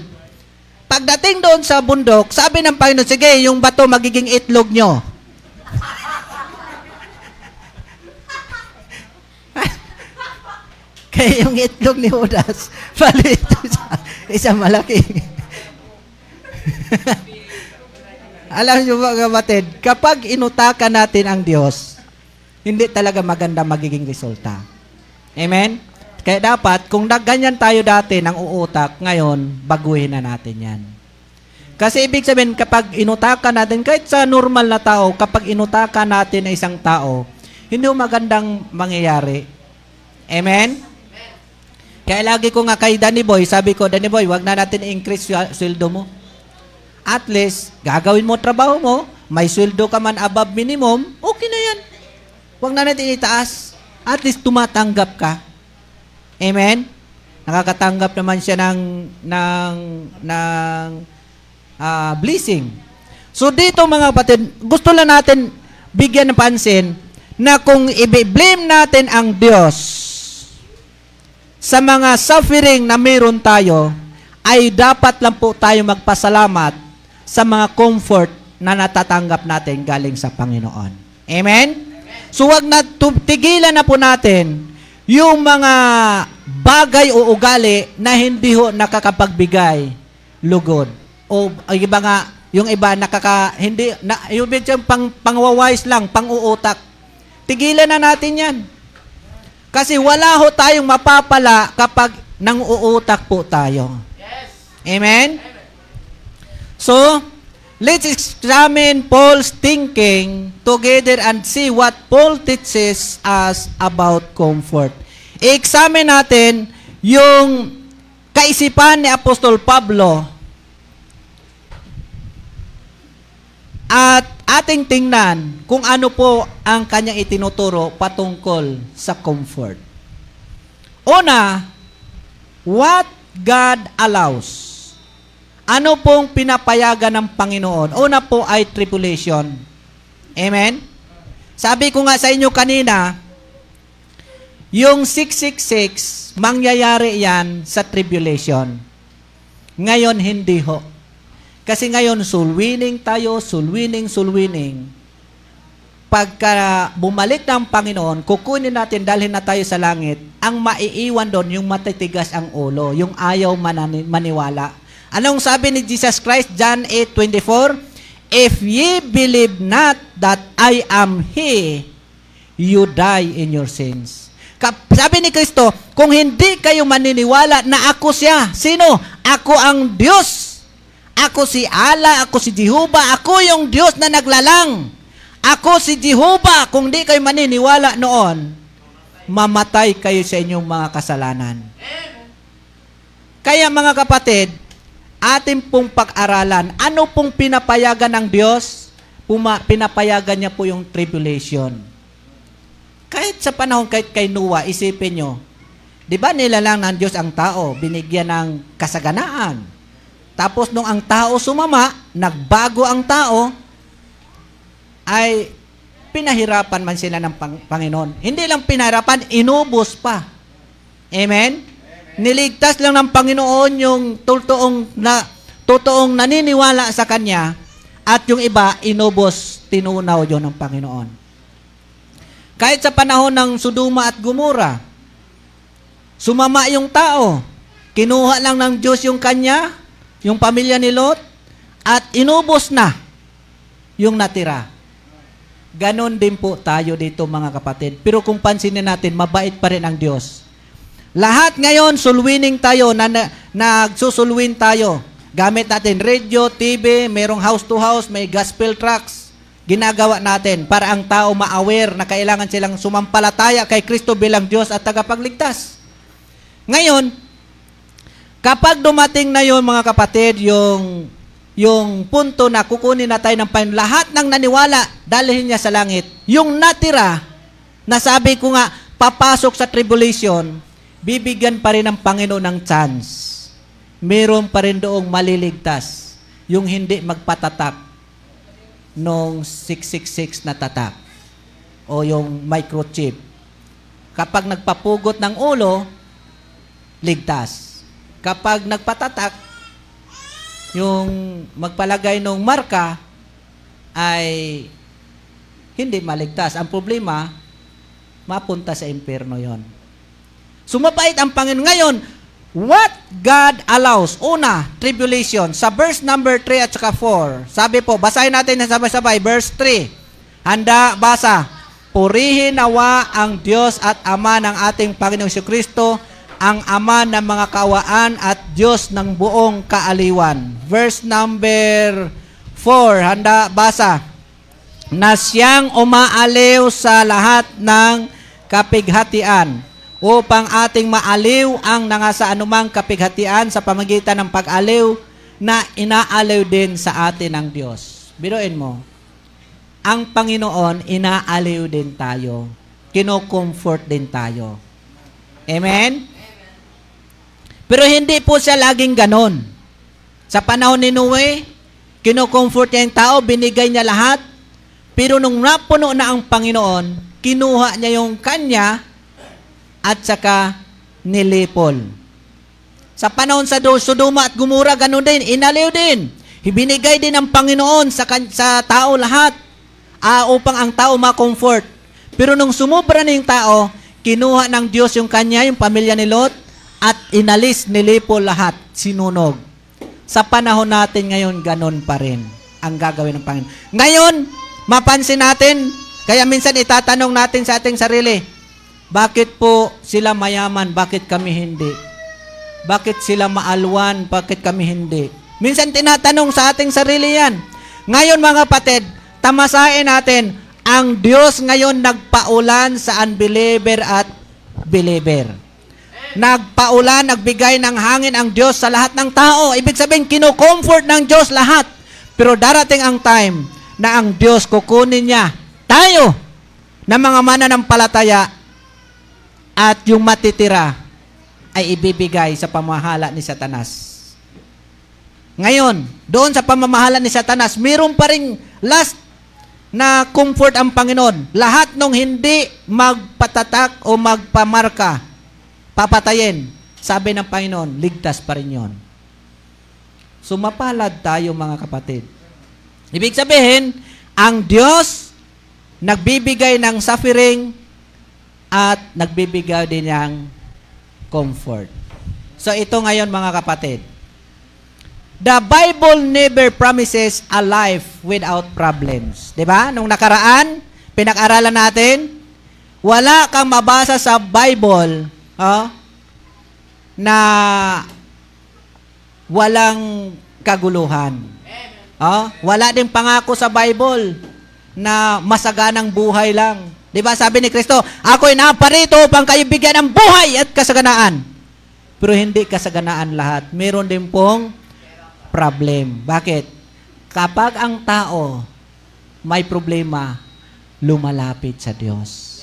pagdating doon sa bundok, sabi ng Panginoon, sige, yung bato magiging itlog nyo. Kaya yung itlog ni Judas, maliit sa isang malaki. Alam niyo mga kapatid, kapag inutakan natin ang Diyos, hindi talaga maganda magiging resulta. Amen? Kaya dapat, kung ganyan tayo dati ng uutak, ngayon, baguhin na natin yan. Kasi ibig sabihin, kapag inutakan natin, kahit sa normal na tao, kapag inutakan natin na isang tao, hindi magandang mangyayari. Amen? Kaya lagi ko nga kay Danny Boy, sabi ko, Danny Boy, wag na natin i-increase yung sweldo mo. At least, gagawin mo trabaho mo, may sweldo ka man above minimum, okay na yan. Huwag na natin itaas. At least tumatanggap ka. Amen? Nakakatanggap naman siya ng, ng, ng ah, blessing. So dito mga kapatid, gusto lang natin bigyan ng pansin na kung i-blame natin ang Diyos sa mga suffering na meron tayo, ay dapat lang po tayo magpasalamat sa mga comfort na natatanggap natin galing sa Panginoon. Amen? So wag na tigilan na po natin yung mga bagay o ugali na hindi ho nakakapagbigay lugod. O iba nga, yung iba nakaka hindi na, yung medyo pang pangwawise lang, pang-uutak. Tigilan na natin 'yan. Kasi wala ho tayong mapapala kapag nang uutak po tayo. Amen? So, let's examine Paul's thinking together and see what Paul teaches us about comfort. I-examine natin yung kaisipan ni Apostol Pablo at ating tingnan kung ano po ang kanyang itinuturo patungkol sa comfort. Una, what God allows. Ano pong pinapayagan ng Panginoon? Una po ay tribulation. Amen? Sabi ko nga sa inyo kanina, yung 666, mangyayari yan sa tribulation. Ngayon, hindi ho. Kasi ngayon, soul winning tayo, soul winning, soul winning. Pagka bumalik ng Panginoon, kukunin natin, dalhin na tayo sa langit, ang maiiwan doon, yung matitigas ang ulo, yung ayaw manani- maniwala. Anong sabi ni Jesus Christ, John 8:24? If ye believe not that I am He, you die in your sins. Sabi ni Kristo, kung hindi kayo maniniwala na ako siya, sino? Ako ang Diyos. Ako si Allah, ako si Jehovah, ako yung Diyos na naglalang. Ako si Jehovah. Kung di kayo maniniwala noon, mamatay kayo sa inyong mga kasalanan. Kaya mga kapatid, ating pong pag-aralan, ano pong pinapayagan ng Diyos? Puma, pinapayagan niya po yung tribulation. Kahit sa panahon, kahit kay Noah, isipin nyo, di ba nilalang ng Diyos ang tao, binigyan ng kasaganaan. Tapos nung ang tao sumama, nagbago ang tao, ay pinahirapan man sila ng Pang- Panginoon. Hindi lang pinahirapan, inubos pa. Amen? Niligtas lang ng Panginoon yung totoong na totoong naniniwala sa kanya at yung iba inubos, tinunaw yon ng Panginoon. Kahit sa panahon ng Sodoma at Gomora, sumama yung tao. Kinuha lang ng Diyos yung kanya, yung pamilya ni Lot, at inubos na yung natira. Ganon din po tayo dito mga kapatid. Pero kung pansinin natin, mabait pa rin ang Diyos. Lahat ngayon, sulwining tayo, na, na, nagsusulwin tayo. Gamit natin radio, TV, merong house to house, may gospel tracks. Ginagawa natin para ang tao ma-aware na kailangan silang sumampalataya kay Kristo bilang Diyos at tagapagligtas. Ngayon, kapag dumating na yon mga kapatid, yung yung punto na kukunin na tayo ng Panginoon, lahat ng naniwala, dalhin niya sa langit. Yung natira, na sabi ko nga, papasok sa tribulation, bibigyan pa rin ng Panginoon ng chance. Meron pa rin doong maliligtas, yung hindi magpatatak nung 666 na tatak o yung microchip. Kapag nagpapugot ng ulo, ligtas. Kapag nagpatatak, yung magpalagay ng marka ay hindi maligtas. Ang problema, mapunta sa impyerno yon. Sumapait ang Panginoon. Ngayon, what God allows? Una, tribulation. Sa verse number 3 at saka 4. Sabi po, basahin natin na sabay-sabay. Verse 3. Handa, basa. Purihin nawa ang Diyos at Ama ng ating Panginoong Kristo ang Ama ng mga kawaan at Diyos ng buong kaaliwan. Verse number 4, handa basa. Na siyang umaaliw sa lahat ng kapighatian upang ating maaliw ang nangasa anumang kapighatian sa pamagitan ng pag-aliw na inaaliw din sa atin ng Diyos. Biruin mo, ang Panginoon inaaliw din tayo. Kino-comfort din tayo. Amen? Pero hindi po siya laging ganon. Sa panahon ni Noe, kinocomfort niya yung tao, binigay niya lahat. Pero nung napuno na ang Panginoon, kinuha niya yung kanya at saka nilipol. Sa panahon sa Sodoma at Gumura, ganun din, inaliw din. Ibinigay din ng Panginoon sa, sa tao lahat ah, upang ang tao ma-comfort. Pero nung sumubra na yung tao, kinuha ng Diyos yung kanya, yung pamilya ni Lot, at inalis, nilipo lahat, sinunog. Sa panahon natin ngayon, ganon pa rin ang gagawin ng Panginoon. Ngayon, mapansin natin, kaya minsan itatanong natin sa ating sarili, bakit po sila mayaman, bakit kami hindi? Bakit sila maalwan? Bakit kami hindi? Minsan tinatanong sa ating sarili yan. Ngayon mga kapatid, tamasain natin, ang Diyos ngayon nagpaulan sa unbeliever at believer. Nagpaulan, nagbigay ng hangin ang Diyos sa lahat ng tao. Ibig sabihin, kinocomfort ng Diyos lahat. Pero darating ang time na ang Diyos kukunin niya tayo na mga mananampalataya at yung matitira ay ibibigay sa pamahala ni Satanas. Ngayon, doon sa pamamahala ni Satanas, mayroon pa ring last na comfort ang Panginoon. Lahat nung hindi magpatatak o magpamarka, papatayin. Sabi ng Panginoon, ligtas pa rin yon. Sumapalad tayo mga kapatid. Ibig sabihin, ang Diyos nagbibigay ng suffering at nagbibigay din ng comfort. So ito ngayon mga kapatid. The Bible never promises a life without problems. 'Di ba? Nung nakaraan, pinag-aralan natin, wala kang mabasa sa Bible, oh, na walang kaguluhan. Oh, wala ding pangako sa Bible na masaganang buhay lang. 'Di ba sabi ni Kristo, ako'y naparito upang kayo bigyan ng buhay at kasaganaan. Pero hindi kasaganaan lahat. Meron din pong problem. Bakit? Kapag ang tao may problema, lumalapit sa Diyos.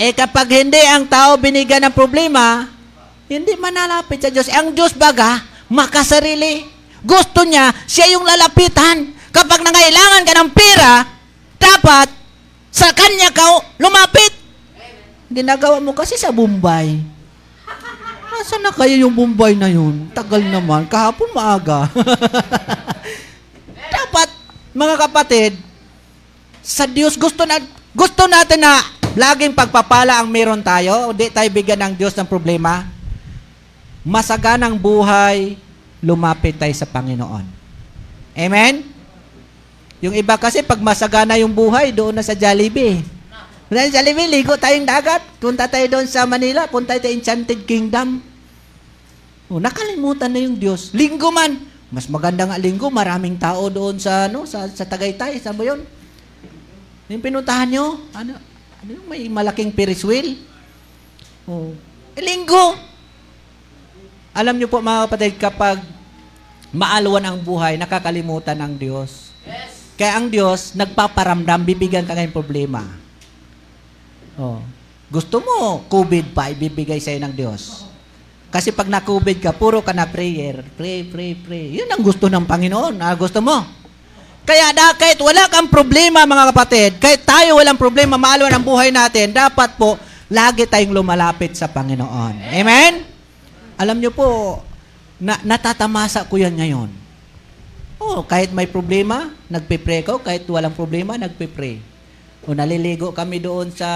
Eh kapag hindi ang tao binigyan ng problema, hindi manalapit sa Diyos. Eh, ang Diyos baga, makasarili. Gusto niya, siya yung lalapitan. Kapag nangailangan ka ng pera, dapat sa kanya ka lumapit. Ginagawa mo kasi sa Bombay. Nasaan na kayo yung Bombay na yun? Tagal naman. Kahapon maaga. dapat, mga kapatid, sa Diyos gusto na gusto natin na laging pagpapala ang meron tayo, hindi tayo bigyan ng Diyos ng problema. Masaganang buhay, lumapit tayo sa Panginoon. Amen? Yung iba kasi pag masagana yung buhay, doon na sa Jollibee. Doon sa Jollibee, ligo tayong dagat. Punta tayo doon sa Manila, punta tayo Enchanted Kingdom. Oh, nakalimutan na yung Diyos. Linggo man. Mas maganda nga linggo, maraming tao doon sa ano, sa, sa Tagaytay, saan ba yun? Yung pinuntahan nyo, ano, ano yung may malaking Ferris wheel? Oh. Eh, linggo. Alam nyo po mga kapatid, kapag maalwan ang buhay, nakakalimutan ng Diyos. Kaya ang Diyos, nagpaparamdam, bibigyan ka ng problema. Oh. Gusto mo, COVID pa, ibibigay sa'yo ng Diyos. Kasi pag na-COVID ka, puro ka na prayer. Pray, pray, pray. Yun ang gusto ng Panginoon. Ah, gusto mo. Kaya da, kahit wala kang problema, mga kapatid, kahit tayo walang problema, maalwan ang buhay natin, dapat po, lagi tayong lumalapit sa Panginoon. Amen? Alam nyo po, na, natatamasa ko yan ngayon. Oh, kahit may problema, nagpe-pray ko. Kahit walang problema, nagpe-pray. O naliligo kami doon sa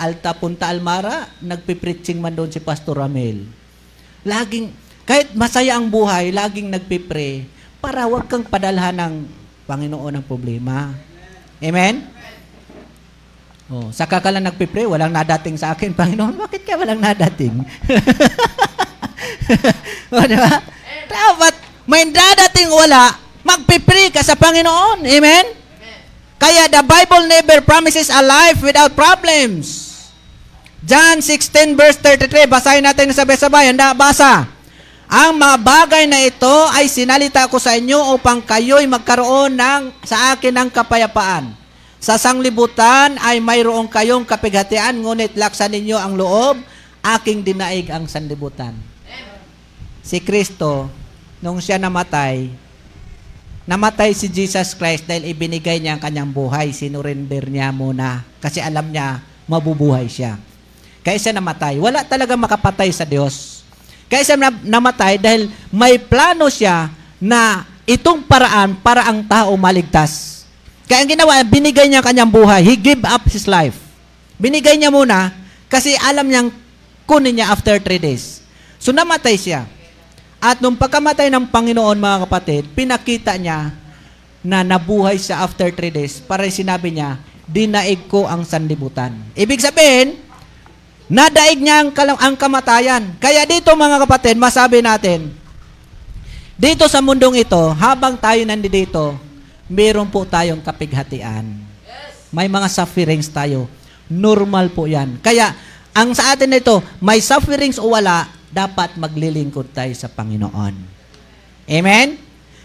Alta Punta Almara, nagpe-preaching man doon si Pastor Ramel. Laging, kahit masaya ang buhay, laging nagpe-pray para wag kang padalhan ng Panginoon ang problema. Amen? Oh, saka ka lang nagpe-pray, walang nadating sa akin, Panginoon, bakit ka walang nadating? o, di ba? Dapat may dadating wala, magpipray ka sa Panginoon. Amen? Kaya the Bible never promises a life without problems. John 16 verse 33, basahin natin sa sabay Handa, basa. Ang mga bagay na ito ay sinalita ko sa inyo upang kayo'y magkaroon ng, sa akin ng kapayapaan. Sa sanglibutan ay mayroong kayong kapighatian, ngunit laksan ninyo ang loob, aking dinaig ang sanlibutan. Si Kristo, nung siya namatay, namatay si Jesus Christ dahil ibinigay niya ang kanyang buhay, sinurrender niya muna. Kasi alam niya, mabubuhay siya. Kaya siya namatay. Wala talaga makapatay sa Diyos. Kaya siya namatay dahil may plano siya na itong paraan para ang tao maligtas. Kaya ang ginawa, binigay niya ang kanyang buhay. He gave up his life. Binigay niya muna kasi alam niyang kunin niya after three days. So namatay siya. At nung pagkamatay ng Panginoon, mga kapatid, pinakita niya na nabuhay siya after three days. Para sinabi niya, dinaig ko ang sanlibutan. Ibig sabihin, Nadaig niya ang, ang kamatayan. Kaya dito mga kapatid, masabi natin, dito sa mundong ito, habang tayo nandito, meron po tayong kapighatian. May mga sufferings tayo. Normal po yan. Kaya, ang sa atin ito, may sufferings o wala, dapat maglilingkod tayo sa Panginoon. Amen?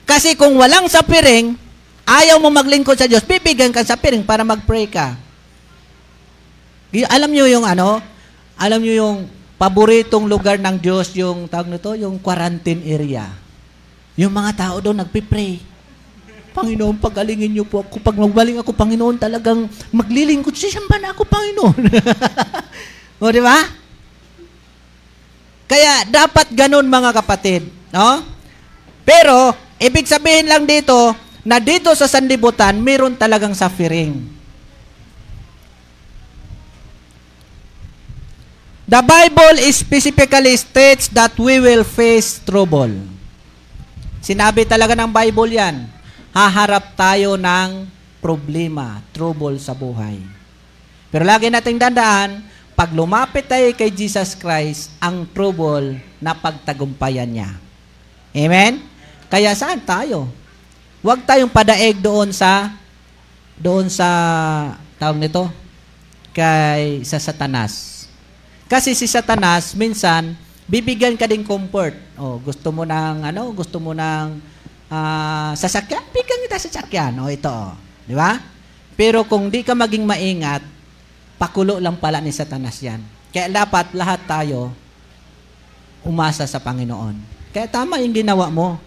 Kasi kung walang suffering, ayaw mo maglingkod sa Diyos, bibigyan ka sa suffering para mag-pray ka. Alam nyo yung ano? Alam nyo yung paboritong lugar ng Diyos, yung tawag nito, yung quarantine area. Yung mga tao doon nagpipray. Panginoon, pagalingin niyo po ako. Pag magbaling ako, Panginoon, talagang maglilingkod siya. Siyamba na ako, Panginoon. o, di ba? Kaya, dapat ganun, mga kapatid. No? Pero, ibig sabihin lang dito, na dito sa sanlibutan, meron talagang suffering. The Bible specifically states that we will face trouble. Sinabi talaga ng Bible yan. Haharap tayo ng problema, trouble sa buhay. Pero lagi nating dandaan, pag lumapit tayo kay Jesus Christ, ang trouble na pagtagumpayan niya. Amen? Kaya saan tayo? Huwag tayong padaig doon sa doon sa tawag nito kay sa Satanas. Kasi si Satanas minsan bibigyan ka din comfort. Oh, gusto mo ng ano, gusto mo ng ah, sasakyan, bigyan kita sasakyan. Oh, ito. oh. Di ba? Pero kung di ka maging maingat, pakulo lang pala ni Satanas yan. Kaya dapat lahat tayo umasa sa Panginoon. Kaya tama yung ginawa mo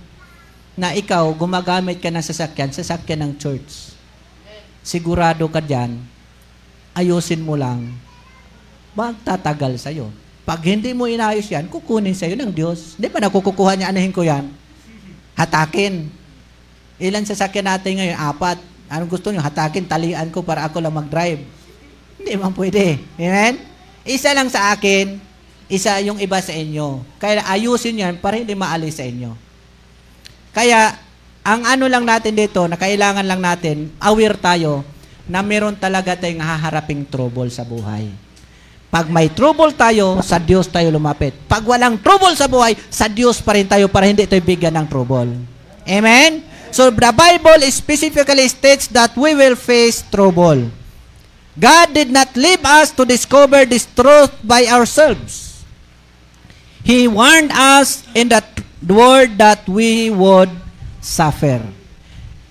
na ikaw gumagamit ka ng sasakyan, sasakyan ng church. Sigurado ka dyan, ayusin mo lang, magtatagal sa'yo. Pag hindi mo inayos yan, kukunin sa'yo ng Diyos. Di ba nakukukuha niya, anahin ko yan? Hatakin. Ilan sasakyan natin ngayon? Apat. Anong gusto niyo? Hatakin, talian ko para ako lang mag-drive. Hindi man pwede. Amen? Isa lang sa akin, isa yung iba sa inyo. Kaya ayusin yan para hindi maalis sa inyo. Kaya, ang ano lang natin dito, na kailangan lang natin, aware tayo na meron talaga tayong haharaping trouble sa buhay. Pag may trouble tayo, sa Diyos tayo lumapit. Pag walang trouble sa buhay, sa Diyos pa rin tayo para hindi tayo bigyan ng trouble. Amen? So, the Bible specifically states that we will face trouble. God did not leave us to discover this truth by ourselves. He warned us in the t- word that we would suffer.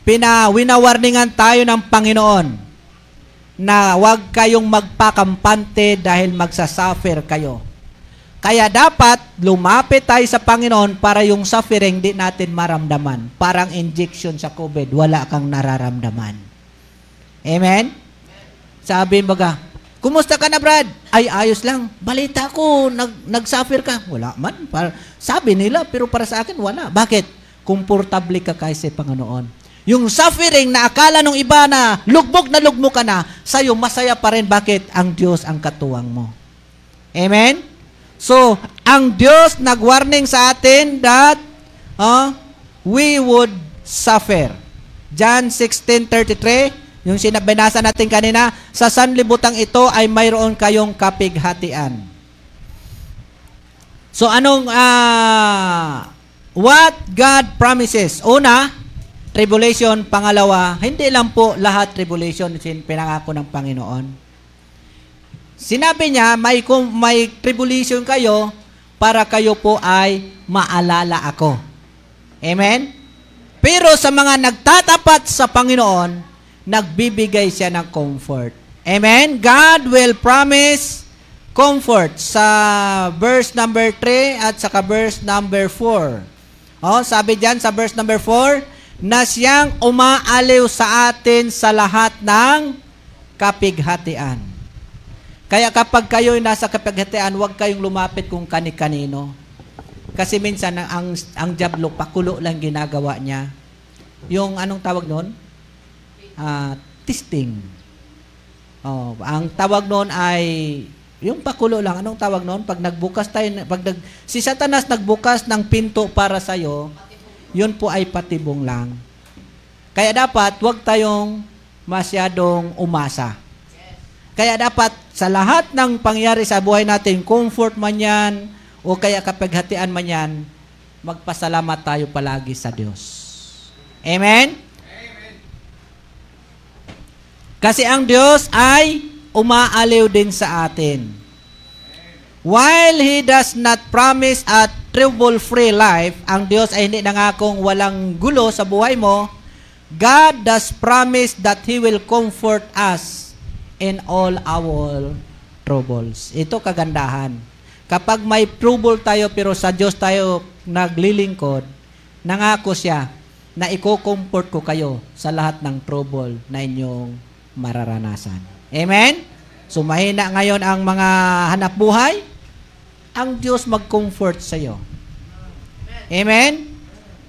Pina, winawarningan tayo ng Panginoon na huwag kayong magpakampante dahil magsasuffer kayo. Kaya dapat lumapit tayo sa Panginoon para yung suffering di natin maramdaman. Parang injection sa COVID, wala kang nararamdaman. Amen? Sabi baga, kumusta ka na Brad? Ay, ayos lang. Balita ko, nag, nag-suffer ka. Wala man. Para, sabi nila, pero para sa akin, wala. Bakit? Komportable ka kay sa Panginoon. Yung suffering na akala nung iba na lugbog na lugbog ka na, sa'yo masaya pa rin. Bakit? Ang Diyos ang katuwang mo. Amen? So, ang Diyos nag-warning sa atin that uh, we would suffer. John 16.33, yung sinabinasa natin kanina, sa sanlibutang ito ay mayroon kayong kapighatian. So, anong, ah, what God promises? Una, tribulation. Pangalawa, hindi lang po lahat tribulation pinangako ng Panginoon. Sinabi niya, may, kung may tribulation kayo para kayo po ay maalala ako. Amen? Pero sa mga nagtatapat sa Panginoon, nagbibigay siya ng comfort. Amen? God will promise comfort sa verse number 3 at saka verse number 4. Oh, sabi diyan sa verse number 4, na siyang umaaliw sa atin sa lahat ng kapighatian. Kaya kapag kayo nasa kapighatian, huwag kayong lumapit kung kani-kanino. Kasi minsan ang ang, ang diablo pakulo lang ginagawa niya. Yung anong tawag noon? Ah, testing. Oh, ang tawag noon ay yung pakulo lang. Anong tawag noon? Pag nagbukas tayo, pag nag, si Satanas nagbukas ng pinto para sa iyo, yun po ay patibong lang. Kaya dapat, huwag tayong masyadong umasa. Kaya dapat sa lahat ng pangyari sa buhay natin, comfort man yan, o kaya kapaghatian man yan, magpasalamat tayo palagi sa Diyos. Amen? Kasi ang Diyos ay umaaliw din sa atin. While He does not promise a trouble-free life, ang Diyos ay hindi nangakong walang gulo sa buhay mo, God does promise that He will comfort us in all our troubles. Ito kagandahan. Kapag may trouble tayo pero sa Diyos tayo naglilingkod, nangako siya na iko-comfort ko kayo sa lahat ng trouble na inyong mararanasan. Amen? So mahina ngayon ang mga hanap buhay, ang Diyos mag-comfort sa iyo. Amen?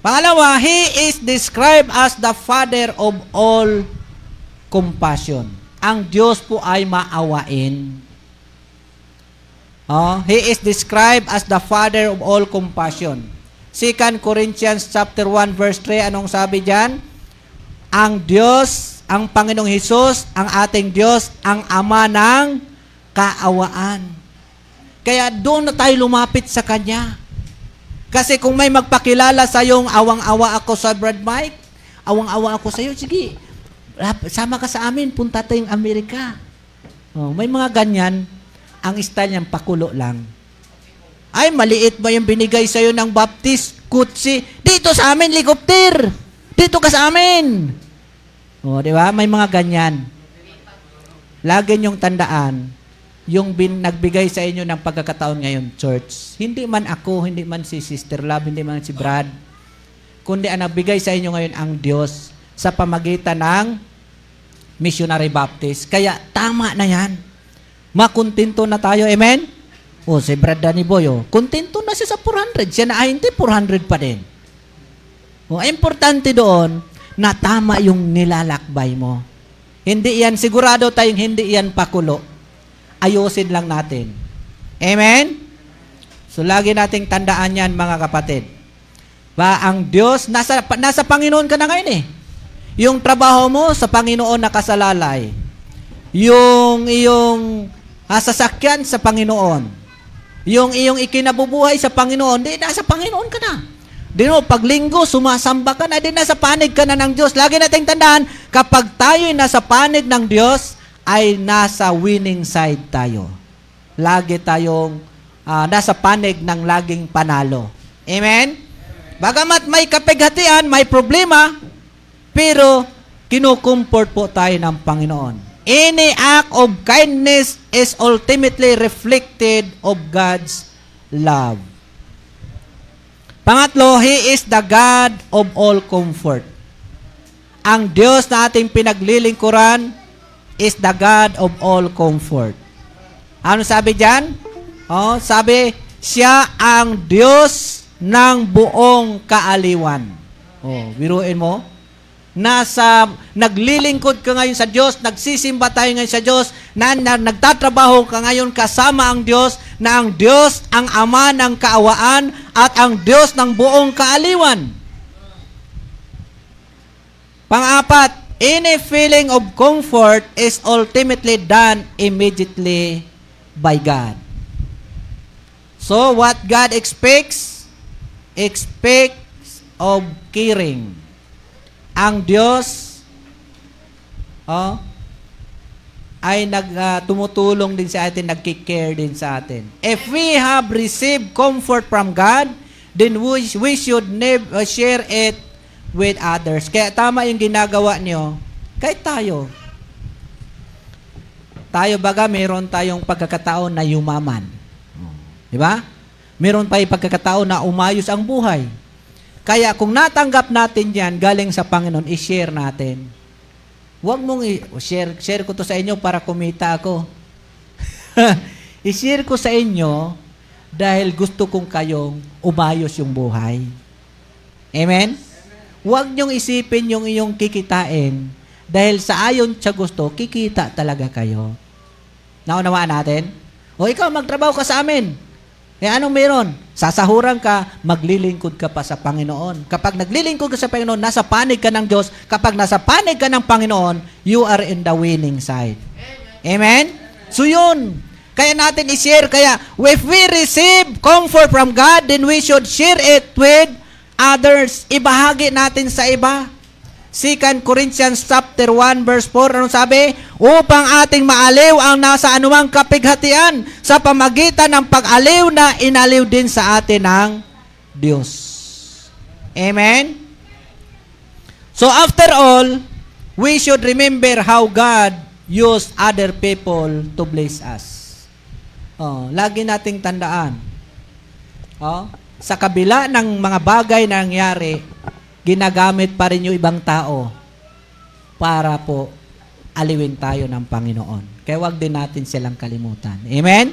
Pangalawa, He is described as the Father of all compassion. Ang Diyos po ay maawain. Oh, he is described as the Father of all compassion. 2 Corinthians chapter 1 verse 3, anong sabi diyan? Ang Diyos, ang Panginoong Hesus, ang ating Diyos, ang Ama ng kaawaan. Kaya doon na tayo lumapit sa Kanya. Kasi kung may magpakilala sa yung awang-awa ako sa Brad Mike, awang-awa ako sa iyo, sige, sama ka sa amin, punta tayong Amerika. Oh, may mga ganyan, ang style niyang pakulo lang. Ay, maliit ba yung binigay sa'yo ng Baptist, kutsi? Dito sa amin, helicopter! Dito ka sa amin! O, di ba? May mga ganyan. Lagi niyong tandaan, yung bin, nagbigay sa inyo ng pagkakataon ngayon, church, hindi man ako, hindi man si Sister Love, hindi man si Brad, kundi ang nagbigay sa inyo ngayon ang Diyos sa pamagitan ng missionary baptist. Kaya tama na yan. Makontento na tayo. Amen? O, si Brad Danny Boy, oh, kontento na siya sa 400. Siya na ay hindi, 400 pa din. O, importante doon na tama yung nilalakbay mo. Hindi yan, sigurado tayong hindi yan pakulo. Ayusin lang natin. Amen? So, lagi nating tandaan yan, mga kapatid. Ba, ang Diyos, nasa, nasa Panginoon ka na ngayon eh. Yung trabaho mo sa Panginoon nakasalalay. Yung iyong ah, sasakyan sa Panginoon. Yung iyong ikinabubuhay sa Panginoon, di nasa Panginoon ka na. Di mo, pag linggo, sumasamba ka na, di nasa panig ka na ng Diyos. Lagi nating tandaan, kapag tayo'y nasa panig ng Diyos, ay nasa winning side tayo. Lagi tayong ah, nasa panig ng laging panalo. Amen? Bagamat may kapighatian, may problema, pero kinukumport po tayo ng Panginoon. Any act of kindness is ultimately reflected of God's love. Pangatlo, He is the God of all comfort. Ang Diyos na ating pinaglilingkuran is the God of all comfort. Ano sabi diyan? Oh, sabi, siya ang Diyos ng buong kaaliwan. Oh, biruin mo. Nasa naglilingkod ka ngayon sa Diyos, nagsisimba tayo ngayon sa Diyos, na, na nagtatrabaho ka ngayon kasama ang Diyos, na ang Diyos ang ama ng kaawaan at ang Diyos ng buong kaaliwan. Pang-apat, any feeling of comfort is ultimately done immediately by God. So, what God expects? Expects of caring. Ang Diyos oh, ay nag, ah, tumutulong din sa atin, nagkikare din sa atin. If we have received comfort from God, then we, we should nev- uh, share it with others. Kaya tama yung ginagawa niyo, kahit tayo. Tayo baga, meron tayong pagkakataon na yumaman. Di ba? Meron pa yung pagkakataon na umayos ang buhay. Kaya kung natanggap natin yan, galing sa Panginoon, i-share natin. Huwag mong i-share, share ko to sa inyo para kumita ako. i-share ko sa inyo dahil gusto kong kayong umayos yung buhay. Amen? Huwag niyong isipin yung iyong kikitain dahil sa ayon sa gusto, kikita talaga kayo. Naunawaan natin? O ikaw, magtrabaho ka sa amin. Eh anong meron? Sasahuran ka, maglilingkod ka pa sa Panginoon. Kapag naglilingkod ka sa Panginoon, nasa panig ka ng Diyos. Kapag nasa panig ka ng Panginoon, you are in the winning side. Amen? So yun, kaya natin i-share. Kaya if we receive comfort from God, then we should share it with others. Ibahagi natin sa iba. 2 Corinthians chapter 1 verse 4 ano sabi? Upang ating maaliw ang nasa anumang kapighatian sa pamagitan ng pag-aliw na inaliw din sa atin ng Diyos. Amen? So after all, we should remember how God used other people to bless us. Oh, lagi nating tandaan. Oh, sa kabila ng mga bagay na nangyari, ginagamit pa rin yung ibang tao para po aliwin tayo ng Panginoon. Kaya wag din natin silang kalimutan. Amen?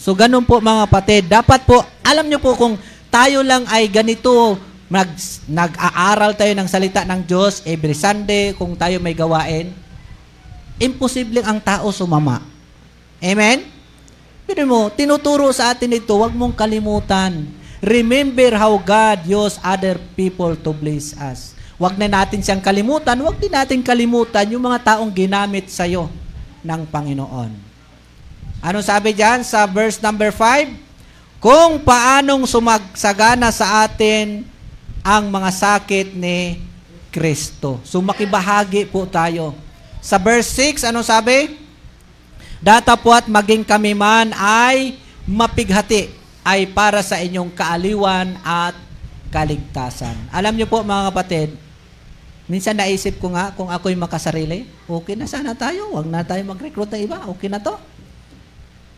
So ganun po mga kapatid, dapat po, alam nyo po kung tayo lang ay ganito, nag, nag-aaral tayo ng salita ng Diyos every Sunday, kung tayo may gawain, imposible ang tao sumama. Amen? Pero mo, tinuturo sa atin ito, wag mong kalimutan. Remember how God used other people to bless us. Wag na natin siyang kalimutan, wag din natin kalimutan yung mga taong ginamit sa'yo ng Panginoon. Ano sabi diyan sa verse number 5? Kung paanong sumagsagana sa atin ang mga sakit ni Kristo. So makibahagi po tayo. Sa verse 6, ano sabi? Datapwat maging kami man ay mapighati ay para sa inyong kaaliwan at kaligtasan. Alam niyo po mga kapatid, minsan naisip ko nga kung ako'y makasarili, okay na sana tayo, wag na tayo mag-recruit ng iba, okay na to.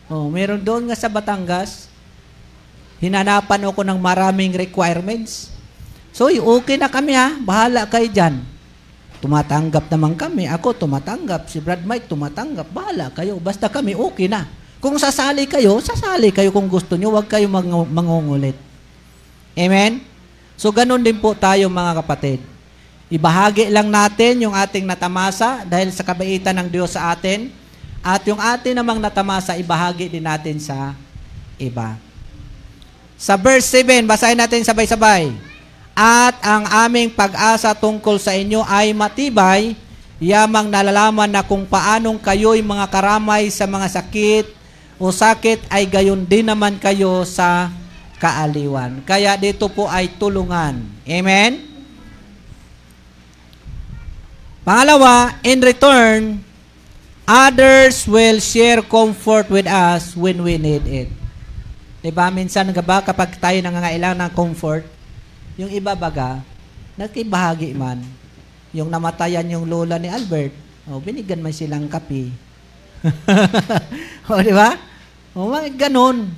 Oh, meron doon nga sa Batangas, hinanapan ako ng maraming requirements. So, okay na kami ha, bahala kayo dyan. Tumatanggap naman kami. Ako tumatanggap. Si Brad Mike tumatanggap. Bahala kayo. Basta kami, okay na. Kung sasali kayo, sasali kayo kung gusto nyo. Huwag kayo mang- mangungulit. Amen? So, ganun din po tayo mga kapatid. Ibahagi lang natin yung ating natamasa dahil sa kabaitan ng Diyos sa atin. At yung atin namang natamasa, ibahagi din natin sa iba. Sa verse 7, basahin natin sabay-sabay at ang aming pag-asa tungkol sa inyo ay matibay, yamang nalalaman na kung paanong kayo'y mga karamay sa mga sakit o sakit ay gayon din naman kayo sa kaaliwan. Kaya dito po ay tulungan. Amen? Pangalawa, in return, others will share comfort with us when we need it. Diba? Minsan nga ba kapag tayo nangangailangan ng comfort, yung iba baga, nagkibahagi man. Yung namatayan yung lola ni Albert, oh, binigyan man silang kape. o, di ba? O, mga ganun.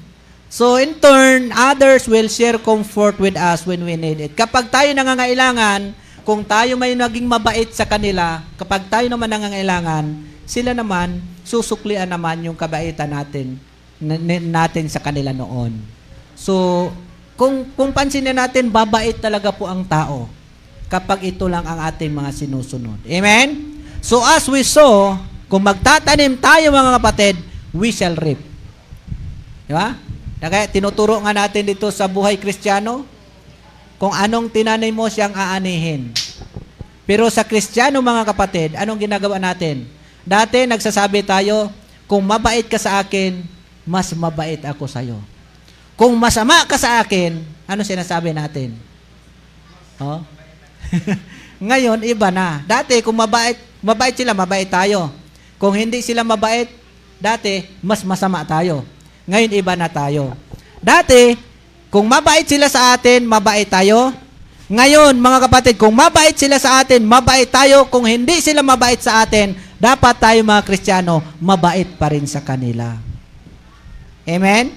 So, in turn, others will share comfort with us when we need it. Kapag tayo nangangailangan, kung tayo may naging mabait sa kanila, kapag tayo naman nangangailangan, sila naman, susuklian naman yung kabaitan natin, natin sa kanila noon. So, kung, kung pansinin natin, babait talaga po ang tao kapag ito lang ang ating mga sinusunod. Amen? So as we sow, kung magtatanim tayo mga kapatid, we shall reap. Di ba? Kaya tinuturo nga natin dito sa buhay kristyano, kung anong tinanay mo siyang aanihin. Pero sa kristyano mga kapatid, anong ginagawa natin? Dati nagsasabi tayo, kung mabait ka sa akin, mas mabait ako sa iyo. Kung masama ka sa akin, ano sinasabi natin? Oh? Ngayon, iba na. Dati, kung mabait, mabait sila, mabait tayo. Kung hindi sila mabait, dati, mas masama tayo. Ngayon, iba na tayo. Dati, kung mabait sila sa atin, mabait tayo. Ngayon, mga kapatid, kung mabait sila sa atin, mabait tayo. Kung hindi sila mabait sa atin, dapat tayo mga Kristiyano, mabait pa rin sa kanila. Amen?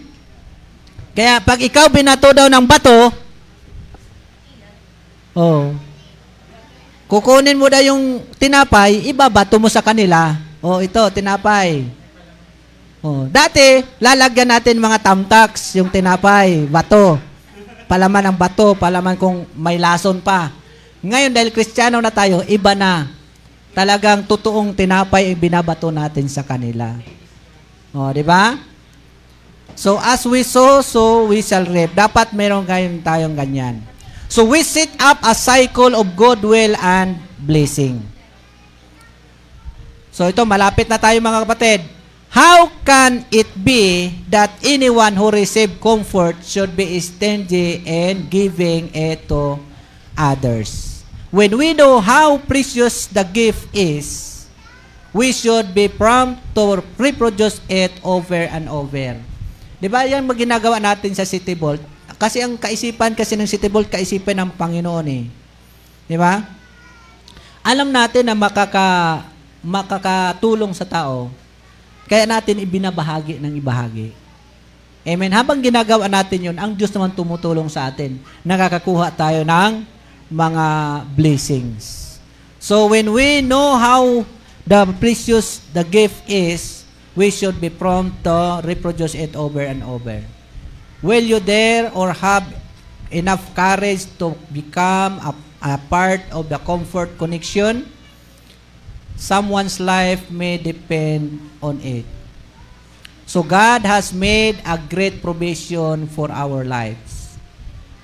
Kaya pag ikaw binato daw ng bato, oh, kukunin mo daw yung tinapay, ibabato mo sa kanila. Oh, ito, tinapay. Oh, dati, lalagyan natin mga tamtax, yung tinapay, bato. Palaman ng bato, palaman kung may lason pa. Ngayon, dahil kristyano na tayo, iba na. Talagang totoong tinapay binabato natin sa kanila. Oh, di ba? So as we sow, so we shall reap. Dapat meron kayong tayong ganyan. So we set up a cycle of goodwill and blessing. So ito, malapit na tayo mga kapatid. How can it be that anyone who receive comfort should be stingy in giving it to others? When we know how precious the gift is, we should be prompt to reproduce it over and over. Di ba yan maginagawa natin sa City Vault? Kasi ang kaisipan kasi ng City Vault, kaisipan ng Panginoon eh. Di ba? Alam natin na makaka, makakatulong sa tao, kaya natin ibinabahagi ng ibahagi. Amen. Habang ginagawa natin yun, ang Diyos naman tumutulong sa atin. Nakakakuha tayo ng mga blessings. So when we know how the precious the gift is, we should be prompt to reproduce it over and over. Will you dare or have enough courage to become a, a part of the comfort connection? Someone's life may depend on it. So God has made a great provision for our lives.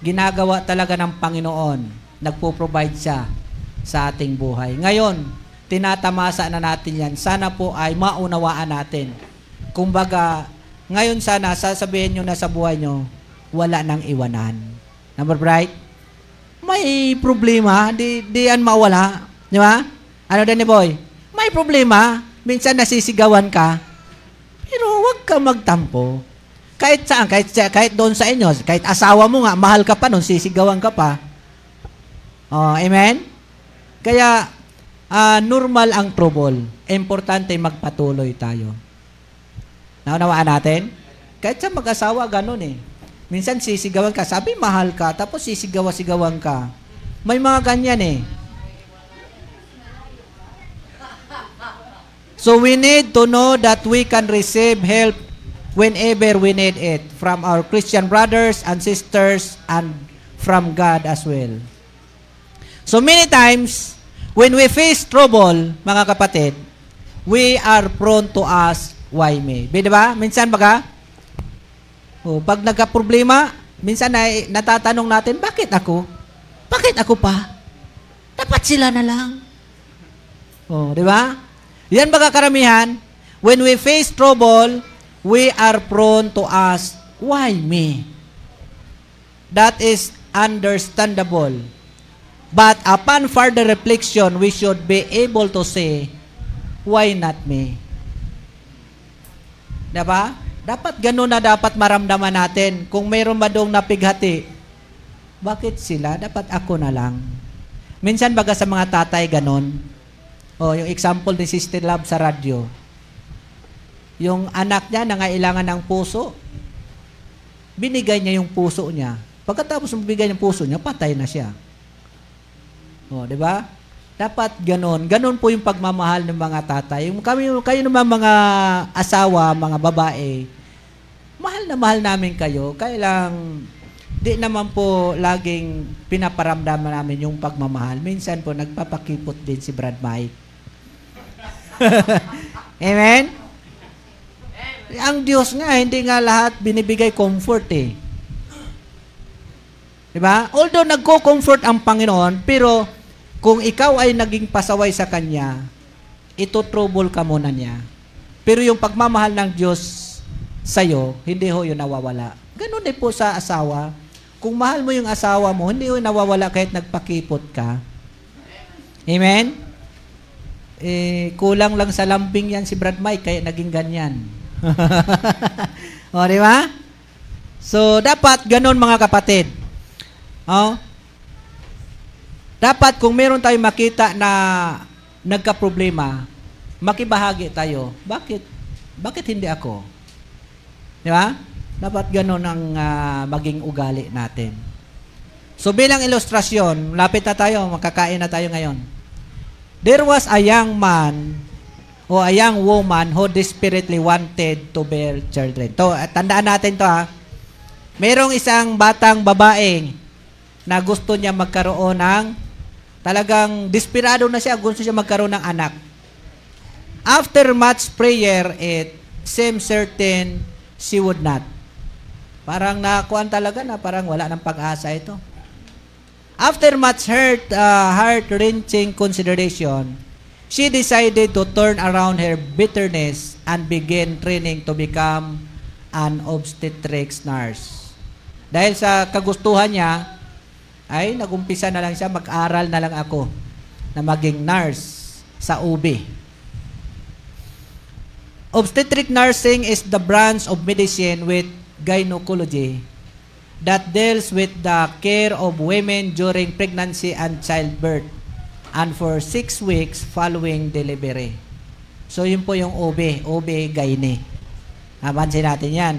Ginagawa talaga ng Panginoon. Nagpo-provide siya sa ating buhay. Ngayon, tinatamasa na natin yan. Sana po ay maunawaan natin. Kumbaga, ngayon sana, sasabihin nyo na sa buhay nyo, wala nang iwanan. Number bright? May problema, di, di yan mawala. Di ba? Ano ni boy? May problema. Minsan nasisigawan ka. Pero huwag ka magtampo. Kahit saan, kahit, kahit doon sa inyo, kahit asawa mo nga, mahal ka pa nun, sisigawan ka pa. Oh, amen? Kaya, ah, normal ang trouble. Importante magpatuloy tayo. Naunawaan natin? Kahit sa mag-asawa, ganun eh. Minsan sisigawan ka, sabi mahal ka, tapos sisigawa-sigawan ka. May mga ganyan eh. So we need to know that we can receive help whenever we need it from our Christian brothers and sisters and from God as well. So many times, when we face trouble, mga kapatid, we are prone to ask, why me? Di ba? Minsan baga, oh, pag nagka-problema, minsan na, natatanong natin, bakit ako? Bakit ako pa? Dapat sila na lang. Oh, di ba? Yan baga karamihan, when we face trouble, we are prone to ask, why me? That is understandable. But upon further reflection, we should be able to say, why not me? Diba? Dapat ganun na dapat maramdaman natin. Kung mayroon ba doong napighati, bakit sila? Dapat ako na lang. Minsan baga sa mga tatay ganun. O, yung example ni Sister Love sa radyo. Yung anak niya nangailangan ng puso. Binigay niya yung puso niya. Pagkatapos mabigay ng puso niya, patay na siya. O, di ba? Dapat ganon. Ganon po yung pagmamahal ng mga tatay. Yung kami, kayo naman mga asawa, mga babae, mahal na mahal namin kayo. Kaya lang, di naman po laging pinaparamdaman namin yung pagmamahal. Minsan po, nagpapakipot din si Brad Mike. Amen? Ang Diyos nga, hindi nga lahat binibigay comfort eh. Diba? Although nagko-comfort ang Panginoon, pero kung ikaw ay naging pasaway sa Kanya, ito trouble ka muna niya. Pero yung pagmamahal ng Diyos sa'yo, hindi ho yun nawawala. Ganun din po sa asawa. Kung mahal mo yung asawa mo, hindi ho nawawala kahit nagpakipot ka. Amen? Eh, kulang lang sa lambing yan si Brad Mike, kaya naging ganyan. o, di ba? So, dapat ganun mga kapatid. Oh. Dapat kung meron tayong makita na nagka-problema, makibahagi tayo. Bakit? Bakit hindi ako? Di ba? Dapat ganun ang ah, maging ugali natin. So bilang ilustrasyon, lapit na tayo, makakain na tayo ngayon. There was a young man o a young woman who desperately wanted to bear children. To, tandaan natin to ha. Merong isang batang babae na gusto niya magkaroon ng talagang desperado na siya, gusto siya magkaroon ng anak. After much prayer, it seems certain she would not. Parang nakuan talaga na parang wala ng pag-asa ito. After much hurt, uh, heart-wrenching consideration, she decided to turn around her bitterness and begin training to become an obstetrics nurse. Dahil sa kagustuhan niya, ay nagumpisa na lang siya, mag-aral na lang ako na maging nurse sa UB. Obstetric nursing is the branch of medicine with gynecology that deals with the care of women during pregnancy and childbirth and for six weeks following delivery. So, yun po yung OB, OB gyne. Napansin natin yan.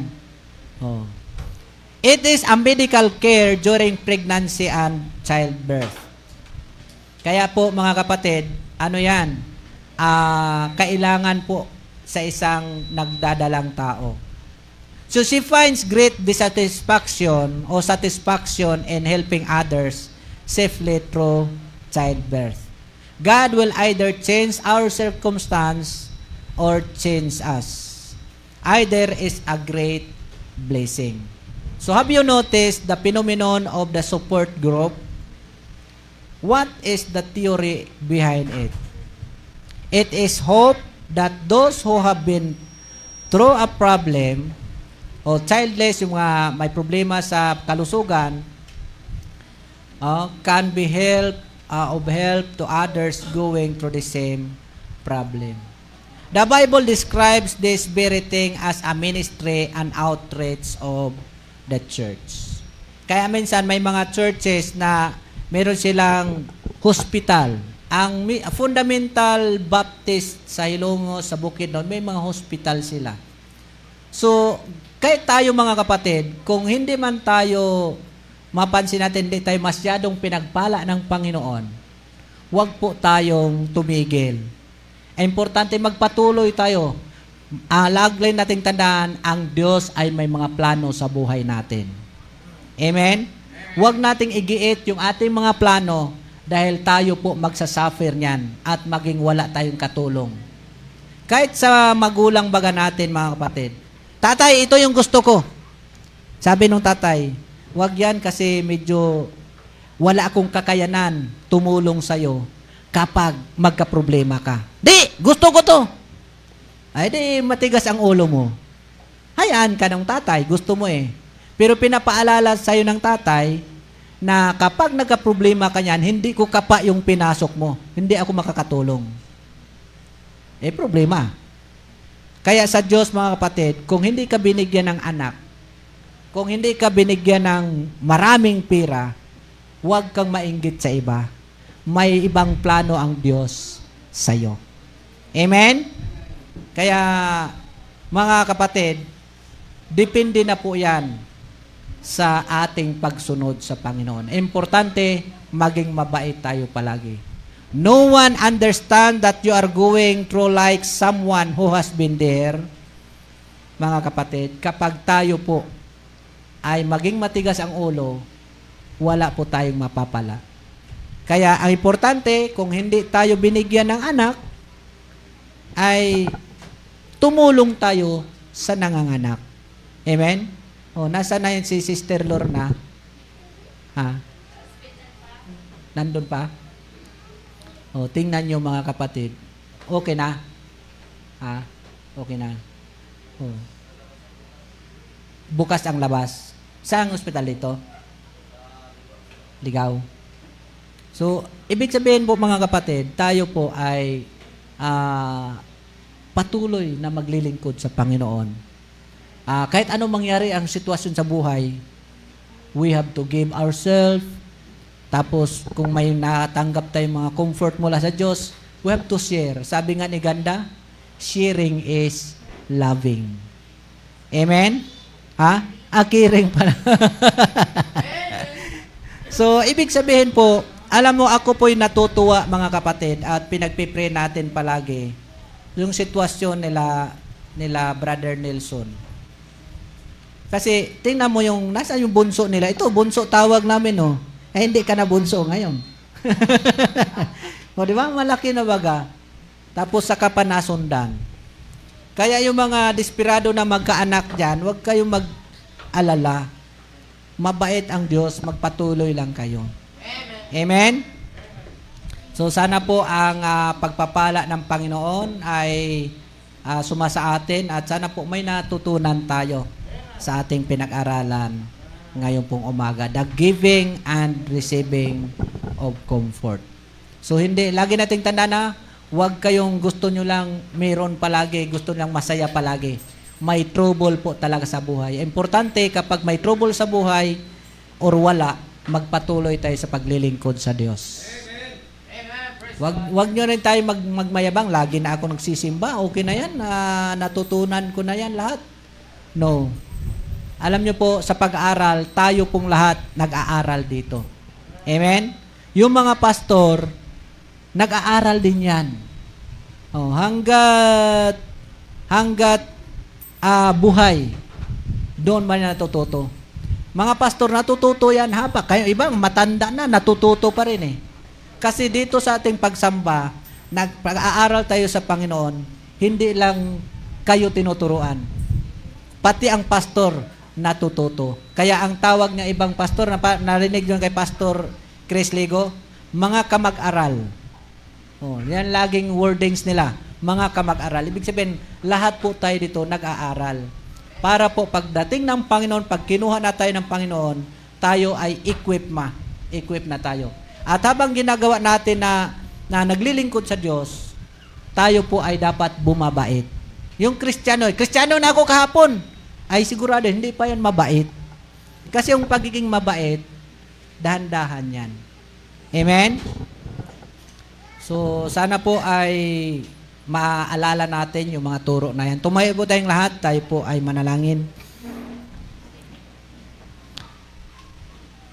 Oh. It is a medical care during pregnancy and childbirth. Kaya po mga kapatid, ano yan? Ah, kailangan po sa isang nagdadalang tao. So she finds great dissatisfaction o satisfaction in helping others safely through childbirth. God will either change our circumstance or change us. Either is a great blessing. So have you noticed the phenomenon of the support group? What is the theory behind it? It is hope that those who have been through a problem o childless, yung mga may problema sa kalusugan, uh, can be help uh, of help to others going through the same problem. The Bible describes this very thing as a ministry and outreach of the church. Kaya minsan may mga churches na meron silang hospital. Ang fundamental Baptist sa Hilongo, sa Bukidnon, may mga hospital sila. So, kahit tayo mga kapatid, kung hindi man tayo mapansin natin, hindi tayo masyadong pinagpala ng Panginoon, huwag po tayong tumigil. Importante magpatuloy tayo. Uh, nating tandaan, ang Diyos ay may mga plano sa buhay natin. Amen? Huwag nating igiit yung ating mga plano dahil tayo po magsasuffer niyan at maging wala tayong katulong. Kahit sa magulang baga natin, mga kapatid, Tatay, ito yung gusto ko. Sabi nung tatay, wag yan kasi medyo wala akong kakayanan tumulong sa'yo kapag magka-problema ka. Di, gusto ko to. Ay, di, matigas ang ulo mo. Hayaan ka ng tatay, gusto mo eh. Pero pinapaalala sa'yo ng tatay na kapag nagka-problema ka niyan, hindi ko kapa yung pinasok mo. Hindi ako makakatulong. Eh, problema. Kaya sa Diyos, mga kapatid, kung hindi ka binigyan ng anak, kung hindi ka binigyan ng maraming pira, huwag kang mainggit sa iba. May ibang plano ang Diyos sa iyo. Amen? Kaya, mga kapatid, depende na po yan sa ating pagsunod sa Panginoon. Importante, maging mabait tayo palagi. No one understand that you are going through like someone who has been there. Mga kapatid, kapag tayo po ay maging matigas ang ulo, wala po tayong mapapala. Kaya ang importante, kung hindi tayo binigyan ng anak, ay tumulong tayo sa nanganganak. Amen? O, nasa na yun si Sister Lorna? Ha? Nandun pa? O, tingnan nyo mga kapatid. Okay na? Ha? Okay na. O. Bukas ang labas. Saan ospital ito? Ligaw. So, ibig sabihin po mga kapatid, tayo po ay uh, patuloy na maglilingkod sa Panginoon. Uh, kahit anong mangyari ang sitwasyon sa buhay, we have to give ourselves tapos, kung may natanggap tayong mga comfort mula sa Diyos, we have to share. Sabi nga ni Ganda, sharing is loving. Amen? Ha? Akiring pala. so, ibig sabihin po, alam mo, ako po'y natutuwa mga kapatid at pinagpipray natin palagi yung sitwasyon nila nila Brother Nelson. Kasi tingnan mo yung nasa yung bunso nila. Ito bunso tawag namin oh. Eh, hindi ka na bunso ngayon. o, di ba? Malaki na baga. Tapos sa kapanasundan. Kaya yung mga desperado na magkaanak dyan, huwag kayong mag-alala. Mabait ang Diyos, magpatuloy lang kayo. Amen? Amen? So sana po ang ah, pagpapala ng Panginoon ay ah, suma sa atin at sana po may natutunan tayo sa ating pinag-aralan ngayon pong umaga. The giving and receiving of comfort. So hindi, lagi nating tanda na huwag kayong gusto nyo lang meron palagi, gusto lang masaya palagi. May trouble po talaga sa buhay. Importante kapag may trouble sa buhay or wala, magpatuloy tayo sa paglilingkod sa Diyos. Wag wag niyo rin tayo mag, magmayabang, lagi na ako nagsisimba, okay na yan, na natutunan ko na yan lahat. No. Alam niyo po, sa pag-aaral, tayo pong lahat nag-aaral dito. Amen? Yung mga pastor, nag-aaral din yan. Oh, hanggat hanggat ah, buhay, doon man yan natututo. Mga pastor, natututo yan hapa. Kayo ibang matanda na, natututo pa rin eh. Kasi dito sa ating pagsamba, nag-aaral tayo sa Panginoon, hindi lang kayo tinuturuan. Pati ang pastor natututo. Kaya ang tawag niya ibang pastor, na narinig yun kay Pastor Chris Ligo, mga kamag-aral. Oh, yan laging wordings nila, mga kamag-aral. Ibig sabihin, lahat po tayo dito nag-aaral. Para po pagdating ng Panginoon, pag kinuha na tayo ng Panginoon, tayo ay equip ma. Equip na tayo. At habang ginagawa natin na, na naglilingkod sa Diyos, tayo po ay dapat bumabait. Yung Kristiyano, Kristiyano na ako kahapon, ay sigurado hindi pa yan mabait. Kasi yung pagiging mabait, dahan-dahan yan. Amen? So, sana po ay maaalala natin yung mga turo na yan. Tumayo po tayong lahat, tayo po ay manalangin.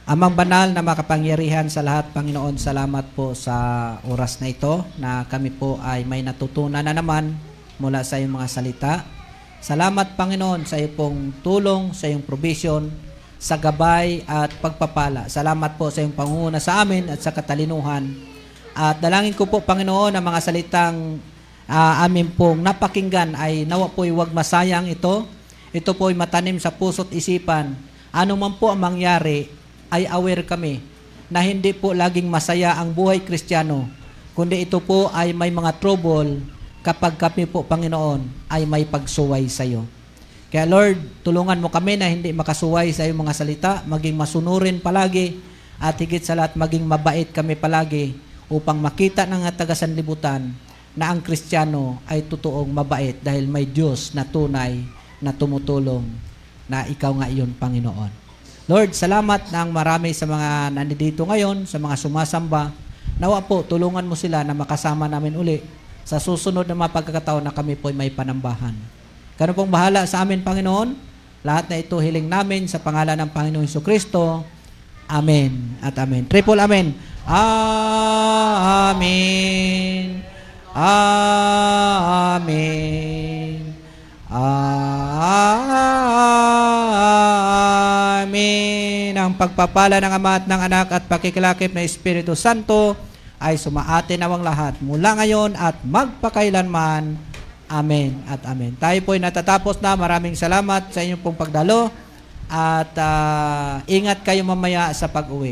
Amang banal na makapangyarihan sa lahat, Panginoon, salamat po sa oras na ito na kami po ay may natutunan na naman mula sa iyong mga salita. Salamat, Panginoon, sa iyong tulong, sa iyong provision, sa gabay at pagpapala. Salamat po sa iyong pangunguna sa amin at sa katalinuhan. At dalangin ko po, Panginoon, ang mga salitang ah, amin pong napakinggan ay nawa po'y wag masayang ito. Ito po'y matanim sa puso't isipan. Ano man po ang mangyari, ay aware kami na hindi po laging masaya ang buhay kristyano, kundi ito po ay may mga trouble kapag kami po, Panginoon, ay may pagsuway sa iyo. Kaya Lord, tulungan mo kami na hindi makasuway sa iyong mga salita, maging masunurin palagi, at higit sa lahat maging mabait kami palagi upang makita ng taga-sanlibutan na ang Kristiyano ay totoong mabait dahil may Diyos na tunay na tumutulong na ikaw nga iyon, Panginoon. Lord, salamat ng marami sa mga nandito ngayon, sa mga sumasamba. Nawa po, tulungan mo sila na makasama namin uli sa susunod na mga pagkakataon na kami po ay may panambahan. Ganun pong bahala sa amin, Panginoon. Lahat na ito hiling namin sa pangalan ng Panginoong Hesus Kristo. Amen at amen. Triple amen. Amen. Amen. Amen. Ang pagpapala ng Ama at ng Anak at pakikilakip na Espiritu Santo ay sumaate nawang lahat mula ngayon at magpakailanman. Amen at amen. Tayo po ay natatapos na. Maraming salamat sa inyong pong pagdalo at ah, ingat kayo mamaya sa pag-uwi.